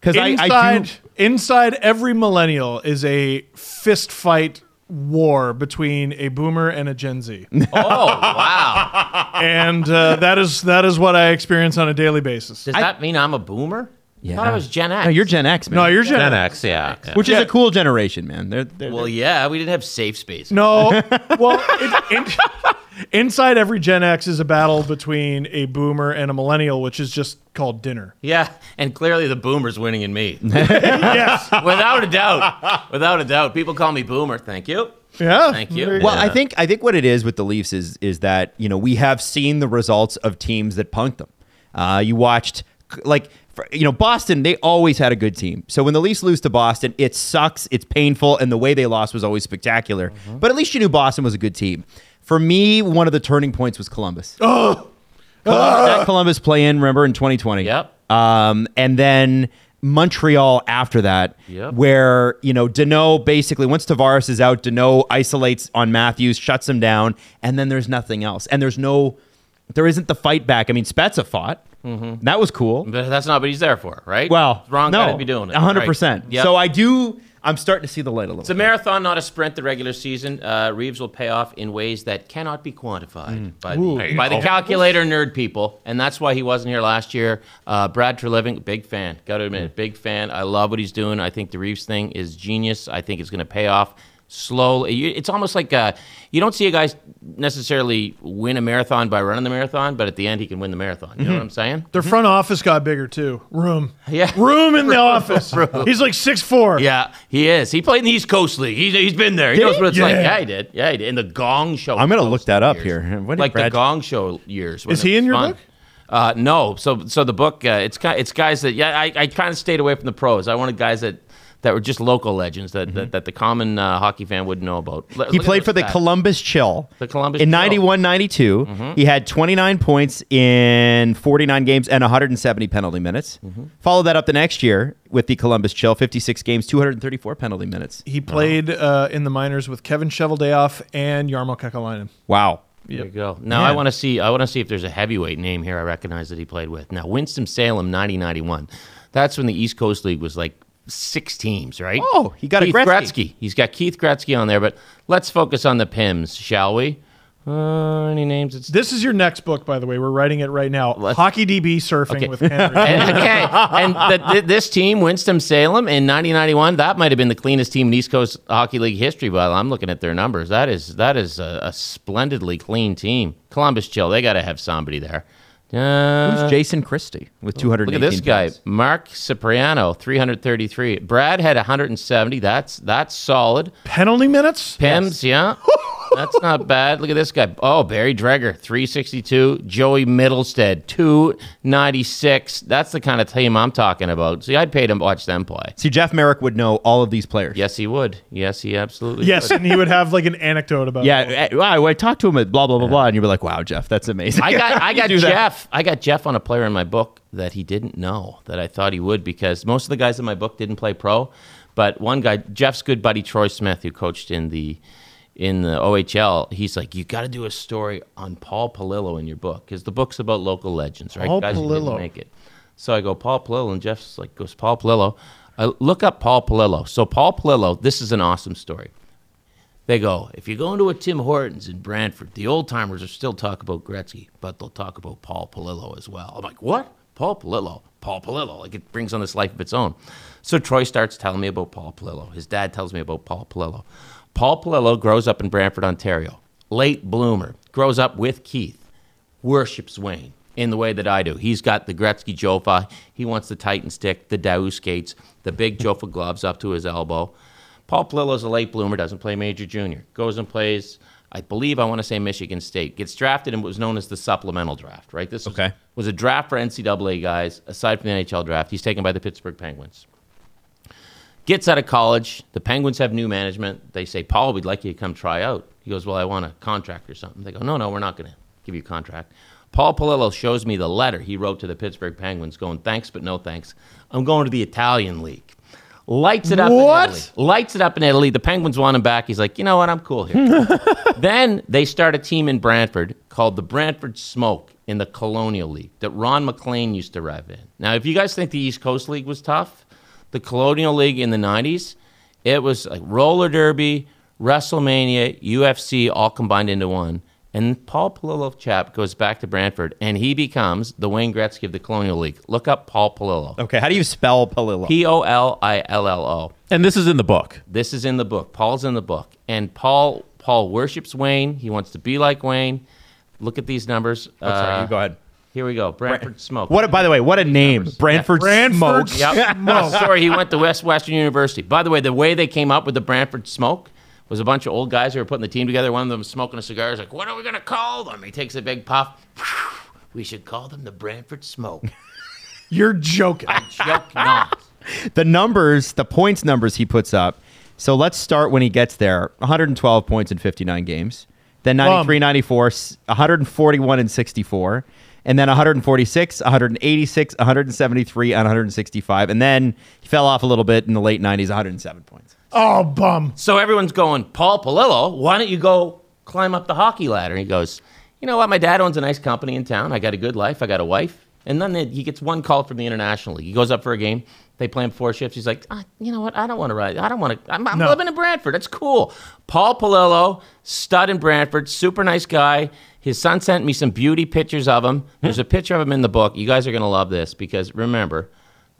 Because I, Inside, I do. inside every millennial is a fist fight war between a boomer and a Gen Z, <laughs> oh, wow. and uh, that is that is what I experience on a daily basis. Does that mean I'm a boomer? I thought I was Gen X. No, you're Gen X, man. No, you're Gen. Gen X, yeah. yeah. which is a cool generation, man. They're, they're, Well, yeah, we didn't have safe space. No, <laughs> well, it, in, inside every Gen X is a battle between a boomer and a millennial, which is just called dinner. Yeah, and clearly the boomer's winning in me. <laughs> yes. <laughs> Without a doubt. Without a doubt. People call me boomer. Thank you. Yeah. Thank you. There Well, I think I think what it is with the Leafs is is that you know we have seen the results of teams that punked them. Uh, you watched like for, you know Boston; they always had a good team. So when the Leafs lose to Boston, it sucks, it's painful, and the way they lost was always spectacular. Mm-hmm. But at least you knew Boston was a good team. For me, one of the turning points was Columbus. <gasps> Oh, that Columbus play in, remember in 2020. Yep. Um, and then Montreal after that, Yep. where you know Danault basically once Tavares is out, Danault isolates on Matthews, shuts him down, and then there's nothing else, and there's no, there isn't the fight back. I mean, Spezza fought, that was cool. But that's not what he's there for, right? Well, wrong no, guy to be doing it. hundred Right. percent. Yep. So I do. I'm starting to see the light a little. It's a marathon, not a sprint. The regular season, uh, Reaves will pay off in ways that cannot be quantified by, the, by the calculator nerd people, and that's why he wasn't here last year. Uh, Brad Treliving, big fan. Got to admit, big fan. I love what he's doing. I think the Reaves thing is genius. I think it's going to pay off slowly. It's almost like uh, you don't see a guy necessarily win a marathon by running the marathon, but at the end he can win the marathon. You know what I'm saying? Their front office got bigger too. Room. <laughs> Yeah. Room in the office. <laughs> He's like six four. Yeah, he is. He played in the East Coast League. He's, he's been there. He knows what it's like. Yeah. Yeah, he did. Yeah, he did. In the Gong Show. I'm gonna look that up years. here. When did like the Gong Show years. when Is it he in your fun. book? Uh, no. So so the book uh, it's ki- it's guys that yeah I, I kind of stayed away from the pros. I wanted guys that that were just local legends that that, that the common uh, hockey fan wouldn't know about. L- Mm-hmm. He played those for the. Columbus Chill. The Columbus in Chill. 91 92. He had 29 points in 49 games and 170 penalty minutes. Followed that up the next year with the Columbus Chill, 56 games, 234 penalty minutes. He played uh, in the minors with Kevin Cheveldayoff and Jarmo Kekalainen. Wow. There you go. Now I want to see. I want to see if there's a heavyweight name here. I recognize that he played with. Now Winston Salem, 1991. That's when the East Coast League was like six teams, right? Oh, he got a Keith Gretzky. He's got Keith Gretzky on there. But let's focus on the Pims, shall we? Uh, any names? It's This is your next book, by the way. We're writing it right now. Let's- Hockey DB surfing Okay. with Henry. <laughs> and, okay, and the, th- this team, Winston Salem, in 1991, that might have been the cleanest team in East Coast Hockey League history. While I'm looking at their numbers. That is that is a, a splendidly clean team. Columbus Chill, they got to have somebody there. Uh, Who's Jason Christie with 200? Look at this guy, Mark Cipriano, 333. Brad had 170. That's that's solid. Penalty minutes? Pims, yeah. <laughs> That's not bad. Look at this guy. Oh, Barry Dreger, 362. Joey Middlestead, 296. That's the kind of team I'm talking about. See, I'd pay to watch them play. See, Jeff Marek would know all of these players. Yes, he would. Yes, he absolutely Yes, would. and he would have like an anecdote about. Yeah, uh, I, I talked to him at blah blah blah blah, and you'd be like, "Wow, Jeff, that's amazing." I got I <laughs> got Do that. Jeff. I got Jeff on a player in my book that he didn't know that I thought he would because most of the guys in my book didn't play pro, but one guy, Jeff's good buddy Troy Smith, who coached in the in the OHL, he's like, you got to do a story on Paul Polillo in your book because the book's about local legends, right? Paul guys Polillo. make it. So I go Paul Polillo, and Jeff's like goes Paul Polillo. I look up Paul Polillo. So Paul Polillo, this is an awesome story. They go, if you go into a Tim Hortons in Brantford, the old timers will still talk about Gretzky, but they'll talk about Paul Polillo as well. I'm like, what? Paul Polillo? Paul Polillo. Like it brings on this life of its own. So Troy starts telling me about Paul Polillo. His dad tells me about Paul Polillo. Paul Polillo grows up in Brantford, Ontario. Late bloomer. Grows up with Keith. Worships Wayne in the way that I do. He's got the Gretzky Jofa. He wants the Titan stick, the Daou skates, the big Jofa gloves up to his elbow. Paul Polillo's a late bloomer, doesn't play major junior. Goes and plays, I believe, I want to say Michigan State. Gets drafted in what was known as the supplemental draft, right? This was- Okay. was, a draft for NCAA guys, aside from the NHL draft. He's taken by the Pittsburgh Penguins. Gets out of college. The Penguins have new management. They say, Paul, we'd like you to come try out. He goes, Well, I want a contract or something. They go, No, no, we're not going to give you a contract. Paul Polillo shows me the letter he wrote to the Pittsburgh Penguins going, Thanks, but no thanks. I'm going to the Italian League. Lights it up What? in Italy. Lights it up in Italy. The Penguins want him back. He's like, You know what? I'm cool here. <laughs> then they start a team in Brantford called the Brantford Smoke in the Colonial League that Ron MacLean used to rev in. Now, if you guys think the East Coast League was tough, the Colonial League in the 90s, it was like roller derby, WrestleMania, UFC all combined into one. And Paul Polillo chap goes back to Brantford and he becomes the Wayne Gretzky of the Colonial League. Look up Paul Polillo. Okay, how do you spell Polillo? P O L I L L O. And this is in the book. This is in the book. Paul's in the book. And Paul Paul worships Wayne. He wants to be like Wayne. Look at these numbers. oh, sorry, Uh, you go ahead. Here we go. Brantford Smoke. What? a- By the way, what a name, Brantford, Brantford Smoke. Yep. Sorry, <laughs> he went to West Western University. By the way, the way they came up with the Brantford Smoke was a bunch of old guys who were putting the team together. One of them smoking a cigar. He's like, "What are we gonna call them?" He takes a big puff. <laughs> We should call them the Brantford Smoke. <laughs> You're joking. I joke not. The numbers, the points numbers he puts up. So let's start when he gets there. 112 points in 59 games. Then 93, 94, 141 and 64. And then 146, 186, 173, and 165. And then he fell off a little bit in the late 90s, 107 points. Oh, bum. So everyone's going, Paul Polillo, why don't you go climb up the hockey ladder? And he goes, you know what? My dad owns a nice company in town. I got a good life. I got a wife. And then he gets one call from the International League. He goes up for a game. They play him four shifts. He's like, ah, you know what? I don't want to ride. I don't want to. I'm, I'm No. living in Brantford. That's cool. Paul Polillo, stud in Brantford, super nice guy. His son sent me some beauty pictures of him. There's a picture of him in the book. You guys are going to love this because remember,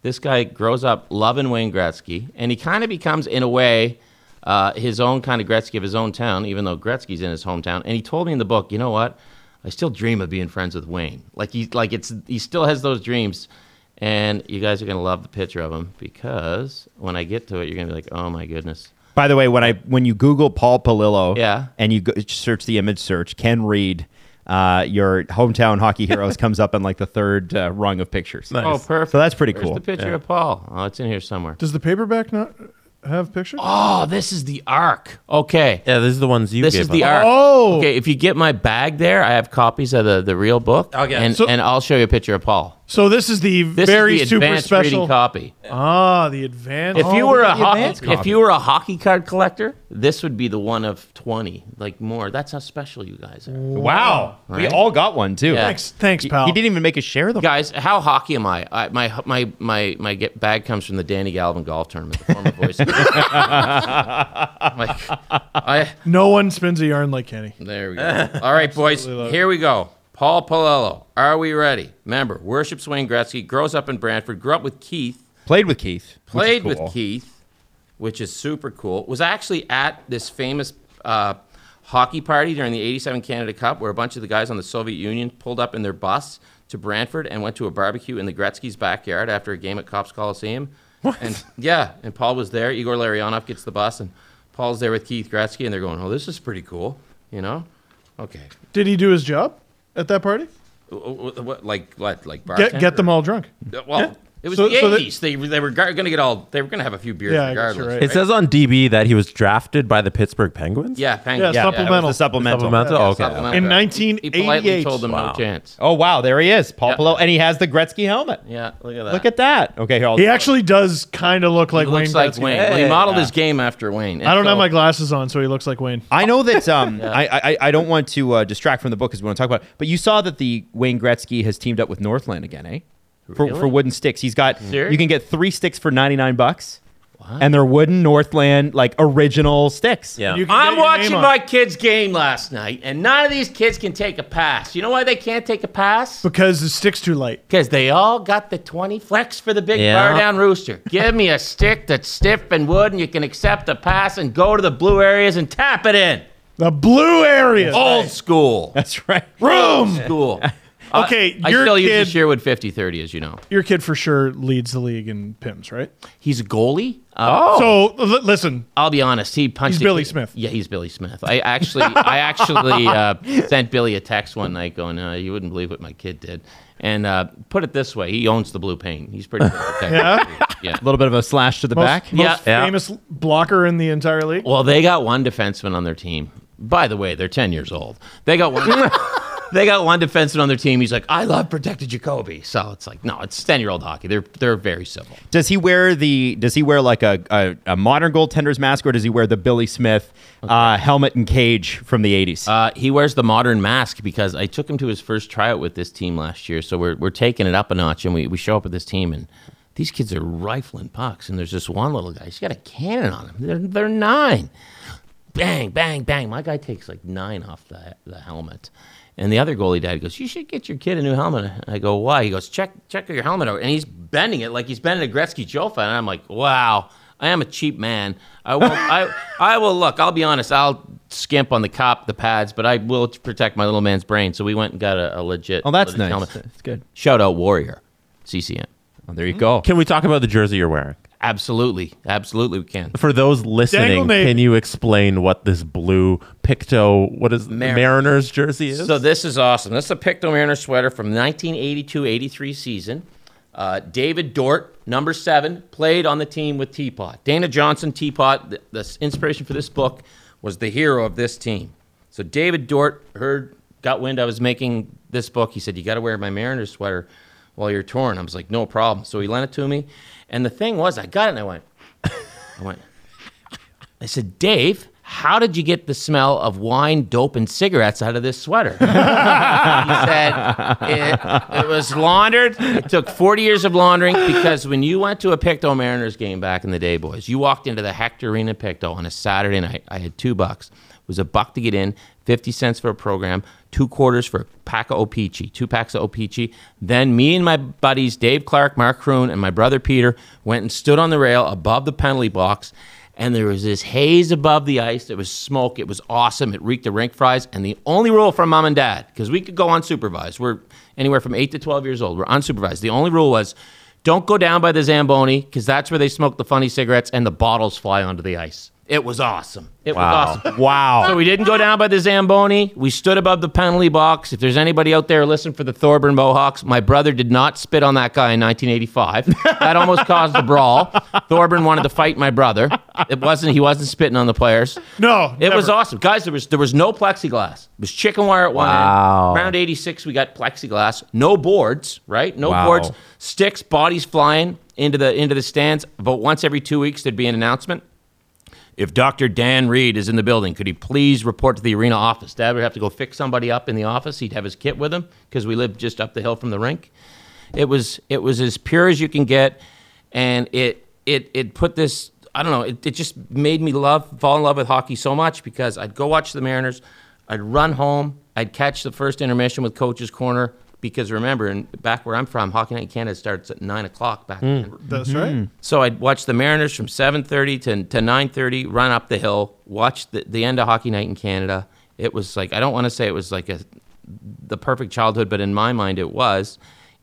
this guy grows up loving Wayne Gretzky, and he kind of becomes, in a way, uh, his own kind of Gretzky of his own town, even though Gretzky's in his hometown. And he told me in the book, you know what? I still dream of being friends with Wayne. Like he, like it's, he still has those dreams. And you guys are gonna love the picture of him because when I get to it, you're gonna be like, oh my goodness. By the way, when I when you Google Paul Polillo, Yeah. and you go, search the image search, Ken Reed, uh, your hometown hockey heroes comes up in like the third uh, rung of pictures. Oh, perfect. So that's pretty Where's cool. the picture of Paul? Oh, it's in here somewhere. Does the paperback not have pictures? Oh, this is the arc. Okay. Yeah, this is the ones you This gave is the us. arc. Oh. Okay, if you get my bag there, I have copies of the, the real book. Okay. And, So- and I'll show you a picture of Paul. So this is the This very is the super advanced special reading copy. Ah, the advanced. If you Oh, were look a at hockey, if copy. you were a hockey card collector, this would be the one of twenty, like more. That's how special you guys are, Wow, we Right? all got one too. Yeah. Thanks, thanks, pal. he didn't even make us share them. guys. How hockey am I? I my my my my get bag comes from the Danny Galvin golf tournament, the former voice. <laughs> like, I no one spins a yarn like Kenny. There we go. All right, boys, here we go. Paul Polillo, are we ready? Remember, worships Wayne Gretzky, grows up in Brantford, grew up with Keith, Played with Keith. which is played cool. with Keith, which is super cool. Was actually at this famous uh, hockey party during the 87 Canada Cup where a bunch of the guys on the Soviet Union pulled up in their bus to Brantford and went to a barbecue in the Gretzky's backyard after a game at Copps Coliseum. And yeah, and Paul was there. Igor Larionov gets the bus, and Paul's there with Keith Gretzky, and they're going, "Oh, this is pretty cool," you know? Okay. Did he do his job at that party? What, like what? Like Get get them all drunk. Uh, well, it was So- the so eighties. they they were going to get all. They were going to have a few beers Yeah, I guess regardless. you're right. It says on DB that he was drafted by the Pittsburgh Penguins. Yeah, Penguins. Yeah, Yeah, supplemental. It was supplemental. Supplemental? Yeah, okay. supplemental. In He politely 1988. told them Wow. no chance. Oh wow, there he is, Paul Yeah. Polillo, and he has the Gretzky helmet. Yeah, look at that. Look at that. Okay, here I'll, He actually does kind of look like he looks Wayne like Gretzky. Wayne. Well, he modeled his game after Wayne. I don't And have my glasses on, so he looks like Wayne. I know that <laughs> um, I, I I don't want to uh, distract from the book because we want to talk about it. But you saw that the Wayne Gretzky has teamed up with Northland again, eh? For, Really? for wooden sticks, he's got. Serious? You can get three sticks for ninety nine bucks, and they're wooden Northland like original sticks. Yeah. I'm watching my kids' game last night, and none of these kids can take a pass. You know why they can't take a pass? because the stick's too light. Because they all got the 20 flex for the big Yeah. bar down rooster. Give me a stick that's stiff and wood, and you can accept a pass and go to the blue areas and tap it in. The blue area. Old school. That's right. room. School. <laughs> Okay, I your still use kid- the Sherwood 50 30, as you know. Your kid for sure leads the league in pims, right? He's a goalie. Uh, So l- listen, I'll be honest. He punched. He's Billy kid- Smith. Yeah, he's Billy Smith. I actually, I actually <laughs> uh, sent Billy a text one night going, uh, "You wouldn't believe what my kid did." And uh, put it this way, he owns the blue paint. He's pretty good. at <laughs> Yeah? yeah. A little bit of a slash to the most, back. most Yeah. Yeah. famous blocker in the entire league. Well, they got one defenseman on their team. By the way, they're ten years old. They got one. <laughs> they got one defenseman on their team. He's like, I love protected Jacoby. So it's like, no, it's ten year old hockey. They're they're very civil. Does he wear the? Does he wear like a, a, a modern goaltender's mask, or does he wear the Billy Smith uh, helmet and cage from the eighties? Uh, he wears the modern mask because I took him to his first tryout with this team last year. So we're, we're taking it up a notch, and we, we show up with this team, and these kids are rifling pucks. And there's this one little guy, he's got a cannon on him. They're, they're nine. Bang, bang, bang. My guy takes like nine off the, the helmet. And the other goalie dad goes, You should get your kid a new helmet. I go, Why? He goes, Check check your helmet out. And he's bending it like he's bending a Gretzky Jofa. And I'm like, Wow. I am a cheap man. I will. I, I will look. I'll be honest. I'll skimp on the cop, the pads, but I will protect my little man's brain. So we went and got a, a legit. oh, that's legit nice. helmet. That's good. Shout out Warrior, CCM. Oh, there you hmm. go. Can we talk about the jersey you're wearing? Absolutely, absolutely, we can. For those listening, Dangle can you explain what this blue Pictou, what is Mariners. Mariners jersey is? So this is awesome. This is a Pictou Mariner sweater from 1982-83 season. Uh, David Dort, number seven, played on the team with Teapot. Dana Johnson, Teapot. The, the inspiration for this book was the hero of this team. So David Dort heard, got wind I was making this book. He said, "You got to wear my Mariners sweater while you're touring." I was like, "No problem." So he lent it to me, and the thing was, I got it, and I went, I went. I said, Dave, how did you get the smell of wine, dope, and cigarettes out of this sweater? <laughs> he said, it, it was laundered. It took 40 years of laundering because when you went to a Pictou Mariners game back in the day, boys, you walked into the Hector Arena Pictou on a Saturday night. I had two bucks. It was a buck to get in, 50 cents for a program, two quarters for a pack of O-Pee-Chee, two packs of O-Pee-Chee. Then me and my buddies, Dave Clark, Mark Kroon, and my brother Peter, went and stood on the rail above the penalty box and there was this haze above the ice. There was smoke. It was awesome. It reeked of rink fries. And the only rule from mom and dad, because we could go unsupervised, we're anywhere from eight to 12 years old, we're unsupervised. The only rule was don't go down by the Zamboni, because that's where they smoke the funny cigarettes and the bottles fly onto the ice. It was awesome. It was awesome. <laughs> Wow. So we didn't go down by the Zamboni. We stood above the penalty box. If there's anybody out there listening for the Thorburn Mohawks, my brother did not spit on that guy in 1985. <laughs> That almost caused a brawl. Thorburn wanted to fight my brother. It wasn't. He wasn't spitting on the players. No, It was awesome, guys. There was there was no plexiglass. It was chicken wire at one Wow. end. Round 86, we got plexiglass. No boards, right? No Wow. boards. Sticks, bodies flying into the into the stands. But once every two weeks, there'd be an announcement. If Dr. Dan Reid is in the building, could he please report to the arena office? Dad would have to go fix somebody up in the office. He'd have his kit with him because we lived just up the hill from the rink. It was it was as pure as you can get, and it it it put this. I don't know. It, it just made me love fall in love with hockey so much because I'd go watch the Mariners, I'd run home, I'd catch the first intermission with Coach's Corner because remember, and back where I'm from, Hockey Night in Canada starts at nine o'clock back then. Mm. That's right. Mm-hmm. So I'd watch the Mariners from 7:30 to, to 9:30, run up the hill, watch the, the end of Hockey Night in Canada. It was like I don't want to say it was like a the perfect childhood, but in my mind it was.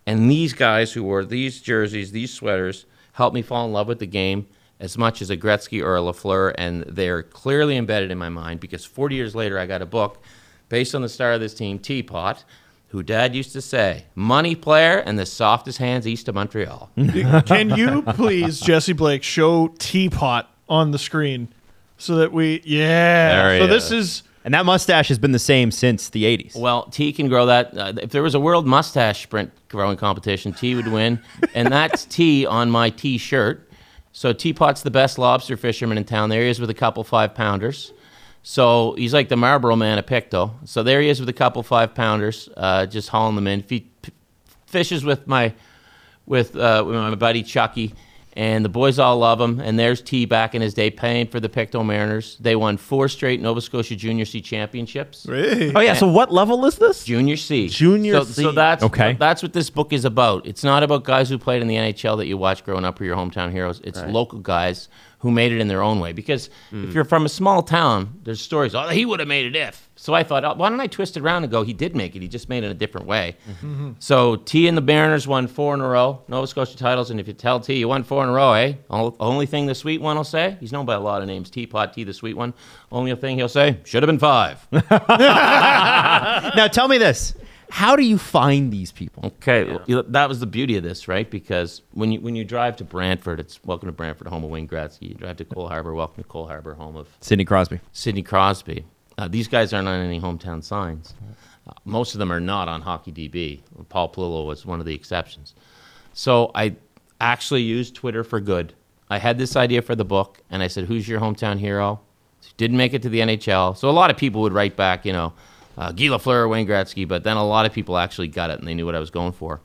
And these guys who wore these jerseys, these sweaters, helped me fall in love with the game as much as a Gretzky or a Lafleur, and they're clearly embedded in my mind because 40 years later I got a book based on the star of this team, Teapot, who Dad used to say, money player and the softest hands east of Montreal. <laughs> Can you please, Jesse Blake, show Teapot on the screen so that we, yeah. There he so this is. is, And that mustache has been the same since the 80s. Well, T can grow that. Uh, if there was a world mustache sprint growing competition, T would win, and that's T on my T-shirt. So Teapot's the best lobster fisherman in town. There he is with a couple five pounders. So he's like the Marlboro man of Pictou. So there he is with a couple five pounders, uh, just hauling them in. He fishes with my with, uh, with my buddy Chucky, and the boys all love him. And there's T back in his day paying for the Pictou Mariners. They won four straight Nova Scotia Junior C championships. hey, Oh yeah. So what level is this? Junior C. Junior so, C. So that's Okay. That's what this book is about. It's not about guys who played in the NHL that you watch growing up or your hometown heroes. It's local guys who made it in their own way. Because if you're from a small town, there's stories. Oh, he would have made it if. So I thought, oh, why don't I twist it around and go? He did make it. He just made it a different way. So T and the Mariners won four in a row, Nova Scotia titles. And if you tell T you won four in a row, eh? Only thing the sweet one will say. He's known by a lot of names. Teapot, T the sweet one. Only thing he'll say should have been five. <laughs> now tell me this. How do you find these people? Okay, well, you know, that was the beauty of this, right? Because when you when you drive to Brantford, it's welcome to Brantford, home of Wayne Gretzky. You drive to Cole Harbor, welcome to Cole Harbor, home of Sidney Crosby. Sidney Crosby. Uh, these guys aren't on any hometown signs. Uh, most of them are not on Hockey DB. Paul Polillo was one of the exceptions. So I actually used Twitter for good. I had this idea for the book, and I said, "Who's your hometown hero?" Didn't make it to the NHL. So a lot of people would write back, you know, uh, Guy Lafleur, Wayne Gretzky, but then a lot of people actually got it and they knew what I was going for.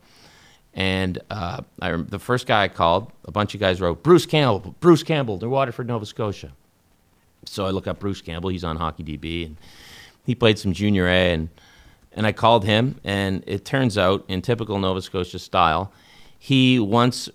And uh, I, the first guy I called, a bunch of guys wrote Bruce Campbell, Bruce Campbell, New Waterford, Nova Scotia. So I look up Bruce Campbell. He's on Hockey DB, and he played some Junior A, and and I called him, and it turns out, in typical Nova Scotia style, he once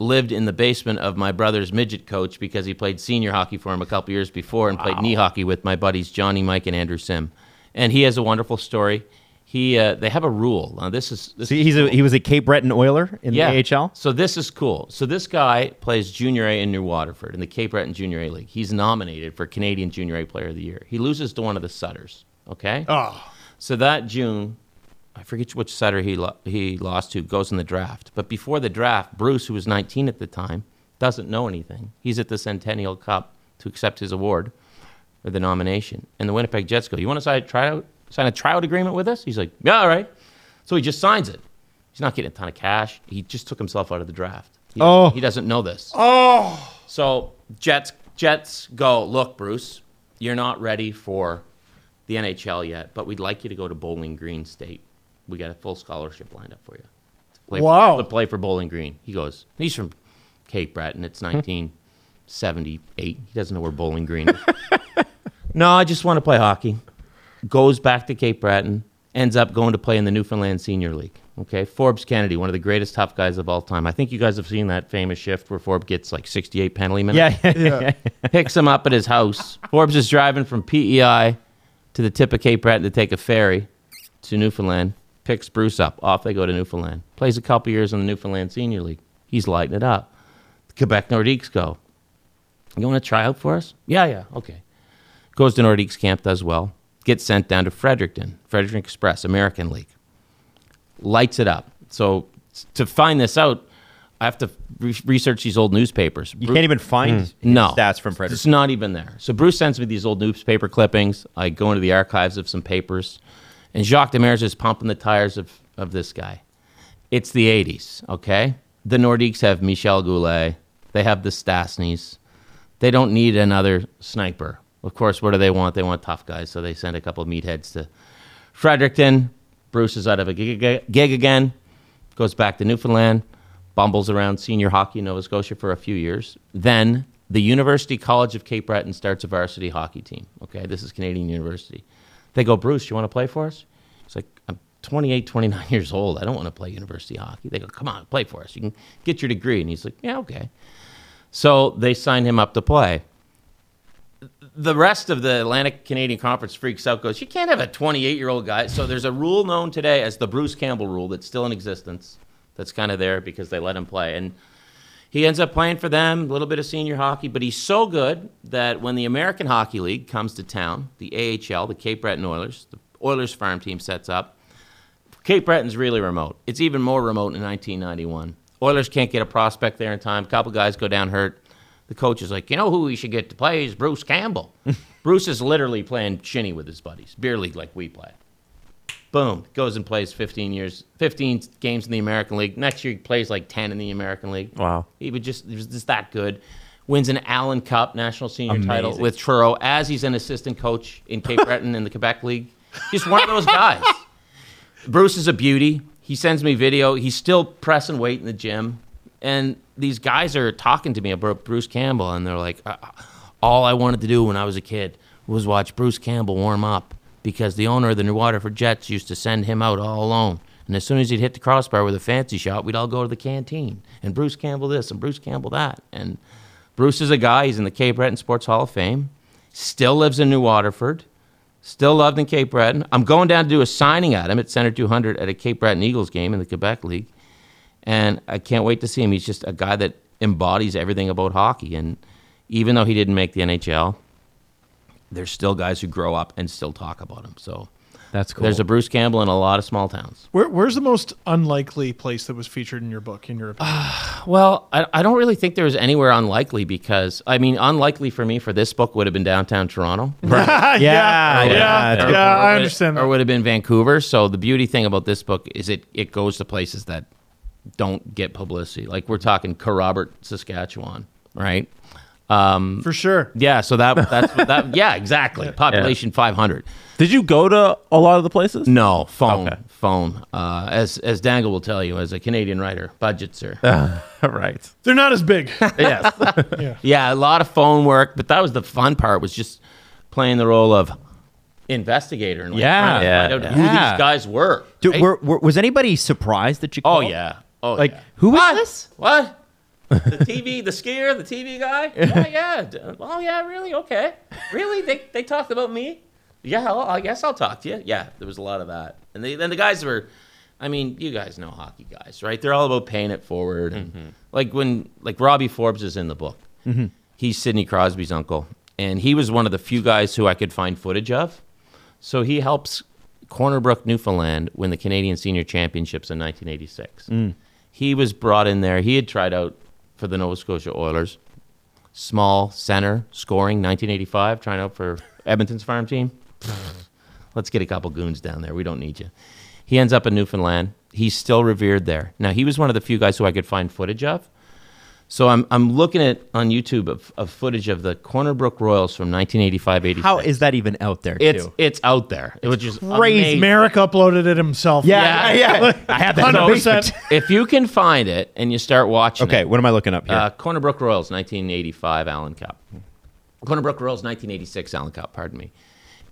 lived in the basement of my brother's midget coach because he played senior hockey for him a couple years before and played knee hockey with my buddies Johnny, Mike, and Andrew Sim. And he has a wonderful story. He uh, they have a rule. Now this is this See, is he's a, he was a Cape Breton Oiler in yeah. the AHL. So this is cool. So this guy plays Junior A in New Waterford in the Cape Breton Junior A League. He's nominated for Canadian Junior A Player of the Year. He loses to one of the Sutters. Okay. oh, So that June, I forget which Sutter he lo- he lost to goes in the draft. But before the draft, Bruce, who was 19 at the time, doesn't know anything. He's at the Centennial Cup to accept his award or the nomination, and the Winnipeg Jets go, "You want to sign a tryout sign a tryout agreement with us?" He's like, "Yeah, all right." So he just signs it. He's not getting a ton of cash. He just took himself out of the draft. He, Oh. he doesn't know this. Oh. So Jets Jets go, look, Bruce, you're not ready for the NHL yet, but we'd like you to go to Bowling Green State. We got a full scholarship lined up for you. To play Wow. to play for Bowling Green. He goes, he's from Cape Breton. It's hmm. 1978. He doesn't know where Bowling Green is. <laughs> no, I just want to play hockey. Goes back to Cape Breton. ends up going to play in the Newfoundland Senior League. Okay, Forbes Kennedy, one of the greatest tough guys of all time. I think you guys have seen that famous shift where Forbes gets like 68 penalty minutes. Yeah, yeah, <laughs> Picks him up at his house. Forbes is driving from PEI to the tip of Cape Breton to take a ferry to Newfoundland. Picks Bruce up. Off they go to Newfoundland. Plays a couple years in the Newfoundland Senior League. He's lighting it up. The Quebec Nordiques go. You want to try out for us? Yeah, yeah, okay. Goes to Nordiques camp, does well. Gets sent down to Fredericton, Fredericton Express, American League. Lights it up. So to find this out, I have to re- research these old newspapers. You can't even find his No. stats from Fredericton. It's not even there. So Bruce sends me these old newspaper clippings. I go into the archives of some papers, and Jacques Demers is pumping the tires of, of this guy. It's the 80s, okay? The Nordiques have Michel Goulet. They have the Stastnys. They don't need another sniper. Of course, what do they want? They want tough guys, so they send a couple of meatheads to Fredericton. Bruce is out of a gig, gig again, goes back to Newfoundland, bumbles around senior hockey in Nova Scotia for a few years. Then the University College of Cape Breton starts a varsity hockey team. Okay, this is Canadian University. They go, Bruce, you want to play for us? He's like, I'm 28, 29 <laughs> years old. I don't want to play university hockey. They go, come on, play for us. You can get your degree. And he's like, yeah, okay. So they sign him up to play the rest of the Atlantic Canadian Conference freaks out, goes, you can't have a 28 year old guy. So there's a rule known today as the Bruce Campbell rule that's still in existence. That's kind of there because they let him play. And he ends up playing for them, a little bit of senior hockey, but he's so good that when the American Hockey League comes to town, the AHL, the Cape Breton Oilers, the Oilers farm team sets up. Cape Breton's really remote. It's even more remote in 1991. Oilers can't get a prospect there in time. A couple guys go down hurt. The coach is like, you know who we should get to play is Bruce Campbell. <laughs> Bruce is literally playing shinny with his buddies, beer league like we play. Boom, goes and plays 15 years, 15 games in the American League. Next year he plays like 10 in the American League. Wow. He would just he was just that good. Wins an Allen Cup national senior title with Truro as he's an assistant coach in Cape <laughs> Breton in the Quebec League. Just one of those guys. <laughs> Bruce is a beauty. He sends me video. He's still pressing weight in the gym. And these guys are talking to me about Bruce Campbell, and they're like, "Uh, all I wanted to do when I was a kid was watch Bruce Campbell warm up because the owner of the New Waterford Jets used to send him out all alone. And as soon as he'd hit the crossbar with a fancy shot, we'd all go to the canteen. And Bruce Campbell this and Bruce Campbell that. And Bruce is a guy, he's in the Cape Breton Sports Hall of Fame, still lives in New Waterford. Still loved in Cape Breton. I'm going down to do a signing at him at Center 200 at a Cape Breton Eagles game in the Quebec League. And I can't wait to see him. He's just a guy that embodies everything about hockey. And even though he didn't make the NHL, there's still guys who grow up and still talk about him. So That's cool. there's a Bruce Campbell in a lot of small towns. Where, where's the most unlikely place that was featured in your book, in your opinion? <sighs> Well, I, I don't really think there was anywhere unlikely because, I mean, unlikely for me for this book would have been downtown Toronto. <laughs> <laughs> yeah, yeah, yeah, it's yeah, good. I would- understand Or that. would have been Vancouver. So the beauty thing about this book is it it goes to places that don't get publicity. Like we're talking Kerrobert, Saskatchewan, right? Um, For sure. yeah. So that that's that. <laughs> Yeah, exactly. Population five hundred. Did you go to a lot of the places? No phone. Okay. Phone. Uh, as as Dangle will tell you, as a Canadian writer, budgets <laughs> are right. They're not as big. <laughs> yes. yeah, a lot of phone work, but that was the fun part was just playing the role of investigator and like, Yeah. trying to Yeah. find out who these guys were. Dude, right? were, were, was anybody surprised that you? Oh called? yeah. Oh Like yeah. who was What? this? What? The <laughs> TV, the skier, the TV guy? Yeah, oh, yeah. Oh yeah, really? Okay. Really? They they talked about me? Yeah, well, I guess I'll talk to you. Yeah, there was a lot of that. And they, then the guys were I mean, you guys know hockey guys, right? They're all about paying it forward. And mm-hmm. like when like Robbie Forbes is in the book. Mm-hmm. He's Sidney Crosby's uncle. And he was one of the few guys who I could find footage of. So he helps Corner Brook, Newfoundland win the Canadian Senior Championships in 1986. Mm. He was brought in there. He had tried out for the Nova Scotia Oilers. Small center scoring 1985, trying out for Edmonton's farm team. <laughs> Let's get a couple goons down there. We don't need you. He ends up in Newfoundland. He's still revered there. Now, he was one of the few guys who I could find footage of. So I'm, I'm looking at on YouTube of, of footage of the Corner Brook Royals from 1985 86. How is that even out there? It's too? it's out there. It was just crazy. amazing. Marek uploaded it himself. yeah, yeah. Yeah. I have that 100%. <laughs> if you can find it and you start watching Okay, it, what am I looking up here? uh, Corner Brook Royals, 1985 Allen Cup. Corner Brook Royals, 1986 Allen Cup, pardon me.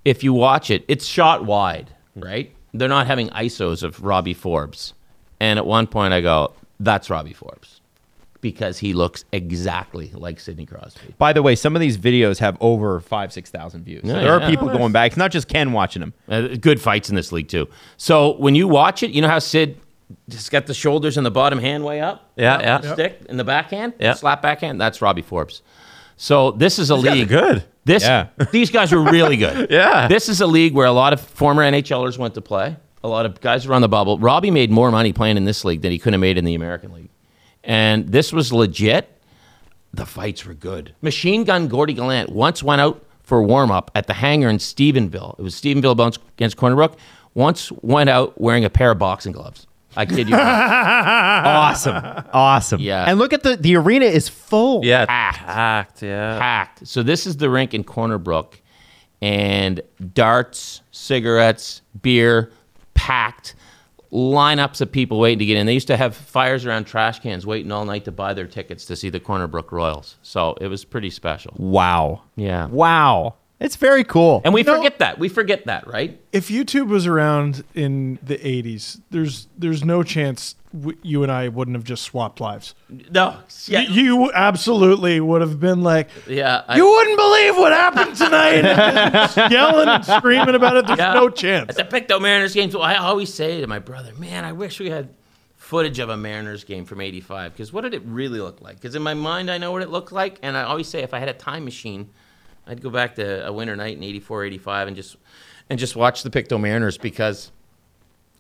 If you watch it, it's shot wide, right? they're not having ISOs of Robbie Forbes. And at one point, I go, "That's Robbie Forbes," because he looks exactly like Sidney Crosby. By the way, some of these videos have over five, six thousand views. So Yeah, there are yeah. people going back. It's not just Ken watching them. Uh, good fights in this league too. So when you watch it, you know how Sid just got the shoulders and the bottom hand way up. Yeah, yeah. the Stick in the backhand. Yeah. Slap backhand. That's Robbie Forbes. So this is a guys are league. good. This Yeah. <laughs> these guys are really good. <laughs> Yeah. This is a league where a lot of former NHLers went to play. A lot of guys were on the bubble. Robbie made more money playing in this league than he could have made in the American League. And this was legit. The fights were good. Machine Gun Gordy Gallant once went out for warm up at the hangar in Stephenville. It was Stephenville Bones against Corner Brook. Once went out wearing a pair of boxing gloves. I kid you not. <laughs> Awesome, awesome. Yeah. and look at the the arena is full. Yeah, Packed. packed. Yeah. packed. So this is the rink in Corner Brook, and darts, cigarettes, beer, packed. Lineups of people waiting to get in. They used to have fires around trash cans, waiting all night to buy their tickets to see the Corner Brook Royals. So it was pretty special. Wow. Yeah. Wow. It's very cool. And we know- forget that. We forget that, right? If YouTube was around in the '80s, there's there's no chance w- you and I wouldn't have just swapped lives. No. Yeah. Y- You absolutely would have been like, yeah I- you wouldn't believe what happened tonight, and <laughs> yelling and screaming about it. There's Yeah. no chance. At the Pictou Mariners games, I always say to my brother, man, I wish we had footage of a Mariners game from 85 because what did it really look like? Because in my mind, I know what it looked like. And I always say if I had a time machine, I'd go back to a winter night in 84, 85 and just, and just watch the Pictou Mariners because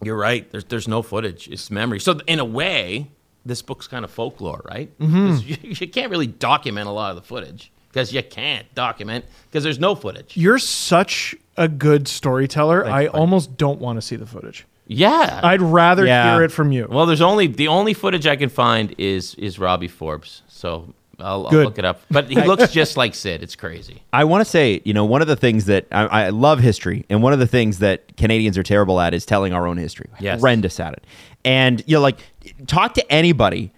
you're right. There's, there's no footage. It's memory. So in a way, this book's kind of folklore, right? Mm-hmm. 'Cause <laughs> You, you can't really document a lot of the footage because you can't document because there's no footage. You're such a good storyteller. I almost don't want to see the footage. Yeah. I'd rather Yeah. hear it from you. Well, there's only the only footage I can find is is Robbie Forbes. So I'll, I'll look it up. But he <laughs> looks just like Sid. It's crazy. I want to say, you know, one of the things that I, I love history, and one of the things that Canadians are terrible at is telling our own history. Yes. Horrendous at it. And, you know, like, talk to anybody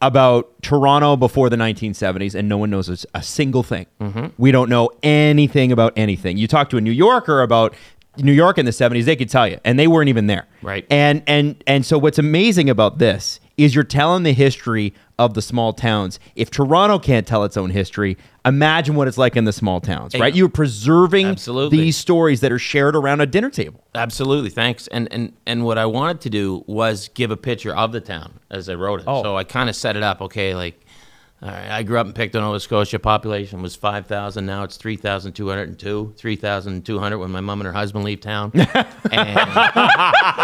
about Toronto before the 1970s, and no one knows a, a single thing. Mm-hmm. We don't know anything about anything. You talk to a New Yorker about New York in the 70s, they could tell you, and they weren't even there. Right. And and and so what's amazing about this is you're telling the history of the small towns. If Toronto can't tell its own history, imagine what it's like in the small towns, right? You're preserving Absolutely. these stories that are shared around a dinner table. Absolutely. Thanks. And and and what I wanted to do was give a picture of the town as I wrote it. Oh. So I kind of set it up. Okay, like. All right, I grew up in Pictou, Nova Scotia. Population was 5,000. Now it's 3,202. 3,200 when my mom and her husband leave town. <laughs> And,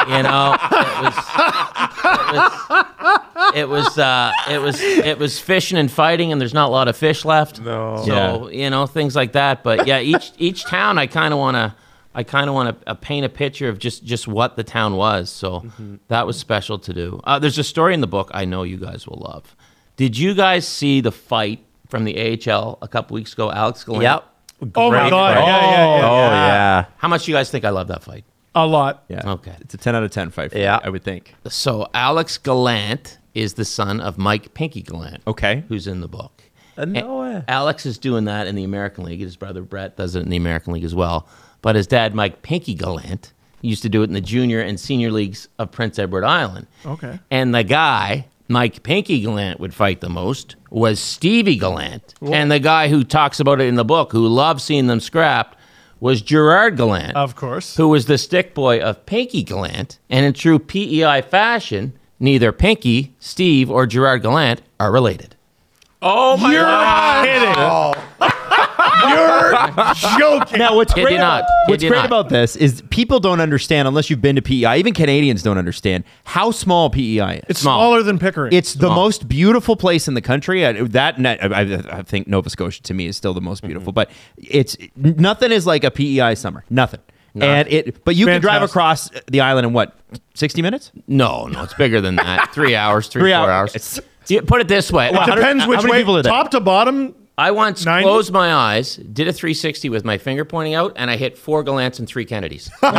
you know, it was, it was, it was, uh, it was, it was fishing and fighting, and there's not a lot of fish left. No. So you know things like that. But yeah, each each town, I kind of want to, I kind of want to uh, paint a picture of just just what the town was. So that was special to do. Uh, there's a story in the book I know you guys will love. Did you guys see the fight from the AHL a couple weeks ago? Alex Gallant. Yep. oh my Great god! fight. Yeah, yeah, yeah. Oh yeah. How much do you guys think I love that fight? A lot. Yeah. Okay. It's a 10 out of 10 fight for Yeah. me, I would think. So Alex Gallant is the son of Mike Pinky Gallant. Okay. Who's in the book. Uh, no way. Alex is doing that in the American League. His brother Brett does it in the American League as well. But his dad, Mike Pinky Gallant, used to do it in the junior and senior leagues of Prince Edward Island. Okay. And the guy, Mike Pinky Gallant, would fight the most was Stevie Gallant. And the guy who talks about it in the book, who loves seeing them scrapped, was Gerard Gallant Of course. who was the stick boy of Pinky Gallant. And in true PEI fashion, neither Pinky, Steve, or Gerard Gallant are related. Oh my You're god. kidding. Oh. You're joking. Now, what's Kid great, you not. about, Kid what's you great not. about this is people don't understand unless you've been to PEI. Even Canadians don't understand how small PEI is. It's Small. smaller than Pickering. It's the most beautiful place in the country. I- That and I, I, I think Nova Scotia to me is still the most beautiful, mm-hmm. but it's nothing is like a PEI summer. Nothing. And it, but you can drive Fantastic. across the island in what, sixty minutes? No, no, it's bigger than that. <laughs> Three hours, three, Three four hours. hours. Yeah, put it this way. Wow. Depends how which many way. people are there? Top to bottom. I once 90? closed my eyes, did a 360 with my finger pointing out, and I hit four Gallants and three Kennedys. <laughs> but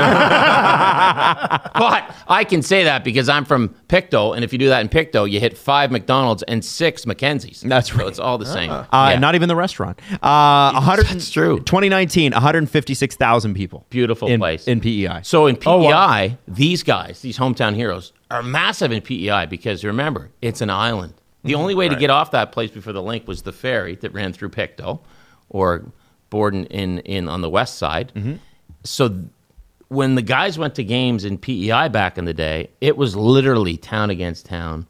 I can say that because I'm from Pictou, and if you do that in Pictou, you hit five McDonald's and six Mackenzies. That's So it's all the same. Uh, Yeah. Not even the restaurant. Uh, 100, That's true. 2019, 156,000 people. Beautiful in, place. in PEI. So in PEI, wow. these guys, these hometown heroes, are massive in PEI because remember, it's an island. The only way to get off that place before the link was the ferry that ran through Pictou or Borden in, in on the west side. So th- when the guys went to games in PEI back in the day, it was literally town against town,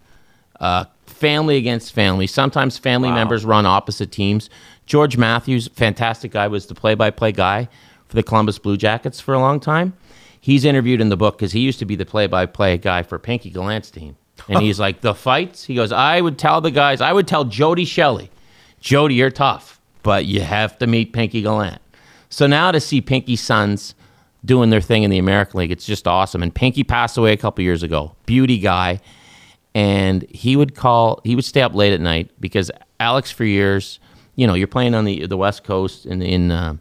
uh, family against family. Sometimes family members run opposite teams. George Matthews, fantastic guy, was the play-by-play guy for the Columbus Blue Jackets for a long time. He's interviewed in the book because he used to be the play-by-play guy for Pinky Gallant's team, and he's like the fights. He goes, I would tell the guys, I would tell Jody Shelley, Jody, you're tough, but you have to meet Pinky Gallant. So now to see Pinky's sons doing their thing in the American League, it's just awesome. And Pinky passed away a couple years ago. Beauty guy. And he would call, he would stay up late at night because Alex, for years, you know, you're playing on the the West Coast in in uh,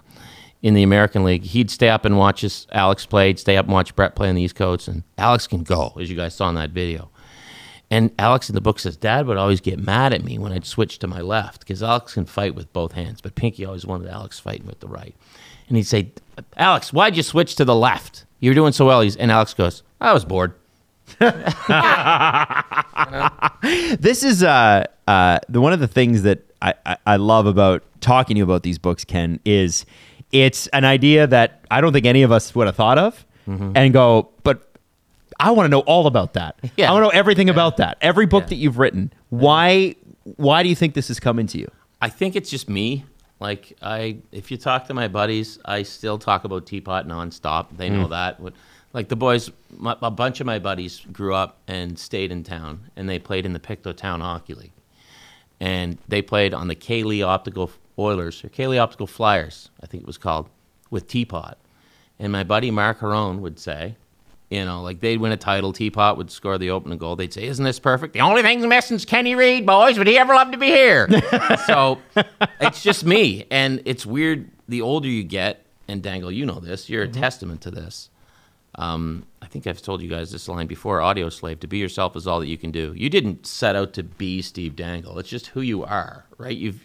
in the American League. He'd stay up and watch his Alex play. He'd stay up and watch Brett play on the East Coast. And Alex can go, as you guys saw in that video. And Alex in the book says, Dad would always get mad at me when I'd switch to my left because Alex can fight with both hands, but Pinky always wanted Alex fighting with the right. And he'd say, Alex, why'd you switch to the left? You were doing so well. He's, and Alex goes, I was bored. <laughs> this is uh, uh, the one of the things that I, I, I love about talking to you about these books, Ken, is it's an idea that I don't think any of us would have thought of and go, I want to know all about that. Yeah. I want to know everything about that. Every book that you've written. Why why do you think this is coming to you? I think it's just me. Like I, if you talk to my buddies, I still talk about teapot nonstop. They know mm. that. Like the boys, my, a bunch of my buddies grew up and stayed in town, and they played in the Pictou Town Hockey League, and they played on the Kaylee Optical Oilers or Kaylee Optical Flyers, I think it was called, with teapot. And my buddy Mark Harone would say, you know, like they'd win a title, Teapot would score the opening goal. They'd say, Isn't this perfect? The only thing missing is Kenny Reid, boys. Would he ever love to be here? <laughs> so it's just me. And it's weird. The older you get, and Dangle, you know this, you're a testament to this. Um, I think I've told you guys this line before Audioslave to be yourself is all that you can do. You didn't set out to be Steve Dangle. It's just who you are, right? You've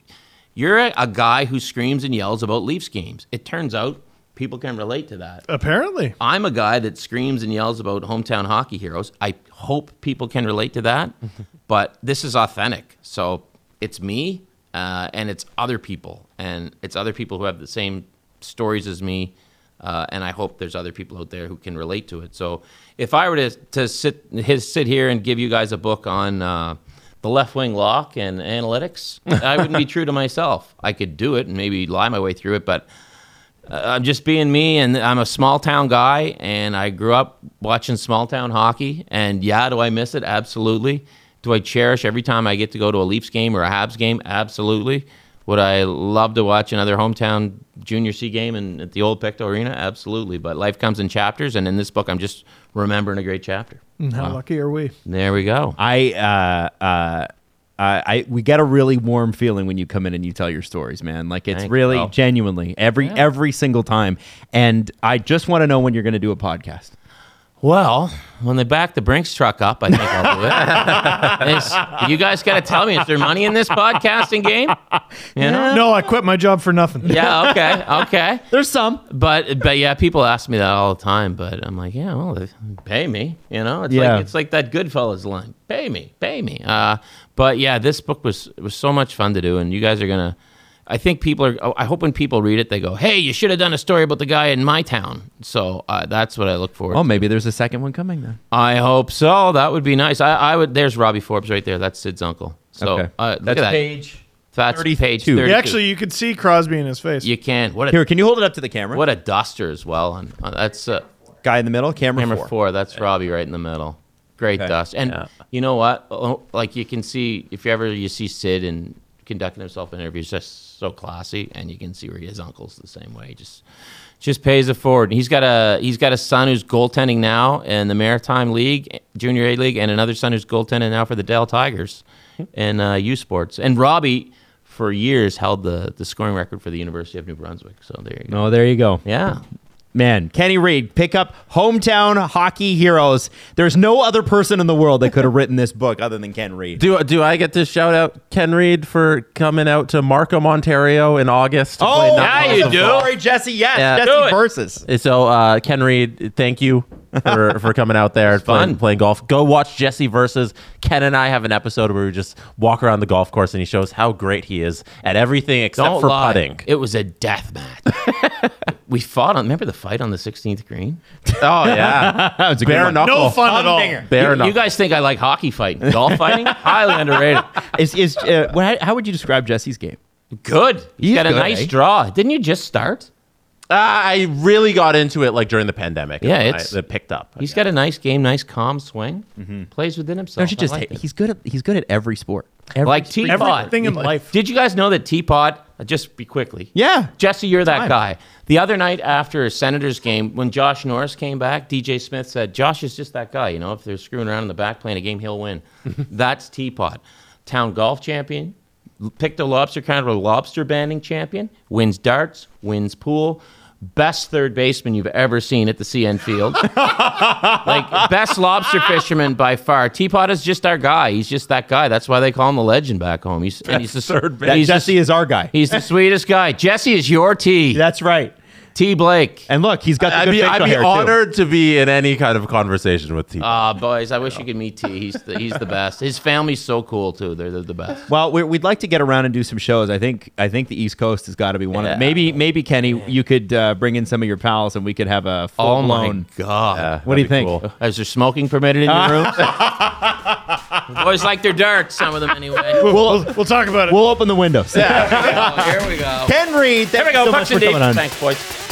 you're a, a guy who screams and yells about Leafs games. It turns out people can relate to that. Apparently. I'm a guy that screams and yells about hometown hockey heroes. I hope people can relate to that, <laughs> but this is authentic. So it's me, uh, and it's other people, and it's other people who have the same stories as me, uh, and I hope there's other people out there who can relate to it. So if I were to to sit his, sit here and give you guys a book on. Uh, the left wing lock and analytics, <laughs> I wouldn't be true to myself. I could do it and maybe lie my way through it, but I'm just being me, and I'm a small town guy, and I grew up watching small town hockey. And yeah, do I miss it? Absolutely. Do I cherish every time I get to go to a Leafs game or a Habs game? Absolutely. Would I love to watch another hometown junior C game in, at the old Pictou Arena? Absolutely. But life comes in chapters, and in this book, I'm just remembering a great chapter. And How lucky are we? There we go. I uh, uh, uh, I we get a really warm feeling when you come in and you tell your stories, man. Like it's Thank really you. genuinely every every single time. And I just want to know when you're going to do a podcast. Well, when they back the Brinks truck up, I think I'll do it. <laughs> Is- you guys got to tell me, is there money in this podcasting game? You know? No, I quit my job for nothing. Yeah, okay, okay. <laughs> There's some. But but yeah, people ask me that all the time. But I'm like, yeah, well, pay me. You know, it's Yeah. like it's like that Goodfellas line, pay me, pay me. Uh, but yeah, this book was was so much fun to do, and you guys are gonna. I think people are. I hope when people read it, they go, "Hey, you should have done a story about the guy in my town." So uh, that's what I look forward. Oh, to. maybe there's a second one coming then. I hope so. That would be nice. I, I would. There's Robbie Forbes right there. That's Sid's uncle. So Okay. uh, look That's at that. page That's page 32. 32. Yeah, actually, you could see Crosby in his face. you can. What a Here, can you hold it up to the camera? what a duster as well. And uh, that's uh, guy in the middle? Camera, camera four. four. That's Robbie right in the middle. Great Okay. dust. And Yeah. you know what? Oh, Like you can see if you ever you see Sid and conducting himself in interviews, just so classy, and you can see where his uncle's the same way. Just just pays it forward. He's got a he's got a son who's goaltending now in the Maritime League, Junior A League, and another son who's goaltending now for the Dal Tigers in uh, U Sports. And Robbie, for years held the the scoring record for the University of New Brunswick. So there you go. Oh, there you go. Yeah. Man, Kenny Reid, pick up Hometown Hockey Heroes. There's no other person in the world that could have written this book other than Ken Reid. Do do I get to shout out Ken Reid for coming out to Markham, Ontario in August? to Oh, Nut yeah, you of do. Fall? Sorry, Jesse. Yes, Yeah. Jesse versus. So uh, Ken Reid, thank you for, for coming out there and playing, fun. playing golf. Go watch Jesse versus Ken and I have an episode where we just walk around the golf course and he shows how great he is at everything except Don't for lie. putting. It was a death match. <laughs> we fought on. Remember the fight on the 16th green? Oh yeah, <laughs> That was a good bare one. knuckle. No fun at all. Humdinger. Bare You, knuckle. you guys think I like hockey fighting? Golf <laughs> fighting? Highly underrated. Is, is, uh, how would you describe Jesse's game? Good. He's He's got a good, nice eh? draw. Didn't you just start? Uh, I really got into it like during the pandemic. Yeah, and it's- I, it picked up. He's got a nice game, nice calm swing. Plays within himself. Don't you I just? like it. he's good at. He's good at every sport. Every like sport. Teapot. Everything in life. Did you guys know that Teapot? uh, Just be quickly. Yeah. Jesse, you're that Fine. guy. The other night after a Senators game, when Josh Norris came back, DJ Smith said, Josh is just that guy. You know, if they're screwing around in the back playing a game, he'll win. <laughs> That's Teapot. Town golf champion, Pictou Lobster Counter lobster banding champion, wins darts, wins pool. Best third baseman you've ever seen at the CN field. <laughs> like, best lobster fisherman by far. Teapot is just our guy. He's just that guy. That's why they call him the legend back home. He's, and he's the third He's, Jesse the, is our guy. he's the sweetest guy. Jesse is your tea. That's right. T. Blake. And look, he's got the I'd good be, facial I'd be hair, too. honored to be in any kind of conversation with T. Ah, boys, I wish you could meet T. He's the, he's the best. His family's so cool too. They're, they're the best. Well, we're, we'd like to get around and do some shows. I think I think the East Coast has got to be one of Yeah. them. Maybe maybe Kenny, you could uh, bring in some of your pals and we could have a full Oh blown. my god! Yeah, What do you think? cool. Is there smoking permitted in your <laughs> room? boys like their darts. Some of them anyway. We'll, we'll talk about it. We'll open the windows. <laughs> Oh, here we go. Ken Reid, Here thank we go. you so much Pucks for and deep. coming on. Thanks, boys.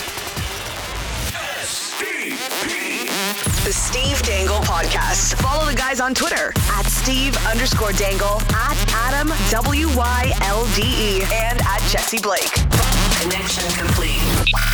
Follow the guys on Twitter at Steve underscore Dangle, at Adam W Y L D E, and at Jesse Blake. Connection complete.